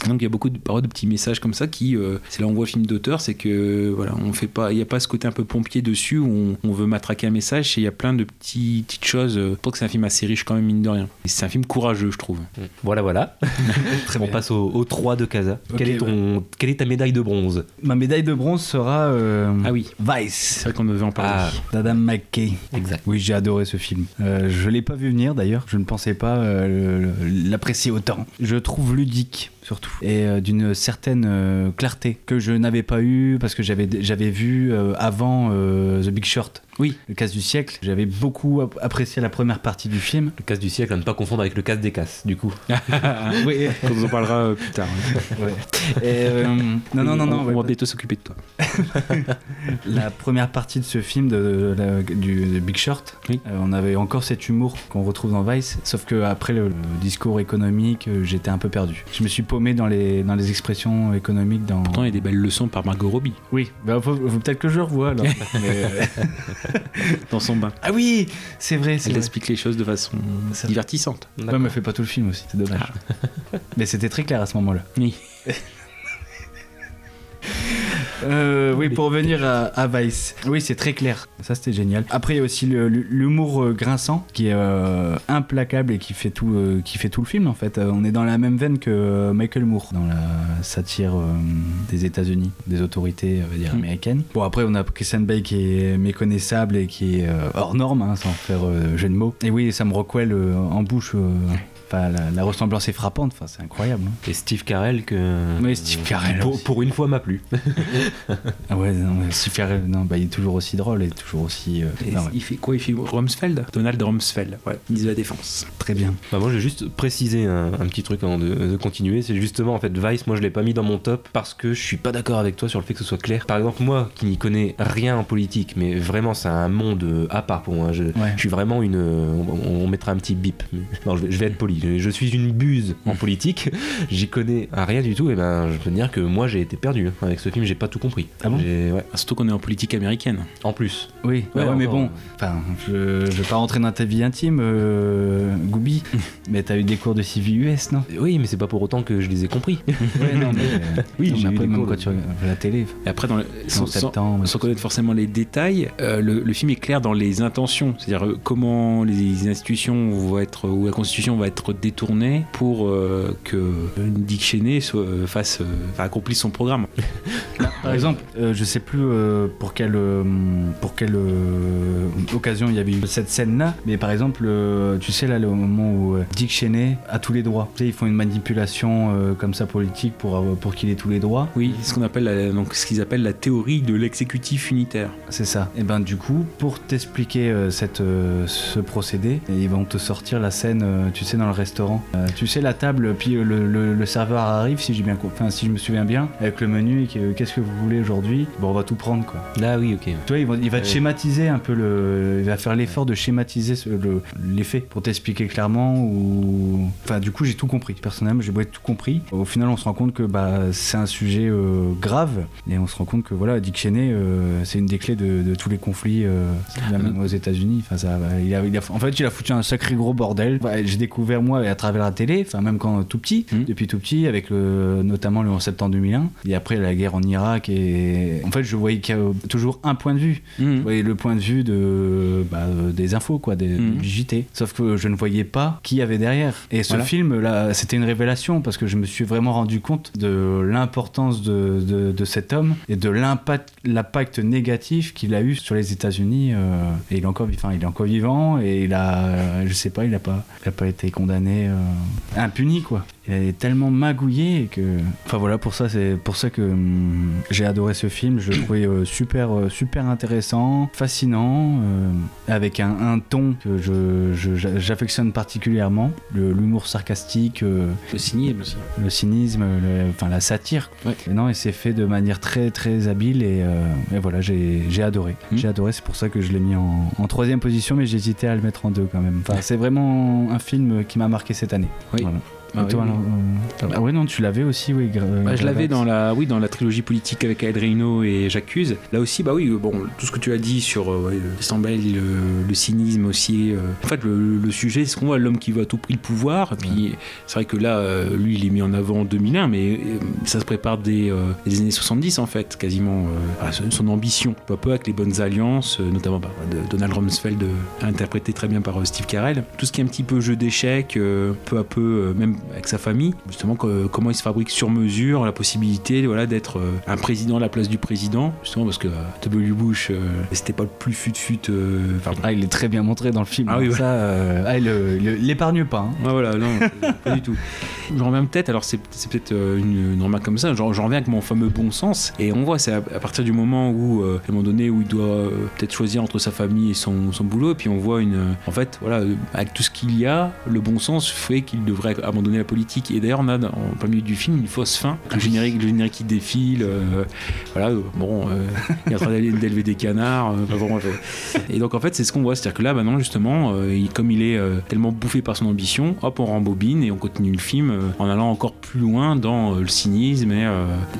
Donc il y a beaucoup de paroles, de petits messages comme ça qui, euh, c'est là où on voit le film d'auteur, c'est que voilà, on fait pas, il n'y a pas ce côté un peu pompier dessus où on, on veut matraquer un message. et Il y a plein de petits, petites choses. Je trouve que c'est un film assez riche quand même mine de rien. C'est un film courageux, je trouve. Voilà, voilà. [laughs] On passe au, au 3 de Casa. Ok, quelle, est ton, quelle est ta médaille de bronze Ma médaille de bronze sera euh, Ah oui, Vice c'est vrai qu'on devait en parler. Ah. d'Adam McKay. Exact. Oui, j'ai adoré ce film. Euh, je l'ai pas vu venir d'ailleurs. Je ne pensais pas euh, l'apprécier autant. Je trouve ludique surtout et euh, d'une certaine euh, clarté que je n'avais pas eu parce que j'avais j'avais vu euh, avant euh, The Big Short. Oui. Le casse du siècle. J'avais beaucoup ap- apprécié la première partie du film. Le casse du siècle, à ne pas confondre avec le casse des casses, du coup. [laughs] oui. [laughs] On vous en parlera euh, plus tard. ouais. Et, euh, [laughs] non, non, non, non. On, ouais, on va bientôt s'occuper de toi. la première partie de ce film de, du de Big Short, Oui. euh, on avait encore cet humour qu'on retrouve dans Vice, sauf que après le, le discours économique, j'étais un peu perdu. Je me suis paumé dans les, dans les expressions économiques dans. Pourtant, il y a des belles leçons par Margot Robbie Oui, bah, peut-être que je le revoie alors. [laughs] Mais, euh, [laughs] dans son bain. ah oui, c'est vrai, Elle vrai. explique les choses de façon divertissante. Ouais, mais fait pas tout le film aussi, c'est dommage. mais c'était très clair à ce moment-là. Oui. [laughs] [laughs] Euh, oui, pour revenir à, à Vice. Oui, c'est très clair. Ça, c'était génial. Après, il y a aussi l'humour euh, grinçant qui est euh, implacable et qui fait, tout, qui fait tout le film en fait. On est dans la même veine que Michael Moore dans la satire des États-Unis, des autorités on va dire, Mm. américaines. Bon, après, on a Christian Bale qui est méconnaissable et qui est hors norme, hein, sans faire jeu de mots. Et oui, Sam Rockwell en bouche. Euh, Enfin, la, la ressemblance est frappante, enfin, c'est incroyable. hein. Et Steve Carell, que. Oui, Steve Carell Pour, une fois, m'a plu. [laughs] Ah ouais, non, mais Steve Carell, non, bah, il est toujours aussi drôle et toujours aussi. euh, Et non, ouais, Il fait quoi Il fait Rumsfeld Donald Rumsfeld, ouais, ministre de la Défense. très bien. Bah, moi, je vais juste préciser un, un petit truc avant de, de continuer. C'est justement, en fait, Vice, moi, je l'ai pas mis dans mon top parce que je suis pas d'accord avec toi sur le fait que ce soit clair. Par exemple, moi, qui n'y connais rien en politique, mais vraiment, c'est un monde euh, à part pour moi. Je, Ouais. je suis vraiment une. On, on mettra un petit bip. [laughs] Non, je vais, je vais être poli. Je, suis une buse en politique. J'y connais rien du tout. Et ben, je peux dire que moi, j'ai été perdu hein. avec ce film. J'ai pas tout compris. Ah bon ouais. Ah, Surtout qu'on est en politique américaine. En plus. Oui, Ouais, ouais, ouais, mais bon, enfin, je, je vais pas rentrer dans ta vie intime, euh, Goubi, [laughs] mais t'as eu des cours de civil US, non? Oui, mais c'est pas pour autant que je les ai compris. Ouais, non, mais. euh, [laughs] Oui, non, j'ai mais eu après, des même cours quand de- tu regardes la télé, Et après, dans le, sans, sans- septembre. sans connaître forcément les détails, euh, le, le film est clair dans les intentions, c'est-à-dire euh, comment les institutions vont être, ou la Constitution va être détournée pour euh, que Dick Cheney soit, euh, fasse, euh, enfin, accomplisse son programme. Par exemple, euh, je sais plus euh, pour quelle, pour quelle occasion il y avait eu cette scène-là, mais par exemple, tu sais là, le moment où Dick Cheney a tous les droits. Tu sais, ils font une manipulation comme ça politique pour, pour qu'il ait tous les droits. Oui, ce qu'on appelle la- donc ce qu'ils appellent la théorie de l'exécutif unitaire. C'est ça. Et ben du coup, pour t'expliquer cette, ce procédé, ils vont te sortir la scène, tu sais, dans le restaurant. Euh, tu sais, la table, puis euh, le, le- le serveur arrive, si j'ai bien, enfin si je me souviens bien, avec le menu et que qu'est-ce que vous voulez aujourd'hui? Bon, on va tout prendre quoi. Là, oui, ok. Tu vois, il va, il va te Ouais. schématiser un peu le, il va faire l'effort de schématiser le- l'effet pour t'expliquer clairement ou, enfin du coup j'ai tout compris. Personnellement, j'ai beau être tout compris. Au final, on se rend compte que bah c'est un sujet euh, grave et on se rend compte que voilà, Dick Cheney, euh, c'est une des clés de, de tous les conflits, euh, même aux États-Unis. Enfin ça, va, il a, il a- en fait, il a foutu un sacré gros bordel. Ouais, j'ai découvert moi à travers la télé, enfin même quand tout petit, Mhm. depuis tout petit, avec le, notamment le 11 septembre 2001 et après la guerre en Irak et en fait je voyais qu'il y a toujours un point de vue Mhm. vous voyez le point de vue de, bah, euh, des infos, quoi, des, du JT. Sauf que je ne voyais pas qui y avait derrière. Et ce Voilà. film, là, c'était une révélation parce que je me suis vraiment rendu compte de l'importance de, de, de cet homme et de l'impact, négatif qu'il a eu sur les États-Unis. euh, et il est encore, enfin, il est encore vivant et il a, euh, je sais pas, il a pas, il a pas été condamné euh, impuni, quoi. Il est tellement magouillé que. Enfin voilà, pour ça, c'est pour ça que hum, j'ai adoré ce film. Je le trouvais euh, super, euh, super intéressant, fascinant, euh, avec un, un ton que je, j'affectionne particulièrement. L'humour sarcastique, Le cynisme aussi. le cynisme, le- enfin la satire. Ouais. Et non, et c'est fait de manière très très habile et, et voilà, j'ai j'ai adoré. Mhm. J'ai adoré, c'est pour ça que je l'ai mis en, en troisième position, mais j'hésitais à le mettre en deux quand même. Enfin, c'est vraiment un film qui m'a marqué cette année. Oui. Voilà. Ah toi, oui, alors, euh, ah ouais, non, tu l'avais aussi, oui. Bah, je l'avais dans la, oui, dans la trilogie politique avec Ed Reno et J'accuse. Là aussi, bah oui, bon, tout ce que tu as dit sur euh, ouais, le Stambel, le, le cynisme aussi. euh, en fait, le, le sujet, c'est qu'on voit l'homme qui veut à tout prix le pouvoir. Et puis, c'est vrai que là, euh, lui, il est mis en avant en 2001, mais ça se prépare des, des années 70, en fait, quasiment. son, ambition, peu à peu, avec les bonnes alliances, notamment bah, de Donald Rumsfeld, interprété très bien par Steve Carell. Tout ce qui est un petit peu jeu d'échecs, peu à peu, même avec sa famille, justement, que- comment il se fabrique sur mesure la possibilité voilà, d'être euh, un président à la place du président, justement, parce que euh, W. Bush, euh, c'était pas le plus fut-fut. Ah, il est très bien montré dans le film. Ah oui, ouais. ça, ah, il l'épargne pas. hein. Ouais, voilà, non, [laughs] pas du tout. J'en reviens peut-être, alors c'est peut-être une, une remarque comme ça, j'en reviens avec mon fameux bon sens, et on voit, c'est à, à partir du moment où, euh, à un moment donné, où il doit euh, peut-être choisir entre sa famille et son, son boulot, et puis on voit une. euh, en fait, voilà, avec tout ce qu'il y a, le bon sens fait qu'il devrait abandonner la politique. Et d'ailleurs, on a, en plein milieu du film, une fausse fin, le générique, le générique qui défile, euh, voilà, euh, bon, euh, il est en train d'élever des canards, euh, bon. Et donc en fait, c'est ce qu'on voit, c'est-à-dire que là, maintenant, justement, il- comme il est tellement bouffé par son ambition, hop, on rembobine et on continue le film en allant encore plus loin dans le cynisme et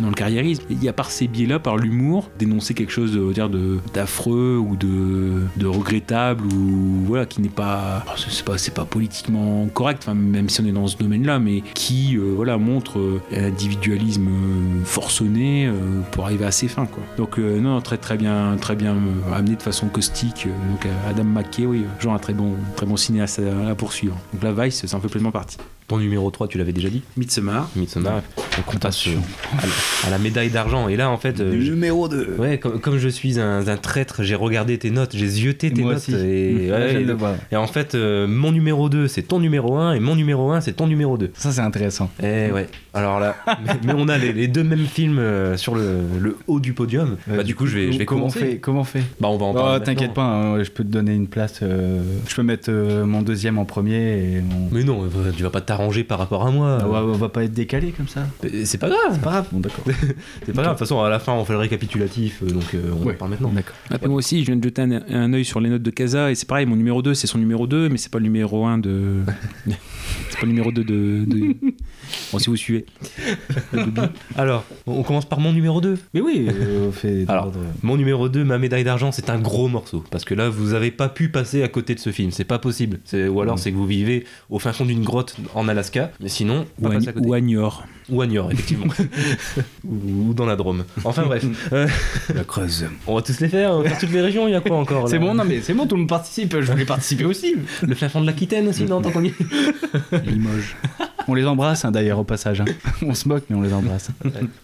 dans le carriérisme. Il y a par ces biais-là, par l'humour, dénoncer quelque chose de, dire, de d'affreux ou de, de regrettable ou voilà, qui n'est pas, c'est pas, c'est pas politiquement correct, même si on est dans ce domaine-là, mais qui, euh, voilà, montre euh, un individualisme euh, forcené euh, pour arriver à ses fins, quoi. Donc euh, non, très très bien, très bien euh, amené de façon caustique. euh, donc euh, Adam McKay, oui, euh, genre un très bon, très bon cinéaste à, à poursuivre. Donc la Vice, ça en fait pleinement partie. Ton numéro 3, tu l'avais déjà dit Midsommar. Midsommar. Donc on passe euh, à la- à la médaille d'argent. Et là, en fait, euh, je- Numéro 2. ouais, comme, comme je suis un, un traître, j'ai regardé tes notes, j'ai zioté tes Moi notes. aussi. Et, [laughs] ouais, et- le et en fait, euh, mon numéro 2, c'est ton numéro 1, et mon numéro 1, c'est ton numéro 2. Ça, c'est intéressant. Eh ouais. Alors là, [laughs] mais, mais on a les, les deux mêmes films euh, sur le, le haut du podium. Bah, du coup, je vais, je vais comment on commencer. fait Comment on fait? Bah, on va en Oh, parler. T'inquiète maintenant. pas, hein, je peux te donner une place. euh, je peux mettre euh, mon deuxième en premier et mon. Mais non, euh, tu vas pas t'arranger par rapport à moi. Ah ouais, on va pas être décalé comme ça. C'est pas grave. Pas grave. Bon, d'accord. [laughs] C'est pas grave. De toute façon, à la fin, on fait le récapitulatif, euh, donc euh, on Ouais. en parle maintenant. D'accord. Après, moi aussi, je viens de jeter un, un œil sur les notes de Casa et c'est pareil, mon numéro 2, c'est son numéro 2, mais c'est pas le numéro 1 de. [laughs] c'est pas le numéro 2 de. de- [laughs] Bon, si vous suivez. Alors, on commence par mon numéro 2. Mais oui, euh, [laughs] on fait. Alors, d'ordre. Mon numéro 2, ma médaille d'argent, c'est un gros morceau. Parce que là, vous avez pas pu passer à côté de ce film. C'est pas possible. Ou alors, Mm. c'est que vous vivez au fin fond d'une grotte en Alaska. Mais sinon, Ou, à, ou à Niort. Ou à Niort, effectivement. ou, [laughs] ou dans la Drôme. Enfin bref. [laughs] Euh, la creuse. on va tous les faire. On va faire toutes les régions. Il y a quoi encore C'est bon, non mais c'est bon, tout le monde participe. Je voulais participer aussi. Le fin fond de l'Aquitaine aussi, non, tant qu'on y est. [laughs] Limoges. On les embrasse hein, d'ailleurs au passage. hein. On se moque, mais on les embrasse.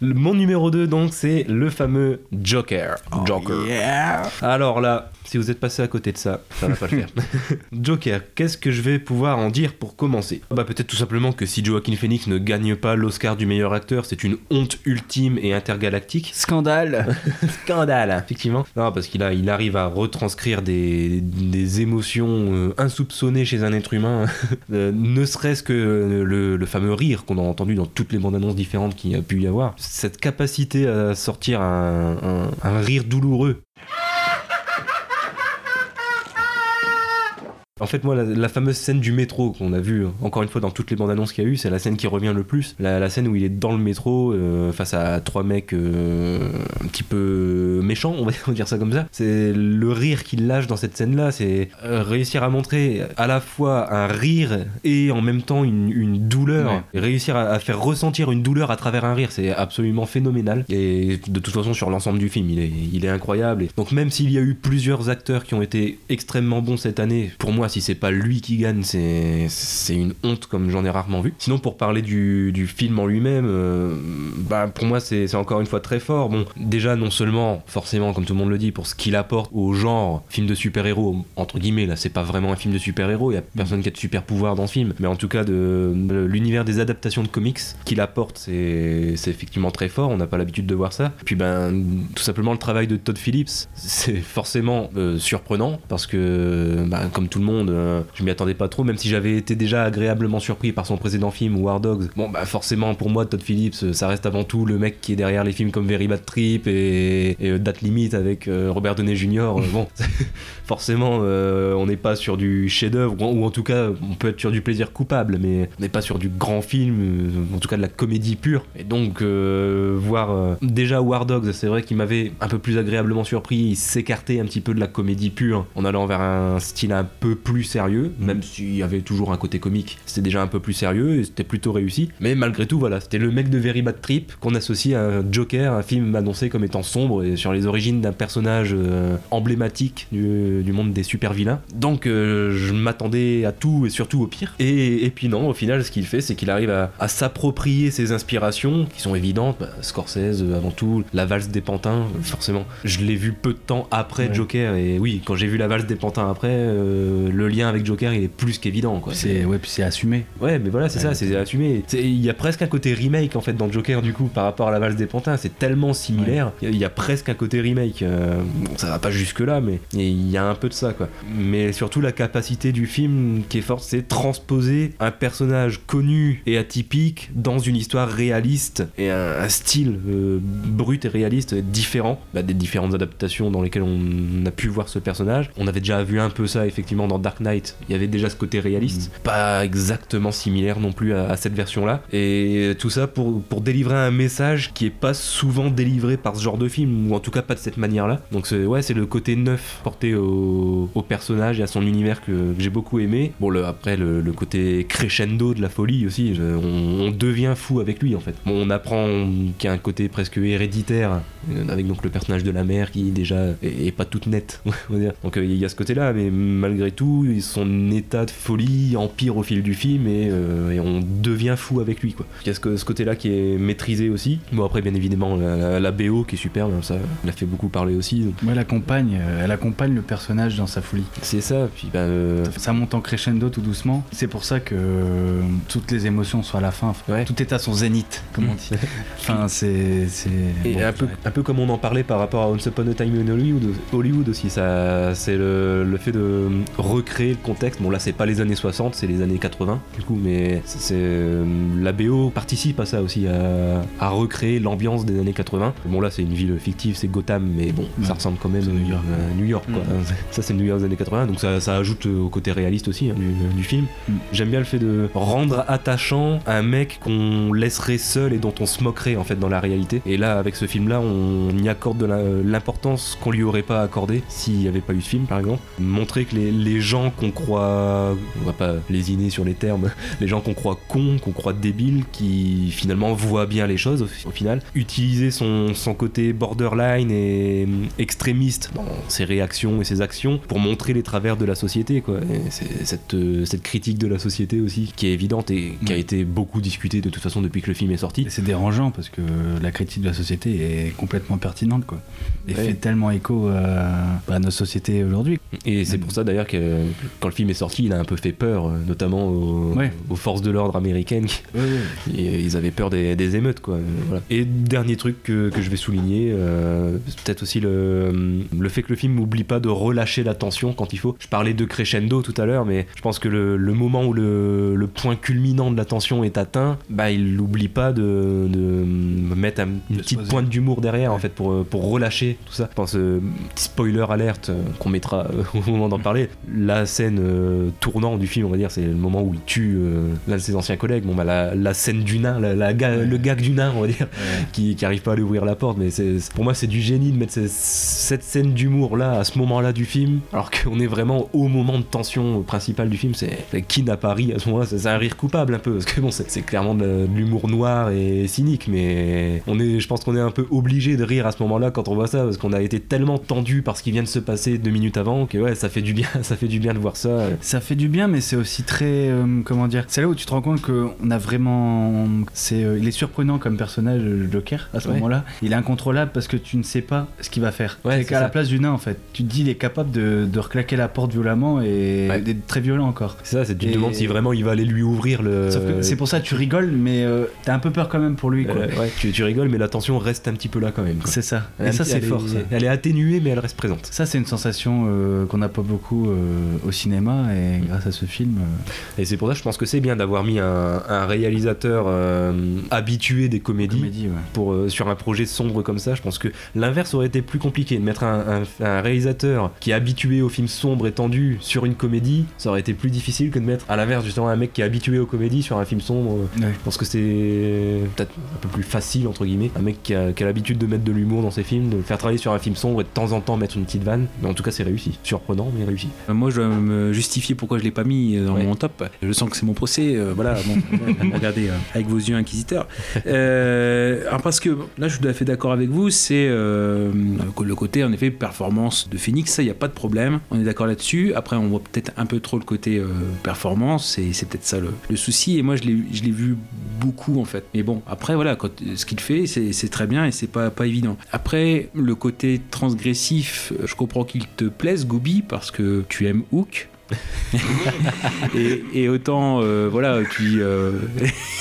Le- Mon numéro 2, donc, c'est le fameux Joker. Oh, Joker. Yeah. Alors là, si vous êtes passé à côté de ça, ça va pas le faire. [laughs] Joker, qu'est-ce que je vais pouvoir en dire pour commencer? Bah peut-être tout simplement que si Joaquin Phoenix ne gagne pas l'Oscar du meilleur acteur, c'est une honte ultime et intergalactique. Scandale. [laughs] Scandale, effectivement. Non, parce qu'il a, il arrive à retranscrire des, des émotions euh, insoupçonnées chez un être humain. [laughs] Euh, ne serait-ce que euh, le, le fameux rire qu'on a entendu dans toutes les bandes annonces différentes qu'il y a pu y avoir. Cette capacité à sortir un, un- un rire douloureux. En fait, moi, la, la fameuse scène du métro qu'on a vue, encore une fois, dans toutes les bandes annonces qu'il y a eu, c'est la scène qui revient le plus. La, la scène où il est dans le métro, euh, face à trois mecs euh, un petit peu méchants, [laughs] on va dire ça comme ça. C'est le rire qu'il lâche dans cette scène-là, c'est euh, réussir à montrer à la fois un rire et en même temps une, une douleur. Ouais. Et réussir à, à faire ressentir une douleur à travers un rire, c'est absolument phénoménal. Et de toute façon, sur l'ensemble du film, il est, il est incroyable. Et donc, même s'il y a eu plusieurs acteurs qui ont été extrêmement bons cette année, pour moi, si c'est pas lui qui gagne, c'est une honte comme j'en ai rarement vu. Sinon, pour parler du, du film en lui-même, euh, bah, pour moi, c'est encore une fois très fort. Bon, déjà, non seulement, forcément, comme tout le monde le dit, pour ce qu'il apporte au genre film de super-héros, entre guillemets, là, c'est pas vraiment un film de super-héros, il y a personne qui a de super-pouvoir dans ce film, mais en tout cas, de, l'univers des adaptations de comics qu'il apporte, c'est effectivement très fort. On n'a pas l'habitude de voir ça. Puis, ben, tout simplement, le travail de Todd Phillips, c'est forcément euh, surprenant parce que, ben, comme tout le monde, euh, je m'y attendais pas trop, même si j'avais été déjà agréablement surpris par son précédent film War Dogs. Bon, bah forcément, pour moi, Todd Phillips, euh, ça reste avant tout le mec qui est derrière les films comme Very Bad Trip et, euh, Date Limit avec Robert Downey Jr. Bon, [laughs] forcément, on n'est pas sur du chef-d'œuvre, ou, en tout cas, on peut être sur du plaisir coupable, mais on n'est pas sur du grand film, en tout cas de la comédie pure. Et donc, voir déjà War Dogs, c'est vrai qu'il m'avait un peu plus agréablement surpris, il s'écartait un petit peu de la comédie pure en allant vers un style un peu plus sérieux, même s'il y avait toujours un côté comique, c'était déjà un peu plus sérieux et c'était plutôt réussi. Mais malgré tout, voilà, c'était le mec de Very Bad Trip qu'on associe à un Joker, un film annoncé comme étant sombre et sur les origines d'un personnage euh, emblématique du, du monde des super vilains. Donc euh, je m'attendais à tout et surtout au pire. Et, et puis non, au final, ce qu'il fait, c'est qu'il arrive à, à s'approprier ses inspirations qui sont évidentes. Bah, Scorsese, euh, avant tout, La valse des pantins, forcément. Je l'ai vu peu de temps après Ouais. Joker et oui, quand j'ai vu La valse des pantins après, euh, le lien avec Joker, il est plus qu'évident. quoi. C'est ouais, puis c'est assumé. Ouais, mais voilà, c'est Ouais, ça, c'est assumé. C'est- Il y a presque un côté remake en fait dans Joker du coup par rapport à la valse des pantins. C'est tellement similaire. Il y a- il y, a presque un côté remake. Euh, bon, ça va pas jusque là, mais il y a un peu de ça quoi. Mais surtout la capacité du film qui est forte, c'est transposer un personnage connu et atypique dans une histoire réaliste et un, un style euh, brut et réaliste différent bah, des différentes adaptations dans lesquelles on a pu voir ce personnage. On avait déjà vu un peu ça effectivement dans Dark Knight. Il y avait déjà ce côté réaliste, pas exactement similaire non plus à, à cette version-là. Et tout ça pour, pour délivrer un message qui est pas souvent délivré par ce genre de film, ou en tout cas pas de cette manière-là. Donc c'est ouais, c'est le côté neuf porté au, au personnage et à son univers que, que j'ai beaucoup aimé. Bon, le, après le, le côté crescendo de la folie aussi, je- on, on devient fou avec lui en fait. Bon, on apprend qu'il y a un côté presque héréditaire euh, avec donc le personnage de la mère qui déjà est, est pas toute nette, [laughs] on va dire. Donc euh, il y a ce côté-là, mais malgré tout, son état de folie empire au fil du film et, euh, et on devient fou avec lui quoi. Il y a ce, ce côté-là qui est maîtrisé aussi. Bon après bien évidemment la, la- la BO qui est superbe, ça l'a fait beaucoup parler aussi. donc Ouais, elle accompagne, euh, elle accompagne le personnage dans sa folie. C'est ça, puis bah, euh, Ça monte en crescendo tout doucement. C'est pour ça que euh, toutes les émotions sont à la fin. Ouais. Tout est à son zénith, comme on dit. [laughs] Enfin, c'est. c'est- Et bon, un, peu, un peu comme on en parlait par rapport à Once Upon a Time in Hollywood, Hollywood aussi, ça, c'est le, le fait de recréer le contexte. Bon là c'est pas les années 60, c'est les années 80 du coup, mais c'est, euh, la BO participe à ça aussi, à, à recréer l'ambiance des années 80. Bon là c'est une ville fictive, c'est Gotham, mais bon ça ressemble quand même à New York. New York quoi. [laughs] Ça c'est New York des années 80, donc ça, ça ajoute au côté réaliste aussi hein, du, du film. Mm. J'aime bien le fait de rendre attachant un mec qu'on laisserait seul et dont on se moquerait en fait dans la réalité. Et là, avec ce film-là, on y accorde de l'importance qu'on lui aurait pas accordé s'il n'y avait pas eu ce film, par exemple. Montrer que les, les gens qu'on croit, on va pas lésiner sur les termes, [laughs] les gens qu'on croit cons, qu'on croit débiles, qui finalement voient bien les choses au, au final. Utiliser son, son côté borderline et hum, extrémiste dans ses réactions et ses actions pour montrer les travers de la société, quoi. Et c'est cette, euh, cette critique de la société aussi qui est évidente et qui a été beaucoup discutée de toute façon depuis que le film est sorti. Et c'est dérangeant parce que la critique de la société est complètement pertinente, quoi. Et Ouais. fait tellement écho à, à notre société aujourd'hui. Et c'est Mm. pour ça d'ailleurs que euh, quand le film est sorti, il a un peu fait peur, euh, notamment aux, Ouais. aux forces de l'ordre américaines. qui- [laughs] et ils avaient peur des, des émeutes, quoi. voilà. Et dernier truc que, que je vais souligner, euh, peut-être aussi le, le fait que le film n'oublie pas de relâcher la tension quand il faut. Je parlais de crescendo tout à l'heure, mais je pense que le, le moment où le, le point culminant de la tension est atteint, bah il n'oublie pas de, de mettre un- une De petite choisir. pointe d'humour derrière en fait pour, pour relâcher tout ça. Je pense, euh, petit spoiler alerte qu'on mettra [laughs] au moment d'en parler. La scène euh, tournant du film, on va dire, c'est le moment où il tue euh, l'un de ses anciens collègues. Bon, bah, la, la scène du nain, la, la ga- Ouais. le gag du nain, on va dire, qui, qui arrive pas à lui ouvrir la porte. Mais c'est, pour moi, c'est du génie de mettre cette scène d'humour là, à ce moment-là du film, alors qu'on est vraiment au moment de tension principale du film. C'est, qui n'a pas ri à ce moment-là c'est, c'est un rire coupable un peu, parce que bon, c'est, c'est clairement de, de l'humour noir et cynique, mais on est, je pense qu'on est un peu obligé de rire à ce moment-là quand on voit ça, parce qu'on a été tellement tendu par ce qui vient de se passer deux minutes avant que ouais, ça fait du bien, [laughs] ça fait du du bien de voir ça. Ça fait du bien, mais c'est aussi très. euh, comment dire C'est là où tu te rends compte qu'on a vraiment. C'est, euh, il est surprenant comme personnage, le Joker, à ce Ouais. moment-là. Il est incontrôlable parce que tu ne sais pas ce qu'il va faire. Ouais, c'est qu'à la place du nain, en fait. Tu te dis, il est capable de, de reclaquer la porte violemment et Ouais. d'être très violent encore. C'est ça, c'est tu te Et- demandes si vraiment il va aller lui ouvrir le. Sauf que c'est pour ça tu rigoles, mais euh, t'as un peu peur quand même pour lui, quoi. Euh, ouais, tu, tu rigoles, mais la tension reste un petit peu là quand même. quoi. C'est ça. Et Elle- ça, c'est elle fort, est- ça. Elle est atténuée, mais elle reste présente. Ça, c'est une sensation euh, qu'on n'a pas beaucoup euh, au cinéma, et grâce à ce film. euh, Et c'est pour ça que je pense que c'est bien d'avoir mis un, un réalisateur euh, habitué des comédies. comédie, ouais. Pour, euh, sur un projet sombre comme ça, je pense que l'inverse aurait été plus compliqué. De mettre un, un- un réalisateur qui est habitué aux films sombres et tendus sur une comédie, ça aurait été plus difficile que de mettre à l'inverse justement un mec qui est habitué aux comédies sur un film sombre. Ouais. Je pense que c'est peut-être un peu plus facile entre guillemets. Un mec qui a, qui a l'habitude de mettre de l'humour dans ses films, de le faire travailler sur un film sombre et de temps en temps mettre une petite vanne. Mais en tout cas, c'est réussi. Surprenant, mais réussi. Euh, Moi, je dois me justifier pourquoi je l'ai pas mis dans Ouais. mon top. Je sens que c'est mon procès. euh, voilà, bon, [laughs] regardez euh, avec vos yeux inquisiteurs. [laughs] Euh, alors parce que là, je suis tout à fait d'accord avec vous. C'est euh, le côté, en effet, performance de Phoenix. Ça, il n'y a pas de problème. On est d'accord là-dessus. Après, on voit peut-être un peu trop le côté euh, performance. Et c'est peut-être ça le, le souci. Et moi, je l'ai je vu beaucoup en fait. Mais bon, après, voilà, quand, ce qu'il fait, c'est très bien et c'est pas, pas évident. Après, le côté transgressif, euh, je comprends qu'il te plaise, Gobi, parce que tu aimes Hook. [laughs] et, et autant, euh, voilà, tu. euh,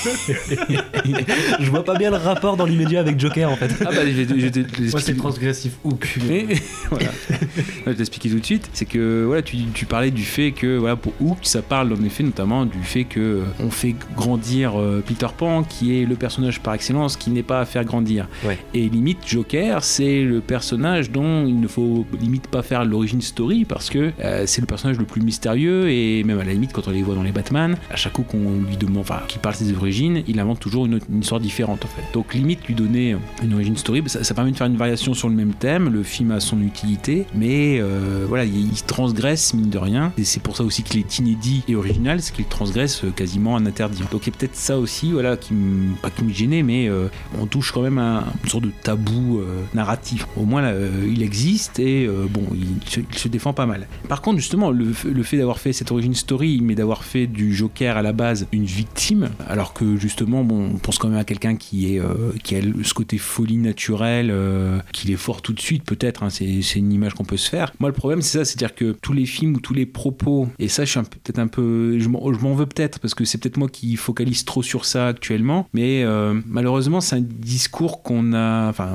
[laughs] je vois pas bien le rapport dans l'immédiat avec Joker en fait. Ah bah, je je je Moi, c'est transgressif Hook. Mais [laughs] voilà, je vais t'expliquer tout de suite. C'est que voilà, tu, tu parlais du fait que voilà pour Hook, ça parle en effet notamment du fait que euh, on fait grandir euh, Peter Pan, qui est le personnage par excellence, qui n'est pas à faire grandir. Ouais. Et limite Joker, c'est le personnage dont il ne faut limite pas faire l'origine story parce que euh, c'est le personnage le plus mystérieux et même à la limite quand on les voit dans les Batman, à chaque coup qu'on lui demande, enfin, qu'il parle ses origines, il invente toujours une, histoire différente en fait. Donc limite lui donner une origine story, bah, ça, permet de faire une variation sur le même thème. Le film a son utilité, mais euh, voilà, il, transgresse mine de rien. Et c'est pour ça aussi qu'il est inédit et original, c'est qu'il transgresse euh, quasiment un interdit. Donc il y a peut-être ça aussi, voilà, qui me, pas qui me gênait, mais euh, on touche quand même à une sorte de tabou euh, narratif. Au moins là, euh, il existe et euh, bon, il se, défend pas mal. Par contre, justement, le, le fait d'avoir fait cette origin story, mais d'avoir fait du Joker à la base une victime, alors que justement, bon, on pense quand même à quelqu'un qui est euh, qui a ce côté folie naturelle, euh, qu'il est fort tout de suite, peut-être. hein, c'est c'est une image qu'on peut se faire. Moi, le problème, c'est ça, c'est-à-dire que tous les films ou tous les propos, et ça, je suis peut-être un peu, je m'en veux peut-être parce que c'est peut-être moi qui focalise trop sur ça actuellement, mais euh, malheureusement, c'est un discours qu'on a, enfin,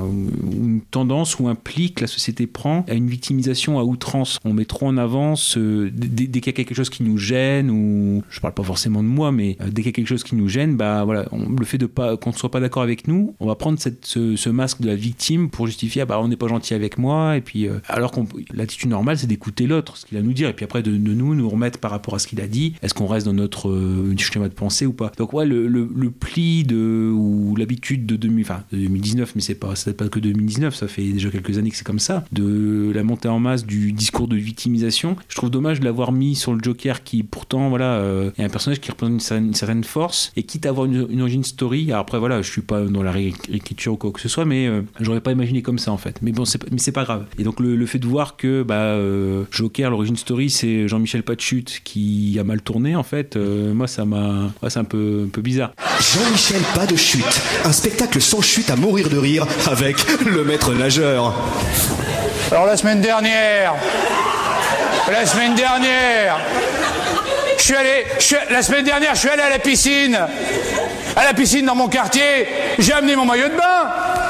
une tendance ou un pli que la société prend à une victimisation à outrance. On met trop en avant ce- dès, qu'il y a quelque chose qui nous gêne ou je parle pas forcément de moi, mais euh, dès qu'il y a quelque chose qui nous gêne, bah voilà, le fait de pas qu'on ne soit pas d'accord avec nous, on va prendre cette, ce, masque de la victime pour justifier ah bah on n'est pas gentil avec moi et puis euh, alors qu'on l'attitude normale c'est d'écouter l'autre ce qu'il a à nous dire et puis après de, nous nous remettre par rapport à ce qu'il a dit est-ce qu'on reste dans notre euh, schéma de pensée ou pas. Donc ouais le, pli de ou l'habitude de, 2000 enfin, de 2019 mais c'est pas c'est pas que 2019 ça fait déjà quelques années que c'est comme ça de la montée en masse du discours de victimisation. Je trouve dommage de l'avoir mis sur le Joker qui pourtant voilà euh, est un personnage qui représente une, certaine- une certaine force et quitte à avoir une, une origin story. Alors après voilà je suis pas dans la réécriture ou quoi que ce soit mais euh, j'aurais pas imaginé comme ça en fait. Mais bon c'est pas- mais c'est pas grave. Et donc le, le fait de voir que bah euh, Joker l'origin story c'est Jean-Michel Patchut qui a mal tourné en fait euh, moi ça m'a ouais, c'est un peu un peu bizarre. Jean-Michel Pas de chute, un spectacle sans chute à mourir de rire avec le maître nageur. Alors la semaine dernière, la semaine dernière, je suis allé, à la piscine, à la piscine dans mon quartier, j'ai amené mon maillot de bain.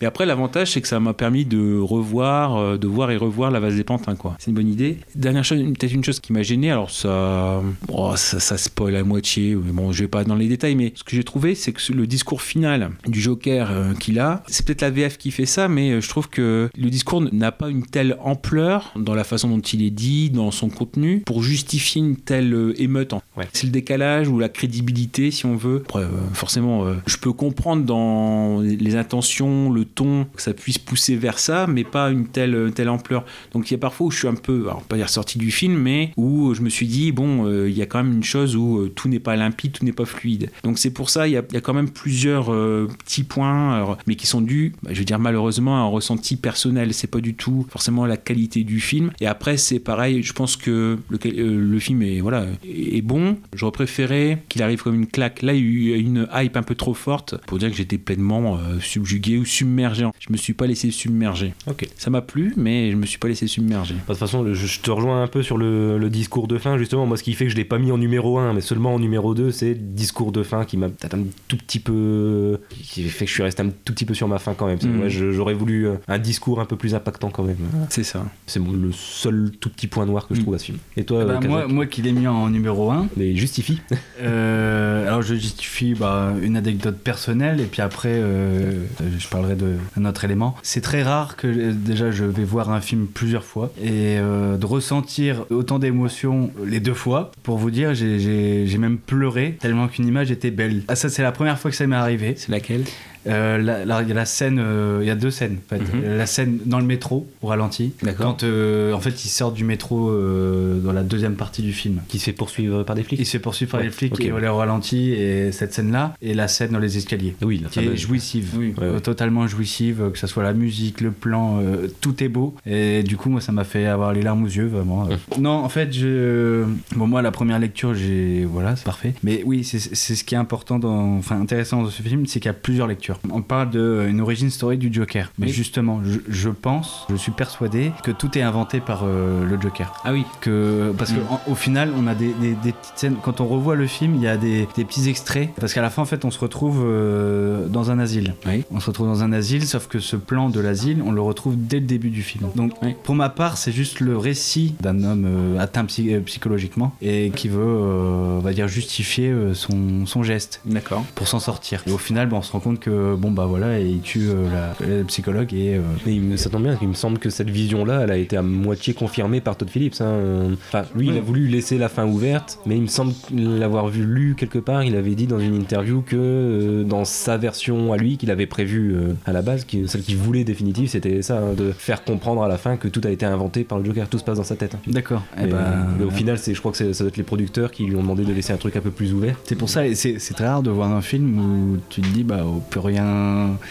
Mais après, l'avantage, c'est que ça m'a permis de revoir, euh, de voir et revoir la vase des pantins, quoi. C'est une bonne idée. Dernière chose, peut-être une chose qui m'a gêné, alors ça, oh, ça, ça spoil à moitié, mais bon, je vais pas dans les détails, mais ce que j'ai trouvé, c'est que le discours final du Joker euh, qu'il a, c'est peut-être la VF qui fait ça, mais euh, je trouve que le discours n'a pas une telle ampleur dans la façon dont il est dit, dans son contenu, pour justifier une telle euh, émeute. Ouais. C'est le décalage ou la crédibilité, si on veut. Après, euh, forcément, je peux comprendre dans les intentions, le ton, que ça puisse pousser vers ça, mais pas une telle, telle ampleur. Donc il y a parfois où je suis un peu, alors pas dire sorti du film, mais où je me suis dit, bon, euh, il y a quand même une chose où euh, tout n'est pas limpide, tout n'est pas fluide. Donc c'est pour ça, il y a, quand même plusieurs euh, petits points, mais qui sont dus, bah, je veux dire malheureusement, à un ressenti personnel. C'est pas du tout forcément la qualité du film. Et après, c'est pareil, je pense que le, film est, voilà, est bon. J'aurais préféré qu'il arrive comme une claque. Là, il y a eu une hype un peu trop forte pour dire que j'étais pleinement subjugué ou submergé. Je me suis pas laissé submerger. Ok. Ça m'a plu, mais je me suis pas laissé submerger. De toute façon, je, te rejoins un peu sur le, le discours de fin, justement. Moi, ce qui fait que je l'ai pas mis en numéro 1, mais seulement en numéro 2, c'est discours de fin qui m'a peut-être un tout petit peu. qui fait que je suis resté un tout petit peu sur ma fin quand même. Ouais, je- J'aurais voulu euh, un discours un peu plus impactant quand même. C'est ça. C'est le seul tout petit point noir que je Mhm. trouve à ce film. Et toi, Eh ben, euh, moi, moi qui l'ai mis en numéro 1, Mais justifie. [laughs] Euh, alors je justifie bah, une anecdote personnelle et puis après euh, je parlerai de un autre élément. C'est très rare que euh, déjà je vais voir un film plusieurs fois et euh, de ressentir autant d'émotions les deux fois. Pour vous dire, j'ai même pleuré tellement qu'une image était belle. Ah ça c'est la première fois que ça m'est arrivé. C'est laquelle? Euh, là, là, il y a la scène, euh, il y a deux scènes en fait. Mhm. La scène dans le métro au ralenti. Quand euh, en fait il sort du métro euh, dans la deuxième partie du film. Qui se fait poursuivre par des flics. Il se fait poursuivre par Ouais, les flics ok. et on les ralentit et cette scène-là et la scène dans les escaliers. Oui, la Qui est jouissive, Oui. Ouais, ouais. totalement jouissive, que ce soit la musique, le plan, tout est beau. Et du coup, moi, ça m'a fait avoir les larmes aux yeux, vraiment. Non, en fait, je... bon, moi, la première lecture, j'ai, voilà, c'est parfait. Mais oui, c'est ce qui est important, dans... enfin intéressant dans ce film, c'est qu'il y a plusieurs lectures. On parle de une origin story du Joker, mais Oui. justement, je, je pense, je suis persuadé que tout est inventé par euh, le Joker Ah oui. que parce Mm. qu'au final on a des, des- des petites scènes quand on revoit le film il y a des, des petits extraits parce qu'à la fin en fait on se retrouve euh, dans un asile Oui. on se retrouve dans un asile sauf que ce plan de l'asile on le retrouve dès le début du film donc pour ma part c'est juste le récit d'un homme euh, atteint psy- euh, psychologiquement et qui veut euh, on va dire justifier euh, son, son geste D'accord. pour s'en sortir et au final on se rend compte que bon bah voilà il tue euh, la, la psychologue et euh, Mais il me- ça tombe bien, il me semble que cette vision-là, elle a été à moitié confirmée par Todd Phillips. hein. Enfin, lui, il a voulu laisser la fin ouverte, mais il me semble l'avoir vu lu quelque part. Il avait dit dans une interview que euh, dans sa version à lui, qu'il avait prévu euh, à la base, qui- celle qu'il voulait définitive, c'était ça, hein, de faire comprendre à la fin que tout a été inventé par le Joker. Tout se passe dans sa tête. hein. d'accord Eh Mais, ben, mais au final, c'est, je crois que c'est- ça doit être les producteurs qui lui ont demandé de laisser un truc un peu plus ouvert. C'est pour ça, et c'est c'est très rare de voir un film où tu te dis, bah, on peut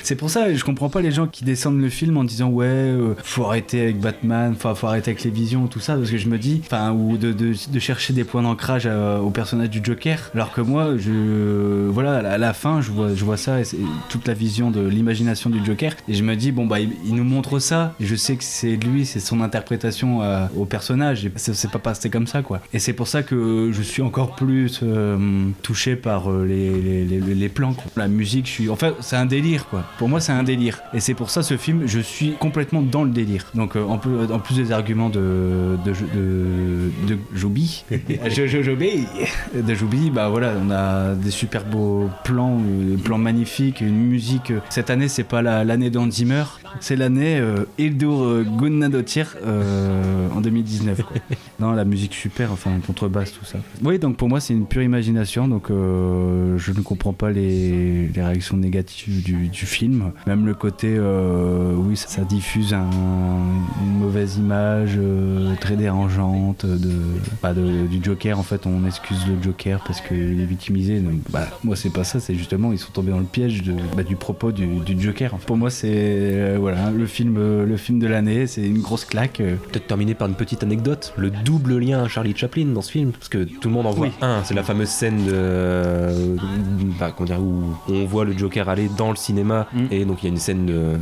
C'est pour ça, je comprends pas les gens qui descendent le film en disant, ouais, euh, faut arrêter avec Batman, faut, faut arrêter avec les visions, tout ça, parce que je me dis, enfin, ou de, chercher des points d'ancrage à- au personnage du Joker, alors que moi, je. Voilà, à la- fin, je vois, je vois ça, et toute la vision de l'imagination du Joker, et je me dis, bon, bah, il, nous montre ça, et je sais que c'est lui, c'est son interprétation euh, au personnage, et c'est pas passé comme ça, quoi. Et c'est pour ça que je suis encore plus euh, touché par euh, les, plans, la musique, je suis. En fait, c'est un délire, quoi. Pour moi, c'est un délire. Et c'est pour ça, ce film, je suis complètement dans le délire. Donc, euh, en, plus, en plus des arguments de, de, de, de Je- [laughs] je- bah voilà, on a des super beaux plans, euh, plans magnifiques, une musique. euh, Cette année, c'est pas la- l'année Zimmer, c'est l'année euh, Hildur Gunnadottir en 2019. quoi. [laughs] non, la musique super, enfin contrebasse, tout ça. Oui, donc pour moi, c'est une pure imagination, donc je ne comprends pas les, les réactions négatives du, du film. Même le côté, euh, oui, ça, ça diffuse un- une mauvaise image euh, très dérangeante de, bah, de- du Joker. En fait, on excuse le Joker parce qu'il est victimisé. Donc, bah, moi, c'est pas ça, c'est justement, ils sont tombés dans le piège de, bah, du propos du, du Joker. Pour moi, c'est euh, voilà, le film, euh, le film de l'année, c'est une grosse claque. euh. Peut-être terminer par une petite anecdote, le double lien à Charlie Chaplin dans ce film, parce que tout le monde en voit Oui. un, c'est la fameuse scène de, euh, bah, comment dire, où on voit le Joker aller dans le cinéma, Mm. et donc il y a une scène de-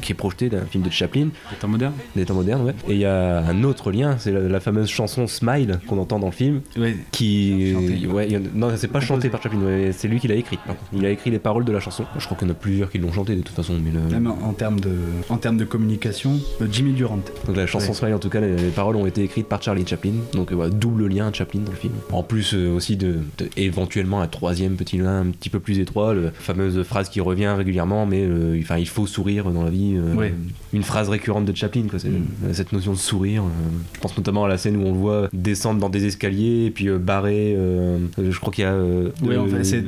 qui est projetée d'un film de Chaplin, Étant moderne des temps modernes, ouais. Et il y a un autre lien, c'est la, la fameuse chanson Smile qu'on entend dans le film, Ouais, qui, Chanté. ouais, non, c'est pas chanté par Chaplin, ouais, c'est lui qui l'a écrit. par contre. Il a écrit les paroles de la chanson. Je crois qu'il y en a plusieurs qui l'ont chanté de toute façon, mais le, Même en, termes de, en termes de communication, euh, Jimmy Durant. Donc la chanson Ouais. Smile, en tout cas, les, les paroles ont été écrites par Charlie Chaplin. Donc euh, voilà, double lien Chaplin dans le film. En plus euh, aussi de, de- éventuellement un troisième petit lien un petit peu plus étroit, la fameuse phrase qui revient régulièrement, mais euh, enfin il faut sourire dans la vie. euh, Ouais. Une phrase récurrente de Chaplin, quoi. Mm. cette notion de sourire. euh, je pense notamment à la scène où on le voit descendre dans des escaliers et puis barrer. je crois qu'il y a. Ouais, en fait, c'est.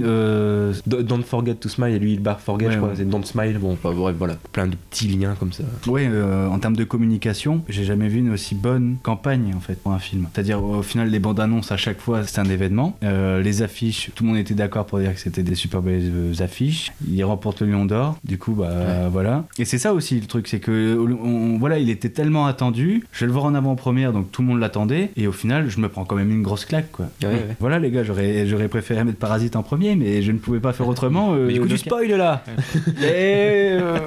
Do- Don't forget to smile et lui il barre forget Ouais, je crois c'est don't smile bon enfin, bref voilà plein de petits liens comme ça euh, en termes de communication, j'ai jamais vu une aussi bonne campagne en fait pour un film. C'est-à-dire au final les bandes annonces à chaque fois c'est un événement. Euh, les affiches, tout le monde était d'accord pour dire que c'était des super belles affiches. Remporte le Lion d'Or. Du coup bah voilà. Et c'est ça aussi le truc, c'est que on- on- voilà il était tellement attendu. Je vais le voir en avant-première donc tout le monde l'attendait et au final je me prends quand même une grosse claque quoi. Ouais, ouais. Voilà les gars j'aurais j'aurais préféré mettre Parasite en premier mais je ne pouvais pas faire autrement. euh, mais du coup tu Joker- spoil là [laughs] et euh,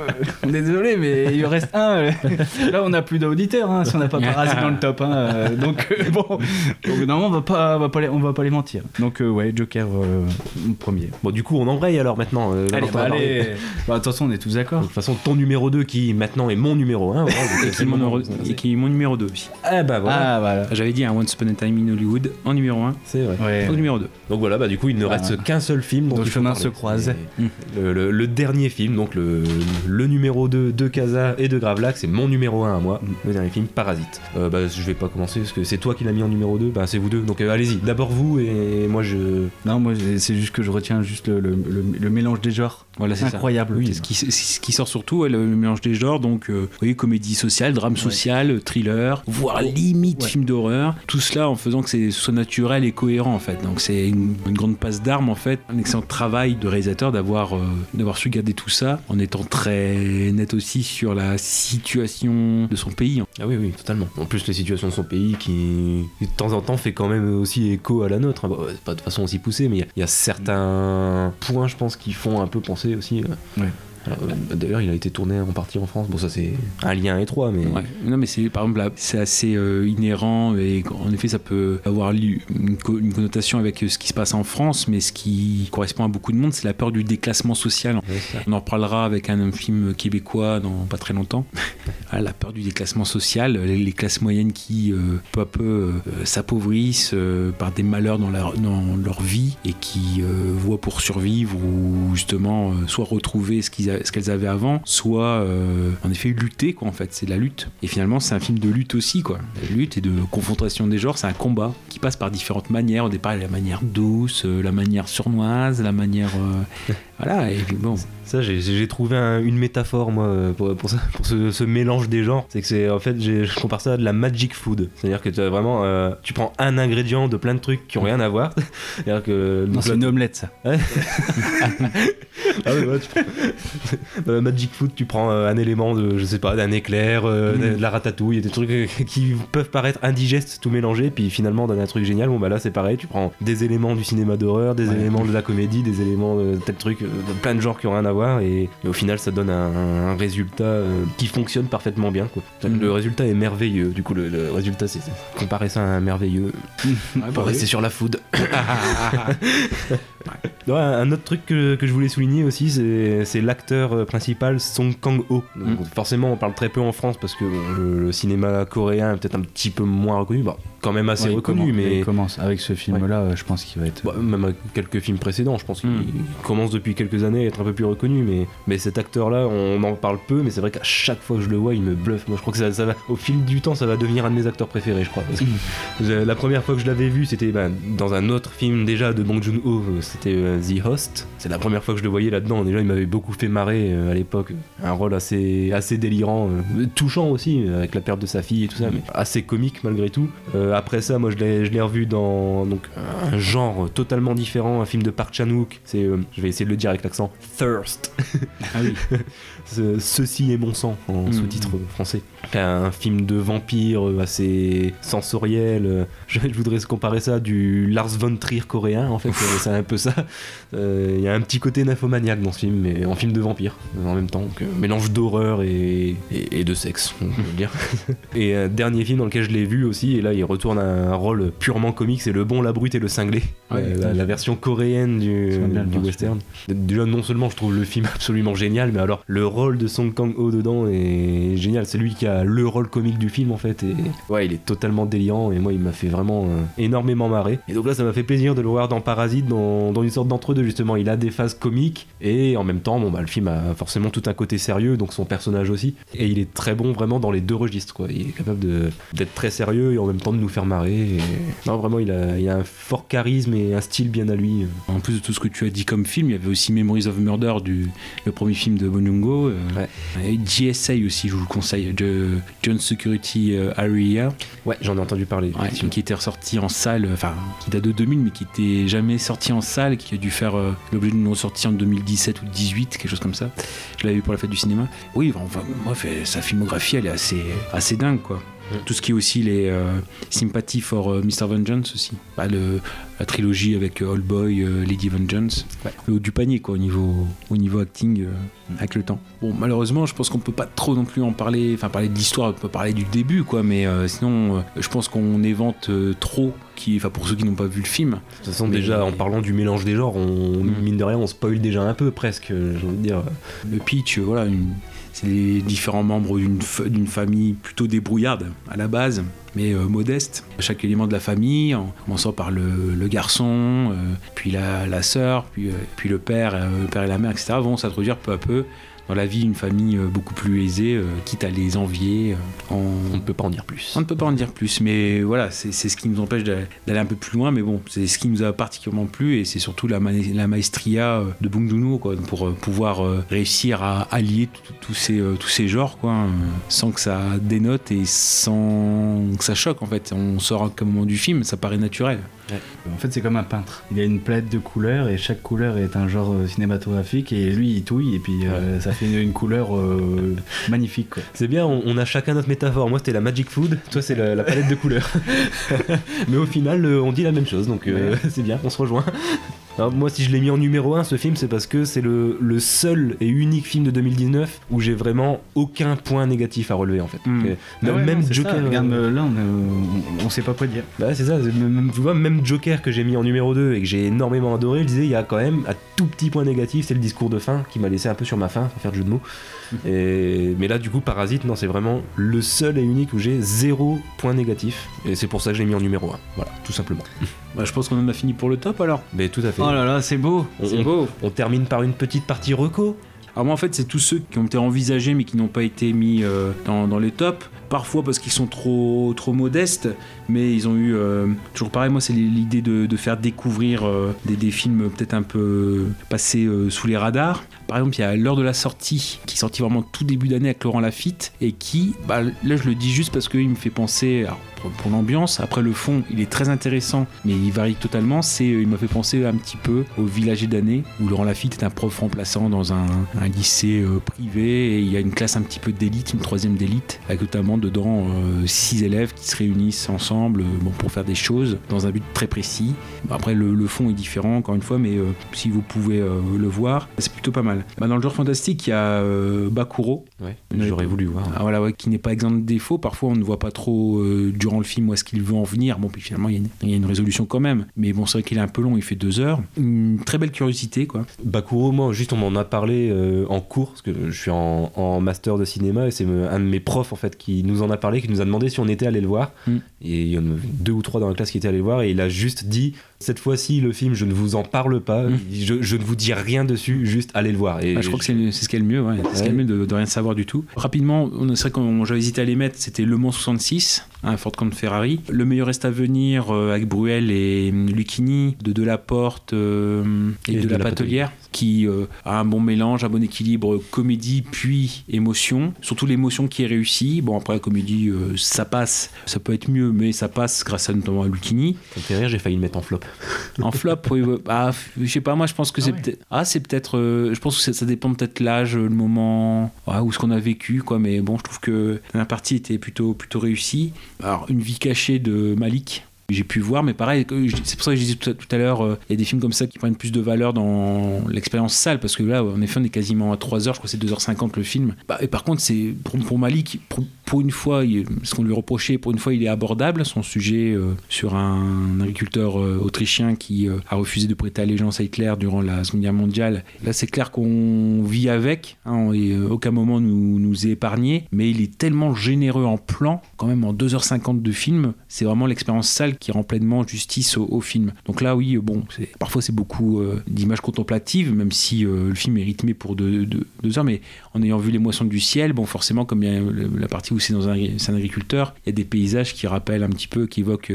on est désolé, mais il reste un. [laughs] Là, on n'a plus d'auditeurs hein, si on n'a pas Parasite dans le top. hein, euh, donc, euh, bon, moment, on va pas, on va pas, les, on va pas les mentir. Donc, euh, ouais, Joker euh, premier. bon du coup on embraye alors maintenant euh, Allez, on [laughs] bah, allez. Bah, attention, on est tous De d'accord. toute façon ton numéro 2 qui maintenant est mon numéro 1 [laughs] Et qui, est mon numéro, et qui est mon numéro 2 aussi. ah bah voilà Ah, voilà. J'avais dit un Once Upon a Time in Hollywood en numéro 1, c'est vrai Ouais. en numéro 2. donc voilà bah du coup il ne Voilà. reste qu'un seul film dont chemins parler. se croisent. C'est le, le- le dernier film donc le, le numéro 2 de Casa et de Gravelax c'est mon numéro 1 à moi le dernier film Parasite Euh, bah je vais pas commencer parce que c'est toi qui l'as mis en numéro 2 bah c'est vous deux donc euh, allez-y d'abord vous et moi je Non, moi, c'est juste que je retiens juste le, le- le- le mélange des genres. Voilà, c'est ça. Incroyable. Oui, ce qui, c'est ce qui sort surtout, le mélange des genres, donc, euh, vous voyez, comédie sociale, drame social, thriller, voire limite Ouais. film d'horreur. Tout cela en faisant que c'est- ce soit naturel et cohérent, en fait. Donc, c'est une, une grande passe d'armes, en fait. Un excellent travail de réalisateur d'avoir euh, d'avoir su garder tout ça en étant très net aussi sur la situation de son pays. Ah oui, oui, totalement. En plus, les situations de son pays qui, de temps en temps, fait quand même aussi écho à la nôtre. hein. Pas de façon aussi poussée, mais il y a- il y, a certains points, je pense, qui font un peu penser aussi. euh. Euh, D'ailleurs, il a été tourné en partie en France. Bon, ça, c'est un lien étroit, mais. Ouais. Non, mais c'est par exemple là, c'est assez euh, inhérent et en effet, ça peut avoir une, co- une connotation avec euh, ce qui se passe en France, mais ce qui correspond à beaucoup de monde, c'est la peur du déclassement social. Ouais. On en reparlera avec un, film québécois dans pas très longtemps. [laughs] Ah, la peur du déclassement social, les, les classes moyennes qui euh, peu à peu euh, s'appauvrissent par des malheurs dans leur, dans leur vie et qui voient pour survivre ou justement soit retrouver ce qu'ils a- ce qu'elles avaient avant, soit euh, en effet lutter quoi en fait. C'est de la lutte. Et finalement c'est un film de lutte aussi quoi. La lutte et de confrontation des genres, c'est un combat qui passe par différentes manières. Au départ il y a la manière douce, euh, la manière sournoise, la manière euh, [laughs] voilà. Et puis bon. Ça, j'ai- trouvé un- une métaphore, moi, euh, pour, pour ça, pour ce, ce mélange des genres. C'est que c'est, en fait, je compare ça à de la magic food. C'est-à-dire que tu as vraiment, euh, tu prends un ingrédient de plein de trucs qui ont rien à voir. [laughs] C'est-à-dire que. Non, donc c'est une omelette, ça. [laughs] Ah ouais, ouais, tu prends- [laughs] Dans la Magic Food, tu prends euh, un élément de, je sais pas, d'un éclair, euh, Mm. de, la ratatouille, des trucs euh, [laughs] qui peuvent paraître indigestes tout mélangés, puis finalement donner un truc génial. Bon bah là c'est pareil, tu prends des éléments du cinéma d'horreur, des Ouais. éléments de la comédie, des éléments de tel truc, euh, de plein de genres qui ont rien à voir, et, et au final ça donne un, un résultat euh, qui fonctionne parfaitement bien. Quoi. Mm. Le résultat est merveilleux. Du coup le, le résultat c'est comparer ça à un merveilleux. [laughs] Pour rester sur la food. Ouais, un autre truc que, que je voulais souligner aussi, c'est l'acteur euh, principal Song Kang-ho. Donc, Forcément, on parle très peu en France parce que bon, le, le cinéma coréen est peut-être un petit peu moins reconnu. Bah, quand même assez Ouais, il reconnu, commence- mais Il commence avec ce film-là, je pense qu'il va être. bah, même avec quelques films précédents, je pense qu'il Mm. commence depuis quelques années à être un peu plus reconnu. Mais, mais cet acteur-là, on en parle peu, mais c'est vrai qu'à chaque fois que je le vois, il me bluffe. Moi, je crois que ça, ça va, au fil du temps, ça va devenir un de mes acteurs préférés, je crois. Parce que je- la première fois que je l'avais vu, c'était bah, dans un autre film déjà de Bong Joon-ho, c'était euh, The Host. C'est la première fois que je le voyais là-dedans. Déjà, il m'avait beaucoup fait marrer euh, à l'époque. Un rôle assez, assez délirant, euh, touchant aussi, avec la perte de sa fille et tout ça, mais assez comique malgré tout. Euh, après ça, moi, je l'ai revu dans donc, un genre totalement différent, un film de Park Chan-wook. C'est, euh, je vais essayer de le dire avec l'accent, Thirst. Ah oui. [laughs] Ce- Ceci est mon sang en Mm. sous-titre français. Un film de vampire euh, assez sensoriel. euh, Je, [laughs] je voudrais comparer ça à du Lars von Trier coréen en fait. Euh, C'est un peu ça. Euh, Il y a un petit côté nymphomaniaque dans ce film, mais en film de vampire en même temps. Donc, mélange d'horreur et, et, et de sexe, on peut le dire. [laughs] et dernier film dans lequel je l'ai vu aussi, et là il retourne à un rôle purement comique, c'est Le Bon, la Brute et le Cinglé, Ouais, Euh, la, version coréenne du, du western. Déjà, non seulement je trouve le film absolument génial, mais alors le rôle de Song Kang-ho dedans est génial. C'est lui qui a le rôle comique du film en fait. Et ouais, il est totalement déliant et moi il m'a fait vraiment euh, énormément marrer. Et donc là, ça m'a fait plaisir de le voir dans Parasite, dans, dans une sorte d'entre-deux justement. Il a des phases comiques et en même temps, bon bah le film a forcément tout un côté sérieux, donc son personnage aussi. Et il est très bon vraiment dans les deux registres quoi. Il est capable d'être très sérieux et en même temps de nous faire marrer. Et... Non, vraiment, il a, il a un fort charisme et un style bien à lui. En plus de tout ce que tu as dit comme film, il y avait aussi Memories of Murder, du, le premier film de Bon Joon-ho. euh, Ouais. Et GSA aussi, je vous le conseille, de John Security euh, Area, Ouais, j'en ai entendu parler. ouais, qui était ressorti en salle, euh, enfin, qui date de 2000, mais qui était jamais sorti en salle, qui a dû faire euh, l'objet d'une ressortie en 2017 ou 2018, quelque chose comme ça. Je l'avais vu pour la fête du cinéma. Oui, enfin, moi, sa filmographie, elle est assez, assez dingue, quoi. Mm. Tout ce qui est aussi les euh, Sympathy for euh, Mr. Vengeance aussi. Bah, le, la trilogie avec euh, Old Boy, euh, Lady Vengeance. Ouais. Le haut du panier, quoi, au niveau, au niveau acting euh, avec le temps. Bon, malheureusement, je pense qu'on peut pas trop non plus en parler, enfin, parler de l'histoire, on peut parler du début, quoi, mais euh, sinon, euh, je pense qu'on évente euh, trop, qui, enfin, pour ceux qui n'ont pas vu le film. De toute façon, Mais- déjà, en parlant du mélange des genres, on, Mm. mine de rien, on spoil déjà un peu, presque, j'ai envie de dire. Le pitch, euh, voilà, une- c'est les différents membres d'une fa- d'une famille plutôt débrouillarde à la base, mais euh, modeste. Chaque élément de la famille, en commençant par le, garçon, euh, puis la, la sœur, puis, euh, puis le père, le père et la mère, etc., vont s'introduire peu à peu dans la vie d'une famille euh, beaucoup plus aisée, euh, quitte à les envier. euh, en... On ne peut pas en dire plus. On ne peut pas en dire plus, mais voilà, c'est ce qui nous empêche d'aller un peu plus loin, mais bon, c'est ce qui nous a particulièrement plu, et c'est surtout la, ma- la maestria de Joon-ho, quoi, pour pouvoir réussir à allier tous ces, tous ces genres, quoi, euh, sans que ça dénote et sans que ça choque, en fait. On sort à un moment du film, ça paraît naturel. En fait, c'est comme un peintre. Il a une palette de couleurs et chaque couleur est un genre euh, cinématographique et lui il touille et puis euh, ça fait une, une couleur euh, [laughs] magnifique. C'est bien, on, on a chacun notre métaphore. Moi, c'était la magic food, toi, c'est la, la palette de couleurs. [laughs] Mais au final, on dit la même chose, donc euh, [laughs] c'est bien, on se rejoint. Alors, moi, si je l'ai mis en numéro 1, ce film, c'est parce que c'est le, le seul et unique film de 2019 où j'ai vraiment aucun point négatif à relever, en fait. Mm. Euh, Ah même ouais, même non, c'est Joker. ça, regarde, là, on, on- on sait pas quoi dire. Bah c'est ça, même, tu vois, même Joker que j'ai mis en numéro 2 et que j'ai énormément adoré, je disais, il y a quand même un tout petit point négatif, c'est le discours de fin qui m'a laissé un peu sur ma fin, pour faire de jeu de mots. [laughs] Et, mais là, du coup, Parasite, non, c'est vraiment le seul et unique où j'ai zéro point négatif. Et c'est pour ça que je l'ai mis en numéro 1. Voilà, tout simplement. [laughs] Bah, je pense qu'on en a fini pour le top alors. Mais tout à fait. Oh là là, c'est beau. on, beau. on termine par une petite partie reco. Alors moi en fait c'est tous ceux qui ont été envisagés mais qui n'ont pas été mis euh, dans, dans les tops. Parfois parce qu'ils sont trop, trop modestes, mais ils ont eu... euh, toujours pareil, moi c'est l'idée de, faire découvrir euh, des, films peut-être un peu passés euh, sous les radars. Par exemple, il y a L'heure de la sortie, qui est sorti vraiment tout début d'année avec Laurent Lafitte, et qui, bah, là je le dis juste parce qu'il me fait penser, alors, pour, l'ambiance, après le fond, il est très intéressant, mais il varie totalement, c'est, il m'a fait penser un petit peu au Village d'année, où Laurent Lafitte est un prof remplaçant dans un, un lycée privé, et il y a une classe un petit peu d'élite, une troisième d'élite, avec notamment dedans euh, six élèves qui se réunissent ensemble euh, bon, pour faire des choses dans un but très précis. Après, le, le fond est différent, encore une fois, mais euh, si vous pouvez le voir, c'est plutôt pas mal. Bah, dans le genre fantastique, il y a Bakuro, Ouais, j'aurais voulu voir. ah, voilà, ouais, qui n'est pas exempt de défauts. Parfois, on ne voit pas trop durant le film où est-ce qu'il veut en venir. Bon, puis finalement, il y, a une- il y a une résolution quand même. Mais bon, c'est vrai qu'il est un peu long, il fait deux heures. Une très belle curiosité, quoi. Bakuro, moi, juste on m'en a parlé euh, en cours, parce que je suis en, en master de cinéma, et c'est un de mes profs, en fait, qui nous en a parlé, qui nous a demandé si on était allé le voir. Mm. Et il y en avait deux ou trois dans la classe qui étaient allés le voir, et il a juste dit cette fois-ci, le film, je ne vous en parle pas, Mm. je, je ne vous dis rien dessus, juste allez le voir. Et Ah, je crois que c'est ce qu'il y a le mieux, ouais. C'est ce qu'il y a le mieux de, de rien savoir du tout. Rapidement, on c'est vrai qu'on j'avais hésité à les mettre, c'était Le Mans 66, un Ford Count Ferrari. Le meilleur reste à venir euh, avec Bruel et hum, Lucchini, de Delaporte euh, et, de, la, Patelière, qui euh, a un bon mélange, un bon équilibre comédie puis émotion. Surtout l'émotion qui est réussie. Bon, après la comédie, euh, ça passe, ça peut être mieux, mais ça passe grâce à notamment à Lucchini. Ça me fait rire, j'ai failli le mettre en flop. [laughs] En flop, oui, ouais. Ah, je sais pas, moi je pense que Ah c'est ouais. peut-être. Ah, c'est peut-être. euh, je pense que ça, dépend peut-être l'âge, le moment, ou ce qu'on a vécu, quoi. Mais bon, je trouve que la partie était plutôt, plutôt réussie. Alors, une vie cachée de Malik. J'ai pu voir, mais pareil, c'est pour ça que je disais tout à, l'heure, euh, il y a des films comme ça qui prennent plus de valeur dans l'expérience salle, parce que là, en effet, on est quasiment à 3 heures, je crois que c'est 2h50 le film. Bah, et par contre, c'est pour, pour pour, une fois, ce qu'on lui reprochait, pour une fois, il est abordable, son sujet euh, sur un agriculteur euh, autrichien qui a refusé de prêter allégeance à Hitler durant la Seconde Guerre mondiale. Là, c'est clair qu'on vit avec, hein, et aucun moment nous, nous est épargné, mais il est tellement généreux en plan, quand même en 2h50 de film, c'est vraiment l'expérience salle qui rend pleinement justice au, film. Donc là, oui, euh, bon, parfois c'est beaucoup euh, d'images contemplatives, même si euh, le film est rythmé pour deux, heures, mais en ayant vu les moissons du ciel, bon, forcément, comme il y a la partie où c'est dans un, agriculteur, il y a des paysages qui rappellent un petit peu, qui évoquent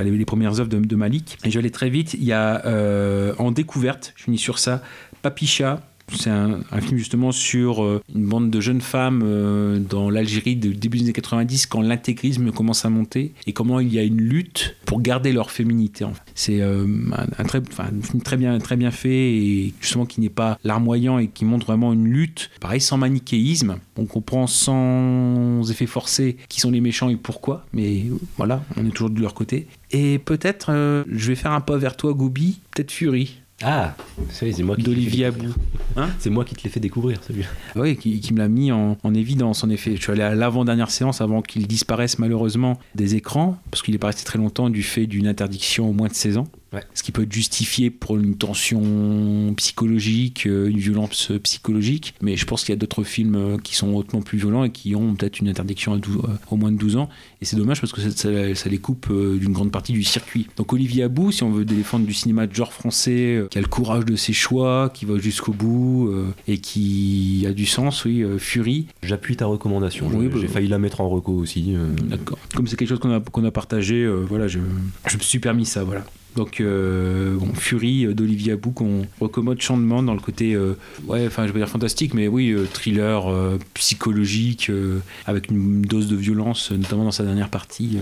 les, premières œuvres de, de Malik. Et je vais aller très vite, il y a en découverte, je finis sur ça, Papicha, c'est un, film justement sur euh, une bande de jeunes femmes euh, dans l'Algérie de début des années 90 quand l'intégrisme commence à monter et comment il y a une lutte pour garder leur féminité. C'est euh, un, film très bien, très bien fait et justement qui n'est pas larmoyant et qui montre vraiment une lutte. Pareil, sans manichéisme. On comprend sans effet forcé qui sont les méchants et pourquoi, mais voilà, on est toujours de leur côté. Et peut-être, je vais faire un pas vers toi, Goubi, peut-être Fury, Ah, c'est moi qui te l'ai d'Olivier fait Abou. découvrir. C'est moi qui te l'ai fait découvrir celui-là. Oui, qui, qui me l'a mis en, en évidence, en effet. Je suis allé à l'avant-dernière séance avant qu'il disparaisse malheureusement des écrans, parce qu'il est pas resté très longtemps du fait d'une interdiction au moins de 16 ans. Ouais. Ce qui peut être justifié pour une tension psychologique, euh, une violence psychologique. Mais je pense qu'il y a d'autres films euh, qui sont hautement plus violents et qui ont peut-être une interdiction à 12 euh, au moins de 12 ans. Et c'est dommage parce que ça, ça- ça les coupe euh, d'une grande partie du circuit. Donc Olivier Abou, si on veut défendre du cinéma de genre français, euh, qui a le courage de ses choix, qui va jusqu'au bout euh, et qui a du sens, oui, euh, Fury. J'appuie ta recommandation. Oui, bah, J'ai failli la mettre en reco aussi. euh. D'accord. Comme c'est quelque chose qu'on a, partagé, euh, voilà, je, je me suis permis ça, voilà. Donc, euh, bon, Fury euh, d'Olivier Abou qu'on recommande chandement dans le côté, euh, ouais, enfin, je vais dire fantastique, mais oui, euh, thriller psychologique, avec une dose de violence, notamment dans sa dernière partie,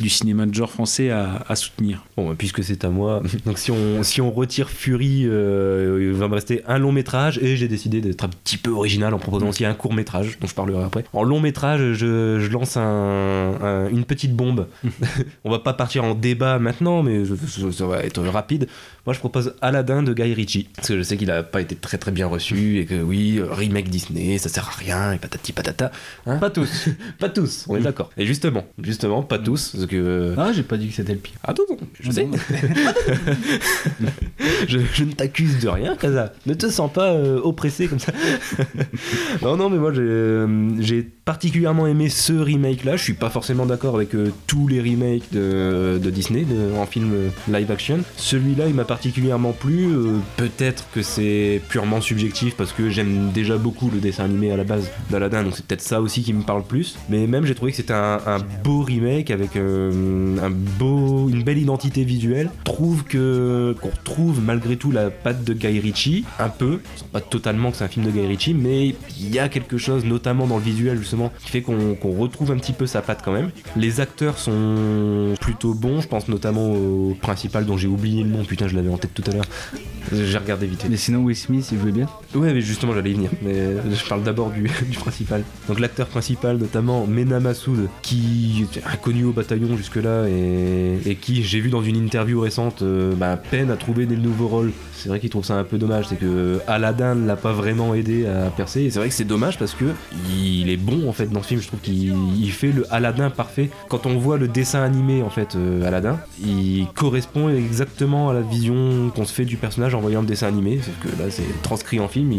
du cinéma de genre français à, à soutenir. Bon, bah, puisque c'est à moi, [laughs] donc si on, si on retire Fury, il va me rester un long métrage et j'ai décidé d'être un petit peu original en proposant aussi un court métrage dont je parlerai après. En long métrage, je, je lance un- un- une petite bombe. [laughs] on va pas partir en débat maintenant, mais je- je- ça va être rapide. Moi, je propose Aladdin de Guy Ritchie parce que je sais qu'il a pas été très très bien reçu et que oui, euh, remake Disney, ça sert à rien et patati patata. Hein Pas tous. [laughs] pas tous, on est d'accord. Et justement, justement, pas tous, parce que Ah, j'ai pas dit que c'était le pire. ah non, non, je sais. [laughs] je, je ne t'accuse de rien, Kaza. Ne te sens pas euh, oppressé comme ça. [laughs] non, non, mais moi j'ai euh, j'ai particulièrement aimé ce remake-là. Je suis pas forcément d'accord avec euh, tous les remakes de, Disney en film euh, live action. Celui-là, il m'a particulièrement plu. Euh, Peut-être que c'est purement subjectif parce que j'aime déjà beaucoup le dessin animé à la base d'Aladdin, donc c'est peut-être ça aussi qui me parle plus. Mais même, j'ai trouvé que c'était un, beau remake avec un beau, une belle identité visuelle. Trouve que qu'on retrouve malgré tout la patte de Guy Ritchie, un peu, pas totalement que c'est un film de Guy Ritchie, mais il y a quelque chose, notamment dans le visuel justement, qui fait qu'on retrouve un petit peu sa patte quand même. Les acteurs sont plutôt bons, je pense notamment au principal dont j'ai oublié le nom, putain je l'avais en tête tout à l'heure. J'ai regardé vite. Mais sinon, Will Smith, il jouait bien. Ouais, mais justement, j'allais y venir. Mais je parle d'abord du, [laughs] du principal. Donc, l'acteur principal, notamment Mena Massoud, qui est inconnu au bataillon jusque-là et, et qui, j'ai vu dans une interview récente, euh, bah, peine à trouver des nouveaux rôles. C'est vrai qu'il trouve ça un peu dommage. C'est que Aladdin ne l'a pas vraiment aidé à percer. Et c'est vrai que c'est dommage parce que il est bon en fait dans ce film. Je trouve qu'il il fait le Aladdin parfait. Quand on voit le dessin animé en fait, euh, Aladdin, il correspond exactement à la vision qu'on se fait du personnage en voyant le dessin animé. Sauf que là, c'est transcrit en film.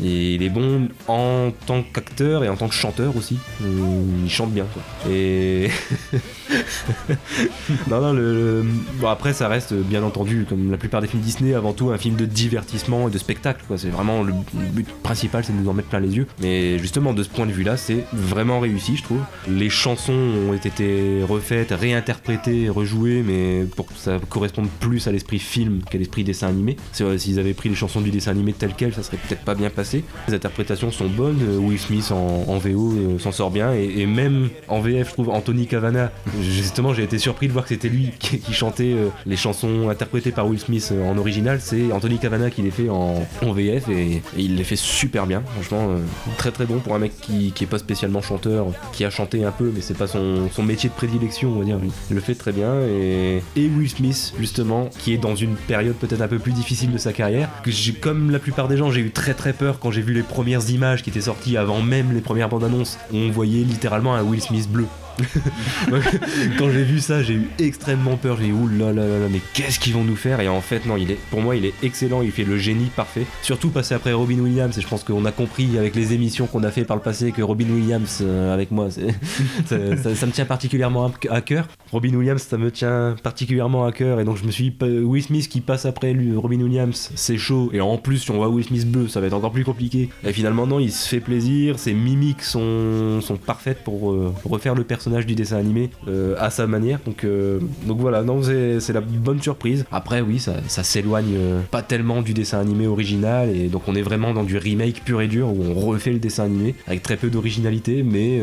Il, est bon en tant qu'acteur et en tant que chanteur aussi. Il chante bien. Quoi. Et [laughs] non, non, Bon, après, ça reste bien entendu, comme la plupart des films Disney, avant tout un film de divertissement et de spectacle. C'est vraiment le but principal, c'est de nous en mettre plein les yeux. Mais justement, de ce point de vue-là, c'est vraiment réussi, je trouve. Les chansons ont été refaites, réinterprétées, rejouées, mais pour que ça corresponde plus à l'esprit film qu'à l'esprit dessin animé. S'ils avaient pris les chansons du dessin animé telles quelles, ça serait peut-être pas bien passé. Les interprétations sont bonnes. Will Smith en, VO euh, s'en sort bien. Et, même en VF, je trouve Anthony Cavana, justement, j'ai été surpris de voir que c'était lui qui, qui chantait euh, les chansons interprétées par Will Smith euh, en original. C'est Anthony Cavana qui les fait en, VF et, il les fait super bien. Franchement, euh, très très bon pour un mec qui, qui est pas spécialement chanteur, qui a chanté un peu, mais c'est pas son, métier de prédilection, on va dire. Il le fait très bien. Et, Will Smith, justement, qui est dans une période peut-être un peu plus difficile de sa carrière, que comme la plupart des gens, j'ai eu très très peur quand j'ai vu les premières images qui étaient sorties avant même les premières bandes annonces. On voyait littéralement un Will Smith bleu. [laughs] Quand j'ai vu ça, j'ai eu extrêmement peur. J'ai dit là mais qu'est-ce qu'ils vont nous faire? Et en fait, non, il est, pour moi, il est excellent. Il fait le génie parfait. Surtout passé après Robin Williams. Et je pense qu'on a compris avec les émissions qu'on a fait par le passé que Robin Williams, euh, avec moi, [laughs] ça, me tient particulièrement à- cœur. Robin Williams, ça me tient particulièrement à cœur. Et donc, je me suis dit, euh, Will Smith qui passe après lui, Robin Williams, c'est chaud. Et en plus, si on voit Will Smith bleu, ça va être encore plus compliqué. Et finalement, non, il se fait plaisir. Ses mimiques sont, parfaites pour euh, refaire le personnage du dessin animé euh, à sa manière. Donc, euh, donc voilà, non, c'est la bonne surprise. Après, oui, ça, ça s'éloigne euh, pas tellement du dessin animé original. Et donc, on est vraiment dans du remake pur et dur où on refait le dessin animé avec très peu d'originalité, mais,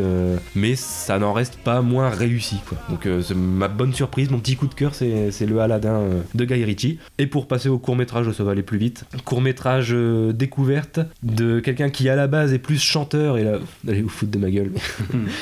mais ça n'en reste pas moins réussi. Quoi. Donc, c'est ma bonne surprise, mon petit coup de cœur, c'est le Aladdin de Guy Ritchie. Et pour passer au court métrage, ça va aller plus vite. Court métrage découverte de quelqu'un qui à la base est plus chanteur. Et là, [laughs] allez vous foutre de ma gueule.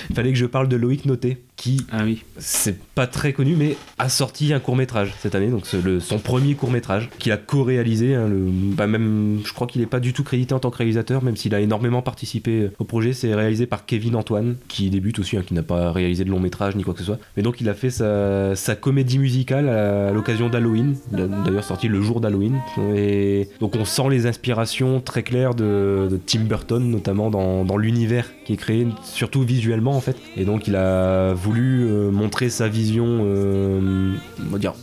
Il [laughs] fallait que je parle de Loïc Noté, qui Ah oui. c'est pas très connu, mais a sorti un court métrage cette année, donc le- son premier court métrage qu'il a co-réalisé. hein, bah même, je crois qu'il est pas du tout crédité en tant que réalisateur, même s'il a énormément participé au projet. C'est réalisé par Kevin Antoine, qui débute aussi, hein, qui n'a pas réalisé de long métrage ni quoi que ce soit. Mais donc il a fait sa, sa comédie musicale à, l'occasion d'Halloween. D'ailleurs sorti le jour d'Halloween. Et donc on sent les inspirations très claires de, de Tim Burton, notamment dans, dans l'univers qui est créé, surtout visuellement en fait. Et donc il a voulu euh, montrer sa vision, euh,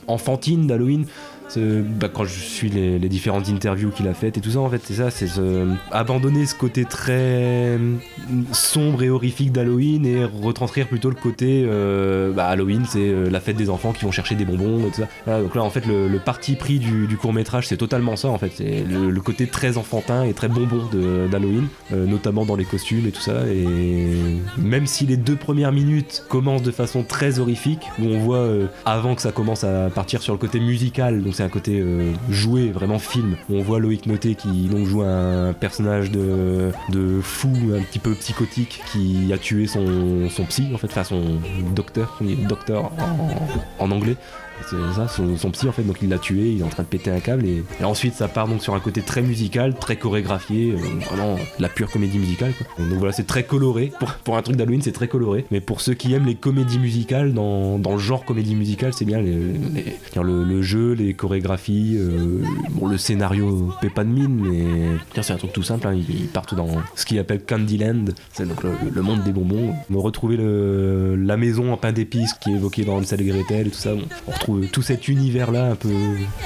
enfantine d'Halloween. C'est- bah, quand je suis les, différentes interviews qu'il a faites et tout ça, en fait, c'est ça, c'est ce- abandonner ce côté très euh, sombre et horrifique d'Halloween et retranscrire plutôt le côté euh, bah, Halloween, c'est euh, la fête des enfants qui vont chercher des bonbons et tout ça. Donc là, en fait, le, parti pris du, court métrage, c'est totalement ça, en fait, c'est le, côté très enfantin et très bonbon d'Halloween, euh, notamment dans les costumes et tout ça. Et même si les deux premières minutes commencent de façon très horrifique, où on voit euh, avant que ça commence à partir sur le côté musical, donc c'est un côté euh, joué, vraiment film, on voit Loïc Noté qui donc joue un personnage de, fou, un petit peu psychotique, qui a tué son, psy, en fait, enfin son docteur, docteur en anglais. C'est ça, son, son psy en fait, donc il l'a tué, il est en train de péter un câble et, et ensuite ça part donc sur un côté très musical, très chorégraphié, euh, vraiment la pure comédie musicale quoi. Donc voilà, c'est très coloré, pour, pour un truc d'Halloween c'est très coloré, mais pour ceux qui aiment les comédies musicales, dans, dans le genre comédie musicale c'est bien les, les- le, le jeu, les chorégraphies, euh, bon le scénario paie pas de mine, mais c'est un truc tout simple, hein, ils, partent dans ce qu'ils appellent Candyland, c'est donc le, le monde des bonbons. On retrouver le- la maison en pain d'épices qui est évoquée dans Hansel et Gretel et tout ça, Bon, on retrouve tout cet univers-là un peu,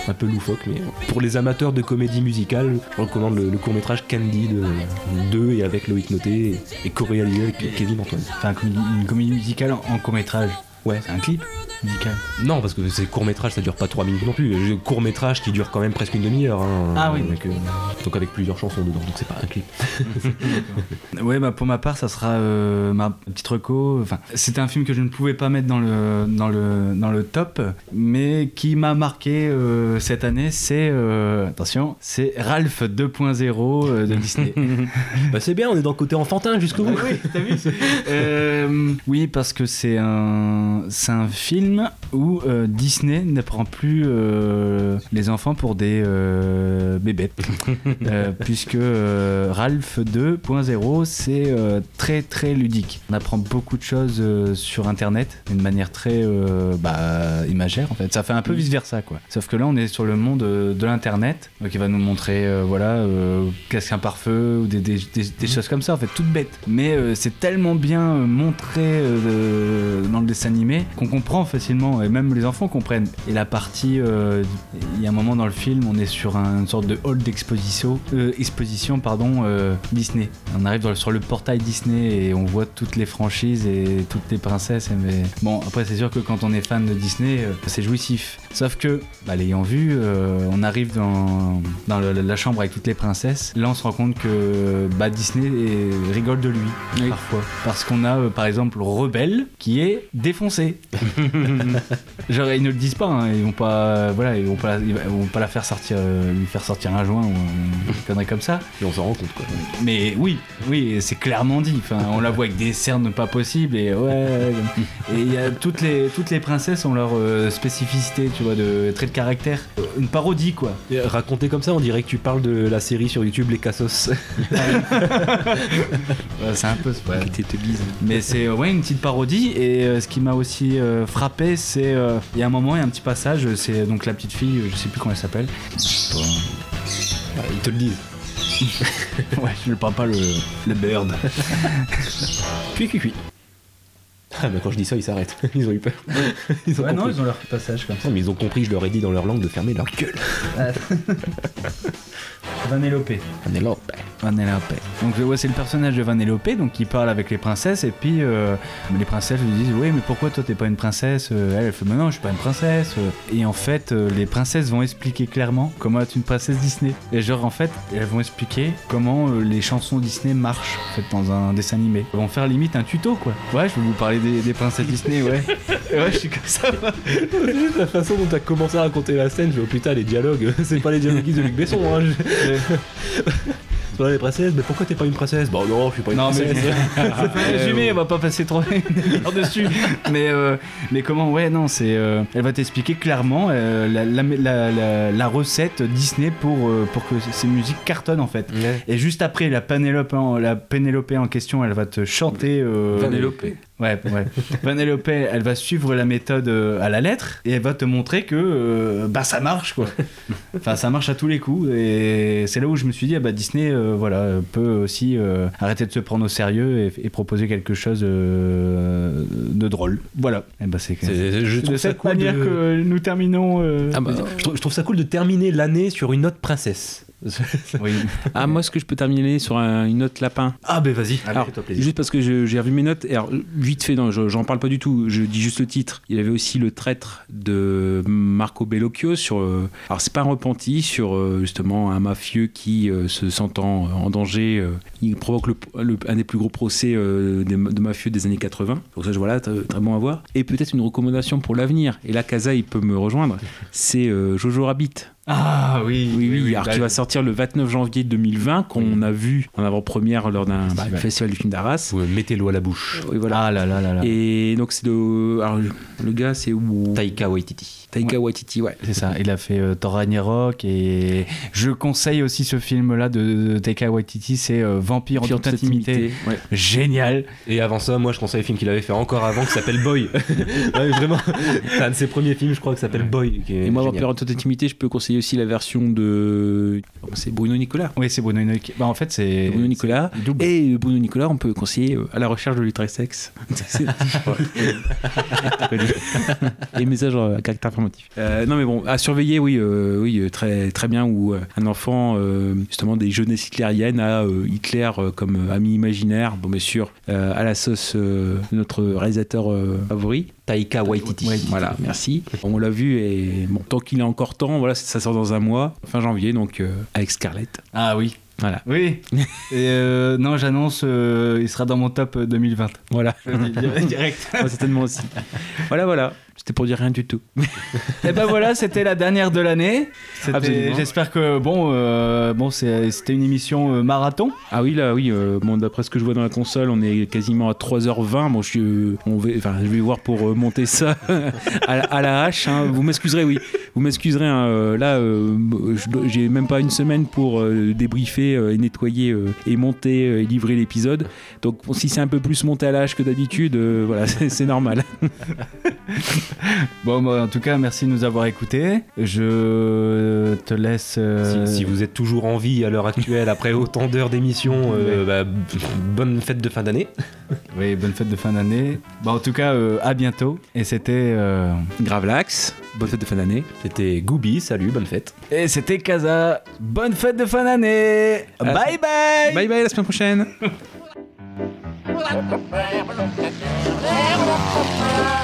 un peu loufoque. Mais pour les amateurs de comédie musicale, je recommande le, court métrage Candy de, de et avec Loïc Noté et, et co-réalisé avec Kevin Antoine. Enfin, une comédie, musicale en, en court-métrage. Ouais. C'est un clip musical. Non, parce que c'est court métrage, ça dure pas 3 minutes non plus. J'ai court métrage qui dure quand même presque une demi-heure. hein, Ah oui. avec, euh, donc avec plusieurs chansons dedans, donc c'est pas un clip. [laughs] Ouais, bah pour ma part, ça sera euh, ma petite reco. Enfin, c'était un film que je ne pouvais pas mettre dans le, dans le, dans le top, mais qui m'a marqué euh, cette année. C'est, euh, attention, c'est Ralph 2.0 euh, de Disney. [laughs] [laughs] bah c'est bien, on est dans le côté enfantin jusqu'au bout. oui, t'as vu Euh, Oui, parce que c'est un, c'est un film où euh, Disney ne prend plus euh, les enfants pour des euh, bébés. [laughs] Euh, puisque Ralph 2.0, c'est très très ludique. On apprend beaucoup de choses sur Internet d'une manière très bah, imagère en fait. Ça fait un peu vice versa quoi. Sauf que là, on est sur le monde de l'Internet, donc il va nous montrer voilà qu'est-ce qu'un pare-feu ou des, des- des- des choses comme ça en fait, toutes bêtes. Mais c'est tellement bien montré dans le dessin animé qu'on comprend facilement. et même les enfants comprennent. Et la partie, euh, il y a un moment dans le film, on est sur un- une sorte de hall d'exposition, euh, exposition pardon, euh, Disney. On arrive sur le portail Disney et on voit toutes les franchises et toutes les princesses. mais bon, après c'est sûr que quand on est fan de Disney, c'est jouissif. Sauf que, bah, l'ayant vu, euh, on arrive dans, dans le- la chambre avec toutes les princesses. Là, on se rend compte que bah, Disney rigole de lui parfois, parce qu'on a euh, par exemple Rebelle qui est défoncé. [laughs] Genre ils ne le disent pas, hein, ils vont pas, voilà, ils vont pas, la, ils vont pas la faire sortir, euh, lui faire sortir un joint ou une connerie comme ça. Et on s'en rend compte quoi. Mais oui, oui, c'est clairement dit. Enfin, on la voit avec des cernes pas possibles et ouais. Et il y a toutes les toutes les princesses ont leur euh, spécificité, tu vois, de trait de caractère. Une parodie quoi. Et Raconté comme ça, on dirait que tu parles de la série sur YouTube Les Cassos. [laughs] Ouais, c'est un peu. ouais. Mais c'est ouais une petite parodie et euh, ce qui m'a aussi euh, frappé c'est euh, il y a un moment il y a un petit passage c'est donc la petite fille je sais plus comment elle s'appelle Ils te le disent. ouais je ne parle pas le, le bird Cui, cui, cui. Ah, mais quand je dis ça, ils s'arrêtent. [laughs] Ils ont eu peur. Ils ont ouais non ils ont leur passage comme ça Non, mais ils ont compris, je leur ai dit dans leur langue de fermer leur gueule. [laughs] Vanellope Vanellope. Vanellope donc ouais c'est le personnage de Vanellope donc qui parle avec les princesses et puis euh, les princesses lui disent oui mais pourquoi toi t'es pas une princesse Euh, elle, elle fait mais non je suis pas une princesse Euh, et en fait les princesses vont expliquer clairement comment être une princesse Disney et genre en fait elles vont expliquer comment les chansons Disney marchent en fait dans un dessin animé elles vont faire limite un tuto quoi ouais je vais vous parler des, des princesses Disney ouais [laughs] ouais je suis comme ça [laughs] La façon dont t'as commencé à raconter la scène, je dis, oh putain, les dialogues, [laughs] c'est pas les dialogues de Luc Besson. Hein. Je- Voilà, les princesses, mais pourquoi t'es pas une princesse? Bah non, je suis pas une Non, mais princesse. [laughs] c'est pas résumé, on va pas passer trop [laughs] heures dessus. Mais, euh, mais comment, ouais, non, c'est. euh, elle va t'expliquer clairement euh, la, la, la- la- la recette Disney pour, euh, pour que ces musiques cartonnent en fait. Ouais. Et juste après, la Pénélope en, la Pénélope en question, elle va te chanter. euh, Vanellope. Ouais, ouais. Vanellope, elle va suivre la méthode euh, à la lettre et elle va te montrer que euh, bah ça marche quoi. Enfin, ça marche à tous les coups et c'est là où je me suis dit ah bah Disney euh, voilà peut aussi euh, arrêter de se prendre au sérieux et, et proposer quelque chose de drôle. Voilà. Et bah c'est je c'est de trouve ça cool manière de- que nous terminons. Ah bah, Je trouve, je trouve ça cool de terminer l'année sur une note princesse. [laughs] oui. ah, moi, est-ce que je peux terminer sur un- une note lapin Ah, ben vas-y. Juste parce que j'ai revu mes notes, alors, vite fait, non, je- j'en parle pas du tout, je dis juste le titre. Il y avait aussi le traître de Marco Bellocchio sur. euh, alors, c'est pas un repenti, sur euh, justement un mafieux qui, euh, se sentant en danger, il provoque le- le- un des plus gros procès des- de mafieux des années 80. Donc, ça, je- voilà, très, bon à voir. Et peut-être une recommandation pour l'avenir. Et là, Kaza, il peut me rejoindre. C'est Jojo Rabbit. Ah oui. Oui, oui, alors bah, qui va sortir le 29 janvier 2020, qu'on a vu en avant-première lors d'un bah, Festival. du film d'Arras. Vous mettez l'eau à la bouche. Oui, voilà. Ah là là là là. Et donc c'est de. Alors le gars c'est où Taika Waititi. Taika Waititi, ouais. C'est ça, il a fait euh, Thor Ragnarok et je conseille aussi ce film-là de, de Taika Waititi, c'est euh, Vampire en toute intimité. Ouais. Génial. Et avant ça, moi je conseille un film qu'il avait fait encore avant qui s'appelle Boy. [laughs] Ouais, vraiment, c'est un de ses premiers films, je crois, qui s'appelle Boy. qui est Et moi, génial. Vampire en toute intimité, je peux conseiller aussi la version de. C'est Bruno Nicolas. Oui, c'est Bruno Nicolas. Bah, en fait, c'est. Bruno Nicolas. Et Bruno Nicolas, on peut conseiller euh, à la recherche de l'ultrasex. C'est- [laughs] [laughs] Et message à caractère Euh, non mais bon, à surveiller, oui, euh, oui, euh, très très bien. Où euh, un enfant, euh, justement, des jeunesses hitlériennes a euh, Hitler euh, comme ami imaginaire. Bon, bien sûr, euh, à la sauce euh, de notre réalisateur euh, favori. Taika Waititi. Voilà, merci. On l'a vu et bon, tant qu'il est encore temps, voilà, ça sort dans un mois, fin janvier, donc euh, avec Scarlett. Ah oui. Voilà. Oui. [laughs] Et euh, non, j'annonce, euh, il sera dans mon top euh, 2020. Voilà, direct. [laughs] Moi, certainement aussi. voilà, voilà. C'était pour dire rien du tout. Et ben voilà, c'était la dernière de l'année. Absolument. J'espère que bon, euh, bon, c'était une émission euh, marathon. Ah oui, là, oui. euh, bon, d'après ce que je vois dans la console, on est quasiment à 3h20. Bon, je, suis, euh, on va, enfin, je vais voir pour euh, monter ça [laughs] à, la- à la hache. hein. Vous m'excuserez, oui. Vous m'excuserez. hein, là, euh, j'ai même pas une semaine pour euh, débriefer euh, et nettoyer euh, et monter euh, et livrer l'épisode. Donc, bon, si c'est un peu plus monté à la hache que d'habitude, euh, voilà, [laughs] c'est c'est normal. [laughs] [laughs] Bon, bah, en tout cas, merci de nous avoir écoutés. Je te laisse. euh, Si, si vous êtes toujours en vie à l'heure actuelle, après autant d'heures d'émission, euh, bah, bonne fête de fin d'année. [laughs] Oui, bonne fête de fin d'année. Bah, en tout cas, euh, à bientôt. Et c'était. euh, Gravelax, bonne fête de fin d'année. C'était Gooby, salut, bonne fête. Et c'était Kaza. Bonne fête de fin d'année. Bye bye. Bye bye, la semaine prochaine. [laughs]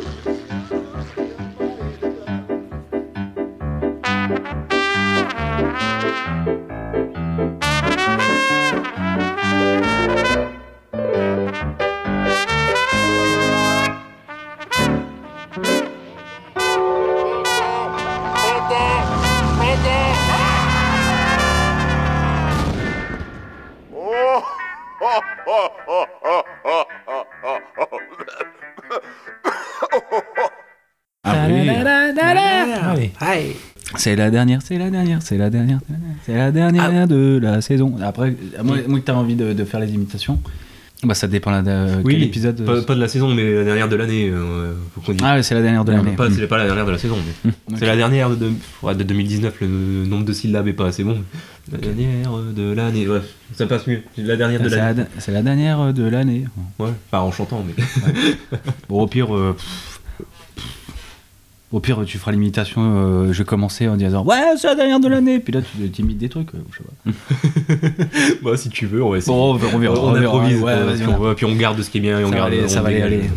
Ah oui. C'est la dernière, c'est la dernière, c'est la dernière, c'est la dernière de la saison. Après, à moins, moins que tu as envie de, de faire les imitations, bah ça dépend de quel épisode. Pas, pas de la saison, mais la dernière de l'année. euh. Ah ouais, c'est la dernière de l'année. Pas, c'est pas la dernière de la saison, mais Ok. c'est la dernière de, ouais, de 2019. Le nombre de syllabes est pas assez bon. La dernière de l'année, ouais, ça passe mieux. La dernière de C'est la, l'année. c'est la dernière de l'année. Ouais, pas en chantant, mais. [laughs] Bon, au pire, euh, pff, au pire, tu feras l'imitation. euh, je vais commencer en disant ouais, c'est la dernière de l'année. Puis là, tu t'imites des trucs. euh, je sais pas. [laughs] bah, si tu veux, on va essayer. Bon, on verra, on verra, on, improvise, ouais, euh, puis, on garde ce qui est bien et on garde. ça va aller.